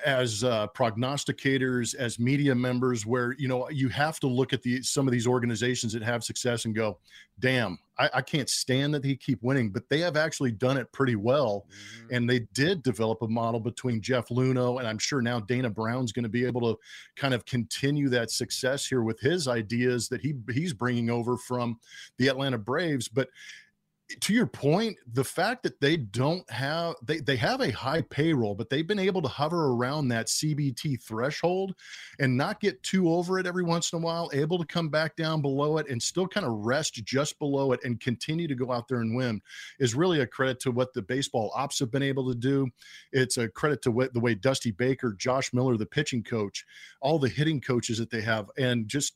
as uh, prognosticators, as media members, where you know you have to look at the some of these organizations that have success and go, "Damn, I, I can't stand that they keep winning," but they have actually done it pretty well, mm-hmm. and they did develop a model between Jeff Luhnow and I'm sure now Dana Brown's going to be able to kind of continue that success here with his ideas that he he's bringing over from the Atlanta Braves, but to your point, the fact that they don't have they they have a high payroll, but they've been able to hover around that CBT threshold and not get too over it every once in a while, able to come back down below it and still kind of rest just below it and continue to go out there and win is really a credit to what the baseball ops have been able to do. It's a credit to what the way Dusty Baker, Josh Miller, the pitching coach, all the hitting coaches that they have, and just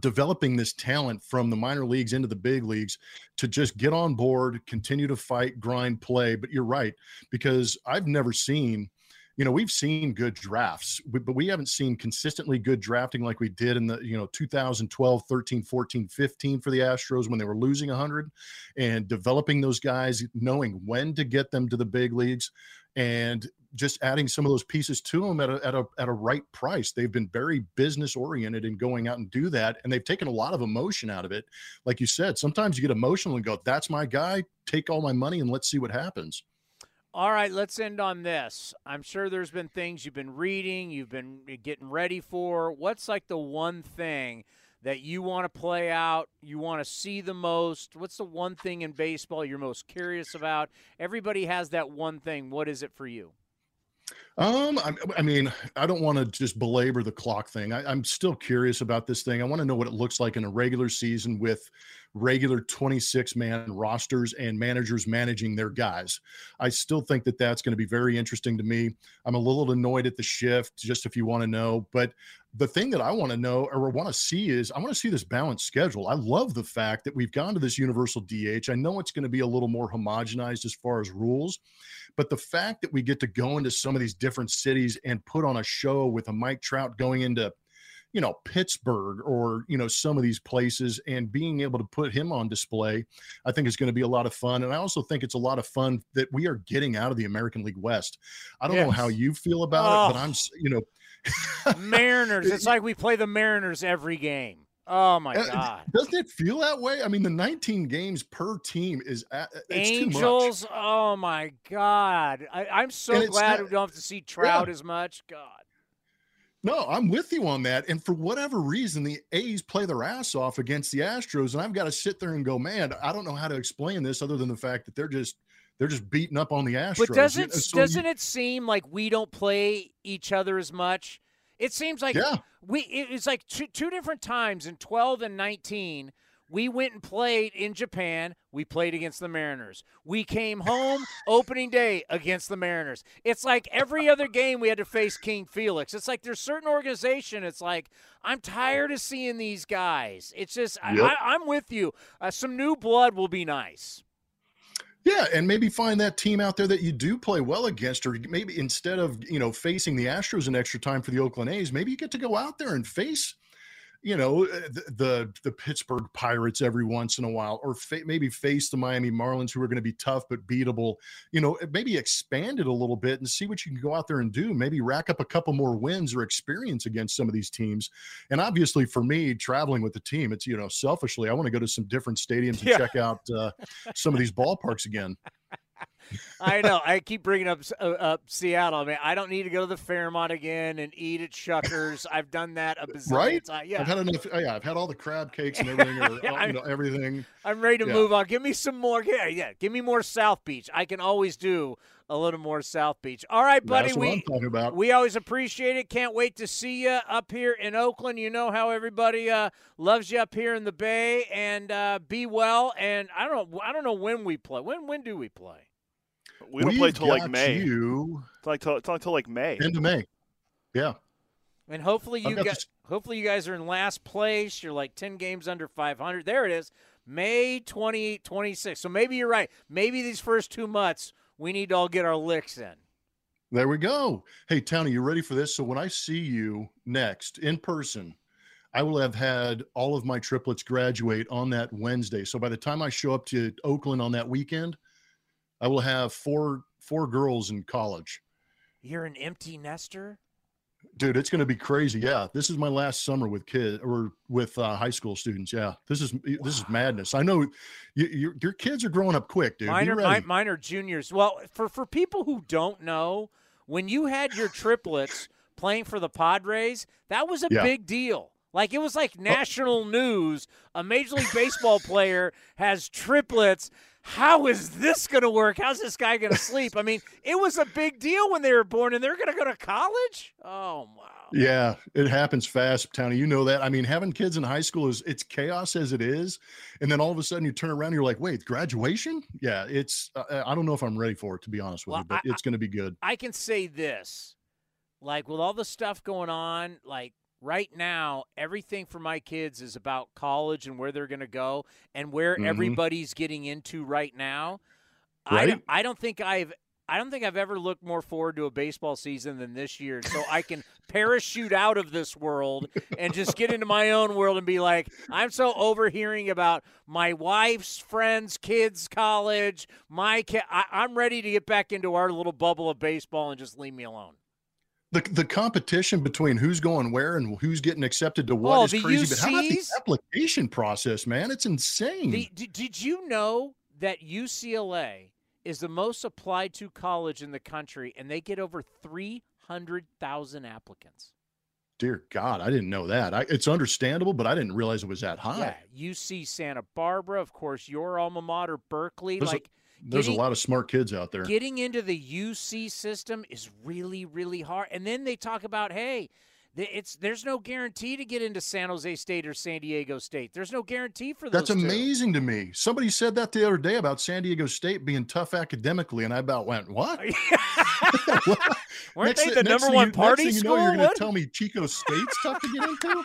developing this talent from the minor leagues into the big leagues to just get on board, continue to fight, grind, play. But you're right, because I've never seen, you know, we've seen good drafts, but we haven't seen consistently good drafting like we did in the, you know, 2012, 13, 14, 15 for the Astros when they were losing 100 and developing those guys, knowing when to get them to the big leagues and just adding some of those pieces to them at a, at a at a right price. They've been very business oriented in going out and do that, and they've taken a lot of emotion out of it. Like you said, sometimes you get emotional and go, "That's my guy. Take all my money and let's see what happens." All right, let's end on this. I'm sure there's been things you've been reading, you've been eh, getting ready for. What's like the one thing that you want to play out, you want to see the most? What's the one thing in baseball you're most curious about? Everybody has that one thing. What is it for you? Um, I, I, mean, I don't want to just belabor the clock thing. I, am still curious about this thing. I want to know what it looks like in a regular season with regular 26 man rosters and managers managing their guys. I still think that that's going to be very interesting to me. I'm a little annoyed at the shift, just if you want to know. But the thing that I want to know or want to see is I want to see this balanced schedule. I love the fact that we've gone to this universal DH. I know it's going to be a little more homogenized as far as rules, but the fact that we get to go into some of these different cities and put on a show with a Mike Trout going into you know Pittsburgh or you know some of these places and being able to put him on display I think is going to be a lot of fun and I also think it's a lot of fun that we are getting out of the American League West. I don't yes. know how you feel about oh. it but I'm you know Mariners it's like we play the Mariners every game. Oh my uh, god! Doesn't it feel that way? I mean, the 19 games per team is uh, uh, at, Angels. Oh my god! I, am so glad we don't have to see Trout yeah. as much. God. No, I'm with you on that. And for whatever reason, the A's play their ass off against the Astros, and I've got to sit there and go, man, I don't know how to explain this other than the fact that they're just they're just beating up on the Astros. But doesn't so doesn't you, it seem like we don't play each other as much? It seems like yeah. we it's like two, two different times in 12 and 19 we went and played in Japan. We played against the Mariners. We came home opening day against the Mariners. It's like every other game we had to face King Felix. It's like there's certain organization. It's like I'm tired of seeing these guys. It's just yep. I, am with you. Uh, some new blood will be nice. Yeah, and maybe find that team out there that you do play well against, or maybe instead of you know facing the Astros in extra time for the Oakland A's, maybe you get to go out there and face you know uh, the, the, the Pittsburgh Pirates every once in a while, or fa- maybe face the Miami Marlins, who are going to be tough but beatable. You know, maybe expand it a little bit and see what you can go out there and do. Maybe rack up a couple more wins or experience against some of these teams. And obviously, for me, traveling with the team, it's you know selfishly, I want to go to some different stadiums and yeah. check out uh, some of these ballparks again. I know. I keep bringing up uh, up Seattle. I mean, I don't need to go to the Fairmont again and eat at Shuckers. I've done that a bazillion right? times. Yeah, I've had enough. Oh, yeah, I've had all the crab cakes and everything, or yeah, you know, everything. I'm ready to yeah. move on. Give me some more. Yeah, yeah. Give me more South Beach. I can always do a little more South Beach. All right, buddy. we we always appreciate it. Can't wait to see you up here in Oakland. You know how everybody uh, loves you up here in the Bay, and uh, be well. And I don't know. I don't know when we play. When when do we play? We don't We've play till like May. You it's like till, it's like till like May. End of May. Yeah. And hopefully you guys, hopefully you guys are in last place. You're like ten games under 500. There it is, May 28, 26. So maybe you're right. Maybe these first two months we need to all get our licks in. There we go. Hey, Tony, you ready for this? So when I see you next in person, I will have had all of my triplets graduate on that Wednesday. So by the time I show up to Oakland on that weekend, I will have four four girls in college. You're an empty nester? Dude, it's going to be crazy. Yeah, this is my last summer with kids or with uh, high school students. Yeah, this is this is madness. I know you, your your kids are growing up quick, dude. Mine are, ready. mine, are juniors. Well, for for people who don't know, when you had your triplets playing for the Padres, that was a Yeah. big deal. Like it was like national news. A Major League Baseball player has triplets. How is this going to work? How's this guy going to sleep? I mean, it was a big deal when they were born, and they're going to go to college. Oh wow! Yeah, it happens fast, Tony. You know that. I mean, having kids in high school is it's chaos as it is, and then all of a sudden you turn around, and you're like, wait, graduation? Yeah, it's. Uh, I don't know if I'm ready for it to be honest with Well, you, but I- it's going to be good. I can say this, like with all the stuff going on, like right now, everything for my kids is about college and where they're going to go and where Mhm. everybody's getting into right now. I, Right? don't- I don't think I've. I don't think I've ever looked more forward to a baseball season than this year. So I can parachute out of this world and just get into my own world and be like, I'm so overhearing about my wife's friends, kids, college, my ki- I, I'm ready to get back into our little bubble of baseball and just leave me alone. The, the competition between who's going where and who's getting accepted to what Oh, is crazy. But how about the application process, man? It's insane. The, did, did you know that UCLA is the most applied to college in the country and they get over 300,000 applicants? Dear God, I didn't know that. I, it's understandable, but I didn't realize it was that high. Yeah, UC Santa Barbara, of course, your alma mater, Berkeley. There's, like a, there's getting- a lot of smart kids out there. Getting into the UC system is really, really hard. And then they talk about, hey, it's there's no guarantee to get into San Jose State or San Diego State. There's no guarantee for those. That's two. amazing to me. Somebody said that the other day about San Diego State being tough academically, and I about went, "What?" Weren't Next they the number one you- party thing school? You know, you're going to tell me Chico State's tough to get into.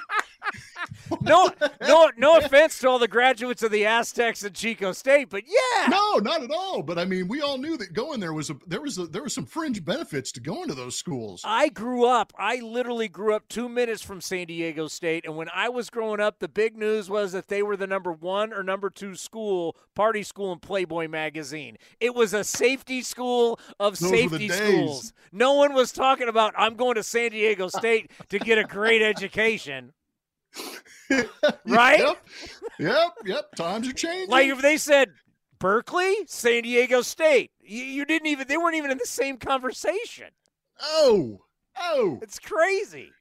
no, no, no offense to all the graduates of the Aztecs and Chico State, but yeah, No, not at all. But I mean, we all knew that going there was a there was a, there was some fringe benefits to going to those schools. I grew up. I literally grew up two minutes from San Diego State, and when I was growing up, the big news was that they were the number one or number two school, party school in Playboy magazine. It was a safety school of Those safety schools. No one was talking about I'm going to San Diego State to get a great education. right? Yep, yep, yep. Times are changing. Like if they said Berkeley, San Diego State, you, you didn't even. They weren't even in the same conversation. oh, oh. It's crazy.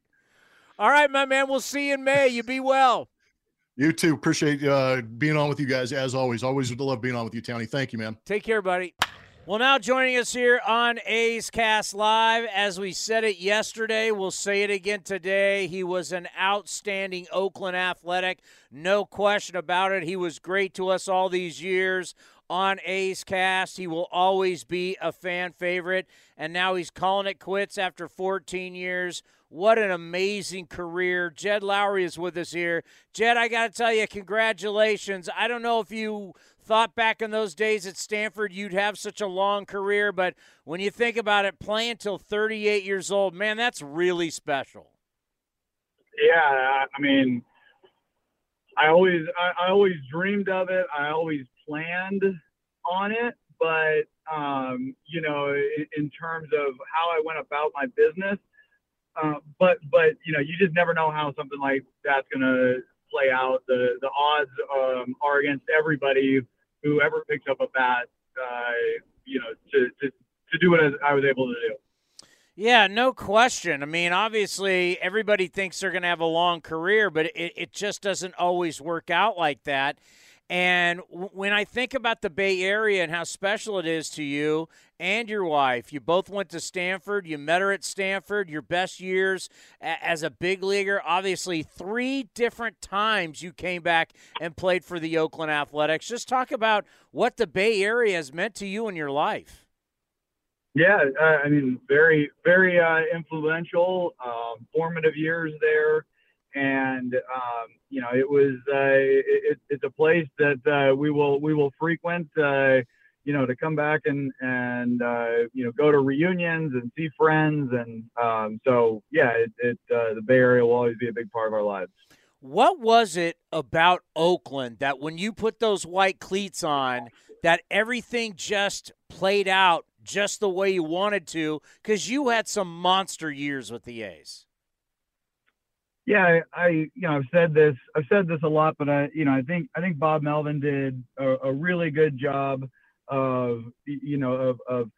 All right, my man. We'll see you in May. You be well. You too. Appreciate uh, being on with you guys as always. Always love being on with you, Townie. Thank you, man. Take care, buddy. Well, now joining us here on A's Cast Live, as we said it yesterday, we'll say it again today. He was an outstanding Oakland athletic, no question about it. He was great to us all these years on A's Cast. He will always be a fan favorite, and now he's calling it quits after 14 years. What an amazing career. Jed Lowrie is with us here. Jed, I got to tell you, congratulations. I don't know if you thought back in those days at Stanford you'd have such a long career, but when you think about it, playing till 38 years old, man, that's really special. Yeah, I, mean, I always I, I always dreamed of it. I always planned on it, but um, you know, in, in terms of how I went about my business, uh, but but you know, you just never know how something like that's gonna play out. The the odds um, are against everybody who ever picks up a bat. Uh, you know, to, to to do what I was able to do. Yeah, no question. I mean, obviously, everybody thinks they're going to have a long career, but it, it just doesn't always work out like that. And when I think about the Bay Area and how special it is to you and your wife, you both went to Stanford. You met her at Stanford. Your best years as a big leaguer. Obviously, three different times you came back and played for the Oakland Athletics. Just talk about what the Bay Area has meant to you in your life. Yeah, uh, I mean, very, very uh, influential, um, formative years there, and um, you know, it was uh, it, it's a place that uh, we will we will frequent. Uh, you know, to come back and and uh, you know go to reunions and see friends, and um, so yeah, it, it uh, the Bay Area will always be a big part of our lives. What was it about Oakland that when you put those white cleats on, that everything just played out just the way you wanted to? Because you had some monster years with the A's. Yeah, I, you know I've said this I've said this a lot, but I you know I think I think Bob Melvin did a, a really good job of you know of, of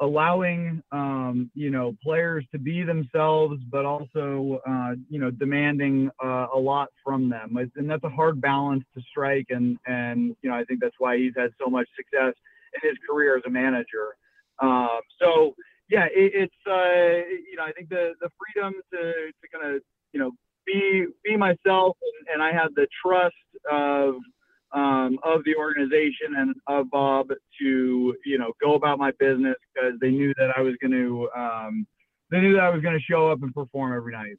allowing um, you know players to be themselves, but also uh, you know demanding uh, a lot from them, and that's a hard balance to strike. And and you know I think that's why he's had so much success in his career as a manager. Um, so yeah, it, it's uh, you know I think the the freedom to to kind of you know be be myself, and, I had the trust of um, of the organization and of Bob to you know go about my business because they knew that I was going to um, they knew that I was going to show up and perform every night.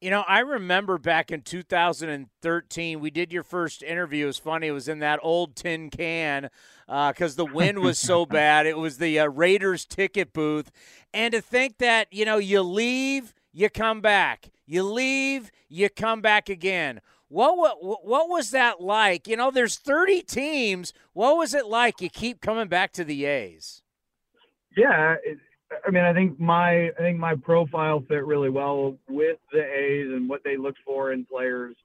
You know, I remember back in 2013, we did your first interview. It was funny. It was in that old tin can because uh, the wind was so bad. It was the uh, Raiders ticket booth. And to think that, you know, you leave, you come back. You leave, you come back again. What, what what was that like? You know, there's 30 teams. What was it like? You keep coming back to the A's. Yeah, it, I mean, I think my I think my profile fit really well with the A's and what they looked for in players.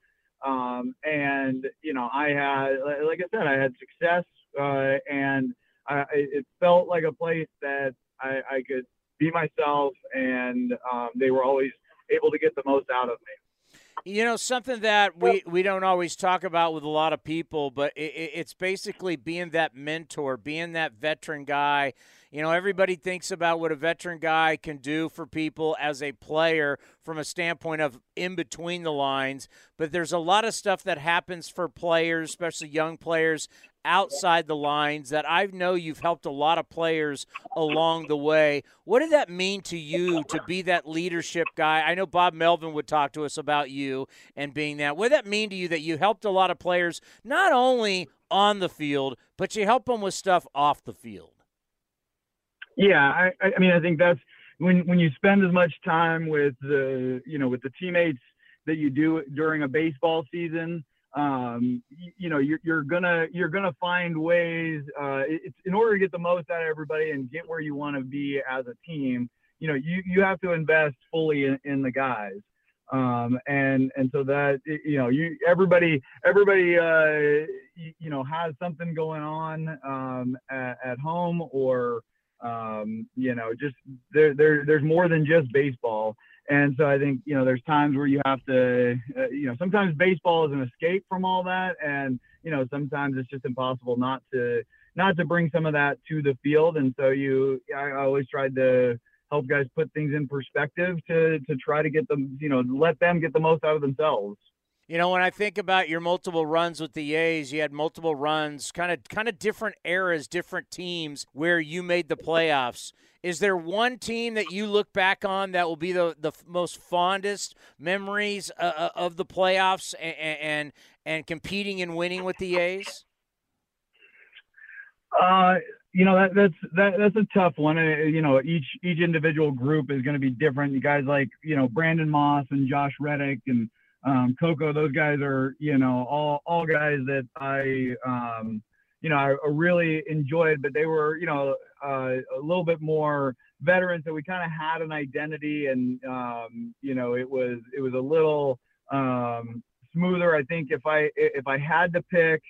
Um, and you know, I had, like I said, I had success, uh, and I, it felt like a place that I, I could be myself, and um, they were always able to get the most out of me. You know, something that we, we don't always talk about with a lot of people, but it, it's basically being that mentor, being that veteran guy. You know, everybody thinks about what a veteran guy can do for people as a player from a standpoint of in between the lines, but there's a lot of stuff that happens for players, especially young players, outside the lines that I know you've helped a lot of players along the way. What did that mean to you to be that leadership guy? I know Bob Melvin would talk to us about you and being that. What did that mean to you that you helped a lot of players not only on the field, but you help them with stuff off the field? Yeah, I, I mean, I think that's when when you spend as much time with the you know with the teammates that you do during a baseball season um, you, know, you're, you're, gonna you're gonna find ways. Uh, it's in order to get the most out of everybody and get where you want to be as a team. You know, you you have to invest fully in, in the guys. Um, and and so that you know you everybody everybody uh, you, you, know has something going on um, at, at, home or um, you know just there, there there's more than just baseball and so I think, you know, there's times where you have to, uh, you know, sometimes baseball is an escape from all that. And, you know, sometimes it's just impossible not to, not to bring some of that to the field. And so you, I always tried to help guys put things in perspective to, to try to get them, you know, let them get the most out of themselves. You know, when I think about your multiple runs with the A's, you had multiple runs, kind of kind of different eras, different teams where you made the playoffs. Is there one team that you look back on that will be the the most fondest memories uh, uh of the playoffs and, and and competing and winning with the A's? Uh, you know that that's that, that's a tough one. Uh, you know, each each individual group is going to be different. You guys like you know Brandon Moss and Josh Reddick and um, Coco, those guys are, you know, all, all guys that I, um, you know, I really enjoyed, but they were, you know, uh, a little bit more veterans. So we kind of had an identity and, um, you know, it was, it was a little, um, smoother. I think if I, if I had to pick,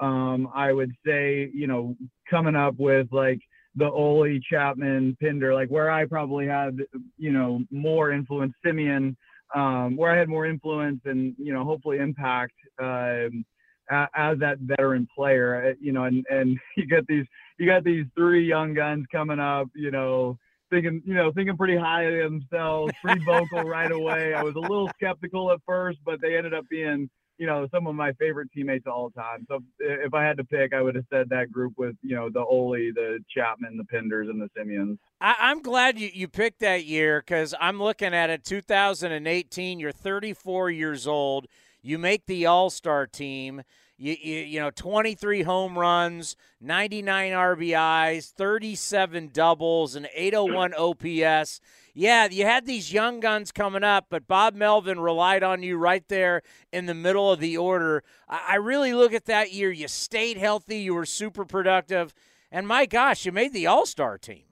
um, I would say, you know, coming up with like the Ole Chapman Pinder, like where I probably had, you know, more influence, Semien, um, where I had more influence and you know hopefully impact um, as that veteran player. Uh, you know, and and you get these you got these three young guns coming up. You know, thinking you know thinking pretty high of themselves, free vocal right away. I was a little skeptical at first, but they ended up being you know, some of my favorite teammates all time. So if I had to pick, I would have said that group with, you know, the Ole, the Chapman, the Pinders, and the Semiens. I, am glad you, you picked that year because I'm looking at it 2018. You're 34 years old. You make the All Star team. You, you, you know, 23 home runs, 99 RBIs, 37 doubles, and 801 OPS. Yeah, you had these young guns coming up, but Bob Melvin relied on you right there in the middle of the order. I, I really look at that year. You stayed healthy, you were super productive, and my gosh, you made the All Star team.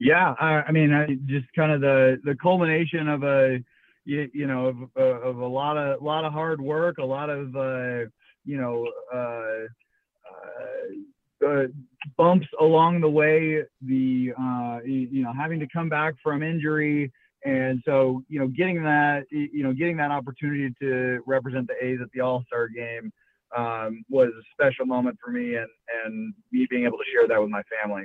Yeah, I, I mean, I, just kind of the the culmination of a you, you know of, of a lot of lot of hard work, a lot of uh, you know uh, uh, uh, bumps along the way. The uh, you know having to come back from injury, and so you know getting that you know getting that opportunity to represent the A's at the All Star game um, was a special moment for me, and and me being able to share that with my family.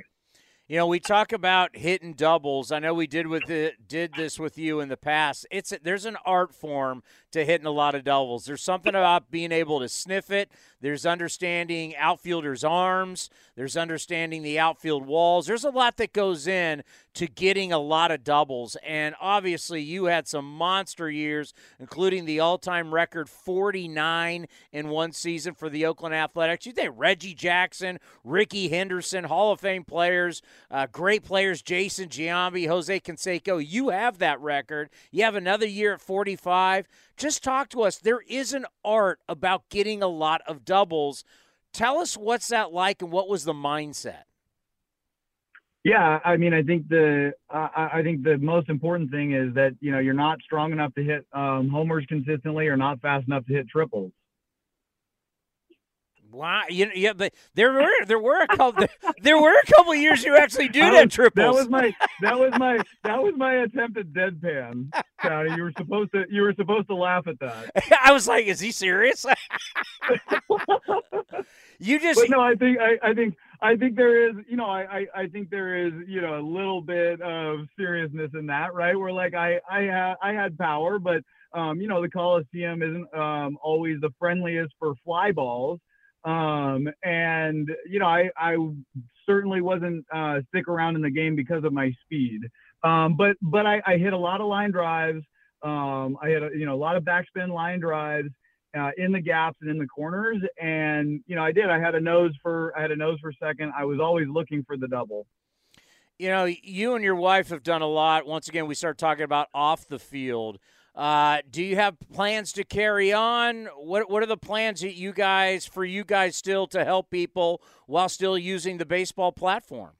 You know, we talk about hitting doubles. I know we did with it, did this with you in the past. It's there's an art form to hitting a lot of doubles. There's something about being able to sniff it. There's understanding outfielders' arms. There's understanding the outfield walls. There's a lot that goes in to getting a lot of doubles. And obviously, you had some monster years, including the all time record 49 in one season for the Oakland Athletics. You think Reggie Jackson, Rickey Henderson, Hall of Fame players, uh, great players, Jason Giambi, Jose Canseco. You have that record. You have another year at 45. Just talk to us. There is an art about getting a lot of doubles. Tell us what's that like and what was the mindset? Yeah, I mean, I think the uh, I think the most important thing is that you know you're not strong enough to hit um, homers consistently, or not fast enough to hit triples. Wow, you, yeah, but there were there were a couple there were a couple years you actually do that triples. That was my that was my that was my attempt at deadpan. Tony. You were supposed to you were supposed to laugh at that. I was like, is he serious? you just but no, I think I, I think I think there is you know I, I I think there is you know a little bit of seriousness in that right where like I I had I had power but um you know the Coliseum isn't um always the friendliest for fly balls um, and you know, I, I certainly wasn't uh, stick around in the game because of my speed. Um, but but I, I, hit a lot of line drives. Um, I had a, you know a lot of backspin line drives uh, in the gaps and in the corners, and you know I did. I had a nose for I had a nose for second. I was always looking for the double. You know, you and your wife have done a lot. Once again, we start talking about off the field. Uh, do you have plans to carry on? What What are the plans that you guys for you guys still to help people while still using the baseball platform?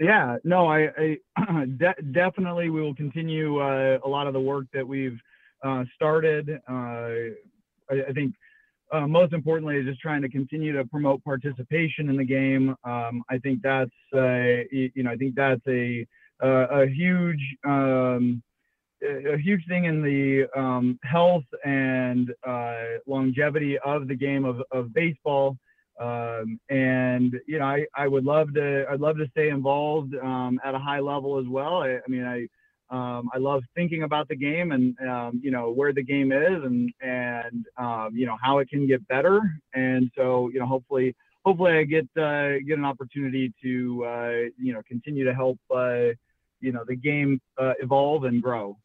Yeah, no, I, I de- definitely we will continue uh, a lot of the work that we've uh, started. Uh, I, I, think uh, most importantly is just trying to continue to promote participation in the game. Um, I think that's uh, you know I think that's a a huge um, a huge thing in the um, health and uh, longevity of the game of, of baseball. Um, and you know, I, I would love to I'd love to stay involved um, at a high level as well. I, I mean, I um, I love thinking about the game and um, you know where the game is and and um, you know how it can get better. And so you know, hopefully hopefully I get uh, get an opportunity to uh, you know continue to help uh, you know the game uh, evolve and grow.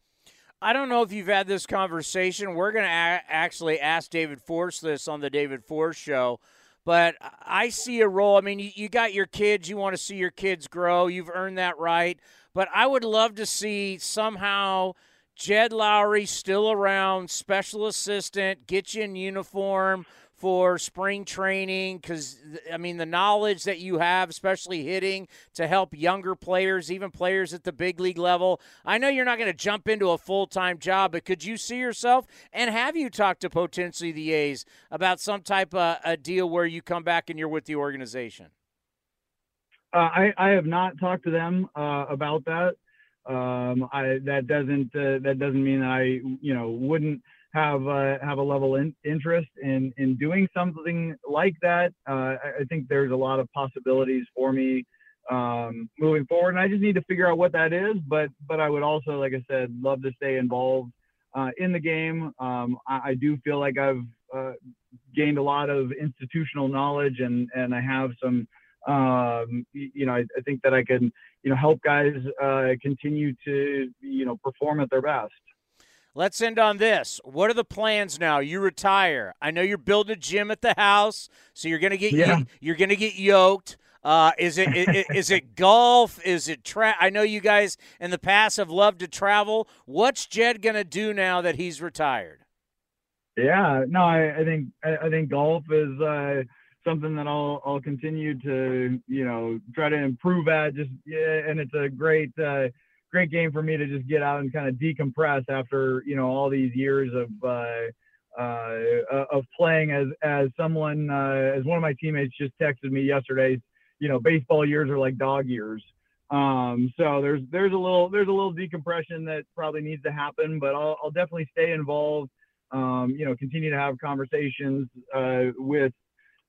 I don't know if you've had this conversation. We're going to a- actually ask David Forst this on the David Forst show. But I see a role. I mean, you, you got your kids. You want to see your kids grow. You've earned that right. But I would love to see somehow Jed Lowrie still around, special assistant, get you in uniform for spring training because I mean the knowledge that you have, especially hitting, to help younger players, even players at the big league level. I know you're not going to jump into a full time job, but could you see yourself and have you talked to potentially the A's about some type of a deal where you come back and you're with the organization? Uh, I, I have not talked to them uh, about that. Um, I, that doesn't uh, that doesn't mean that I you know wouldn't have uh, have a level in interest in in doing something like that. Uh, I, I, think there's a lot of possibilities for me um, moving forward, and I just need to figure out what that is. But but I would also, like I said, love to stay involved uh, in the game. Um, I, I, do feel like I've uh, gained a lot of institutional knowledge, and and I have some. Um, you know, I, I, think that I can, you know, help guys uh, continue to, you know, perform at their best. Let's end on this. What are the plans now? You retire. I know you're building a gym at the house, so you're gonna get Yeah. you're gonna get yoked. Uh, is it is, is it golf? Is it tra- I know you guys in the past have loved to travel. What's Jed gonna do now that he's retired? Yeah, no, I, I think I, I think golf is uh, something that I'll I'll continue to you know try to improve at. Just yeah, and it's a great uh, great game for me to just get out and kind of decompress after you know all these years of uh, uh, of playing as as someone uh, as one of my teammates just texted me yesterday. You know, baseball years are like dog years. Um, so there's there's a little there's a little decompression that probably needs to happen, but I'll, I'll definitely stay involved. Um, you know, continue to have conversations uh, with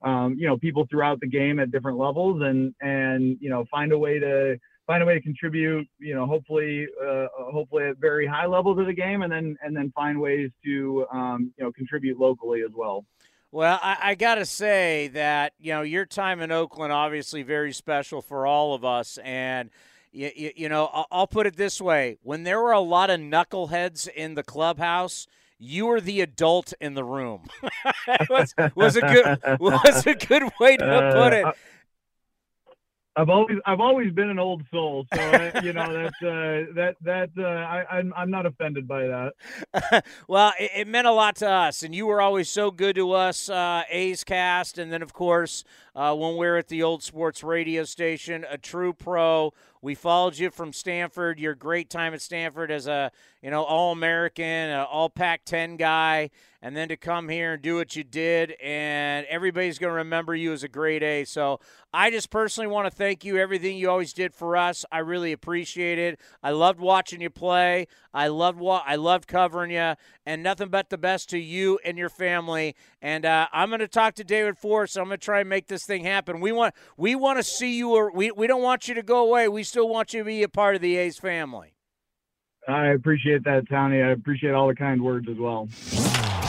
um, you know people throughout the game at different levels, and and you know find a way to find a way to contribute. You know, hopefully uh, hopefully at very high levels of the game, and then and then find ways to um, you know contribute locally as well. Well, I, I got to say that you know your time in Oakland obviously very special for all of us, and you, you, you know I'll, I'll put it this way: when there were a lot of knuckleheads in the clubhouse, you were the adult in the room. was, was a good was a good way to put it. I've always I've always been an old soul, so uh, you know that uh, that that uh, I I'm, I'm not offended by that. well, it, it, meant a lot to us, and you were always so good to us, uh, A's Cast, and then of course uh, when we are at the old sports radio station, a true pro. We followed you from Stanford. Your great time at Stanford as a you know All American, All Pac-10 guy, and then to come here and do what you did, and everybody's going to remember you as a great A. So I just personally want to thank you everything you always did for us. I really appreciate it. I loved watching you play. I loved wa- I loved covering you, and nothing but the best to you and your family. And uh, I'm going to talk to David Forst. I'm going to try and make this thing happen. We want we want to see you. Or we we don't want you to go away. We still want you to be a part of the A's family. I appreciate that, Tony. I appreciate all the kind words as well.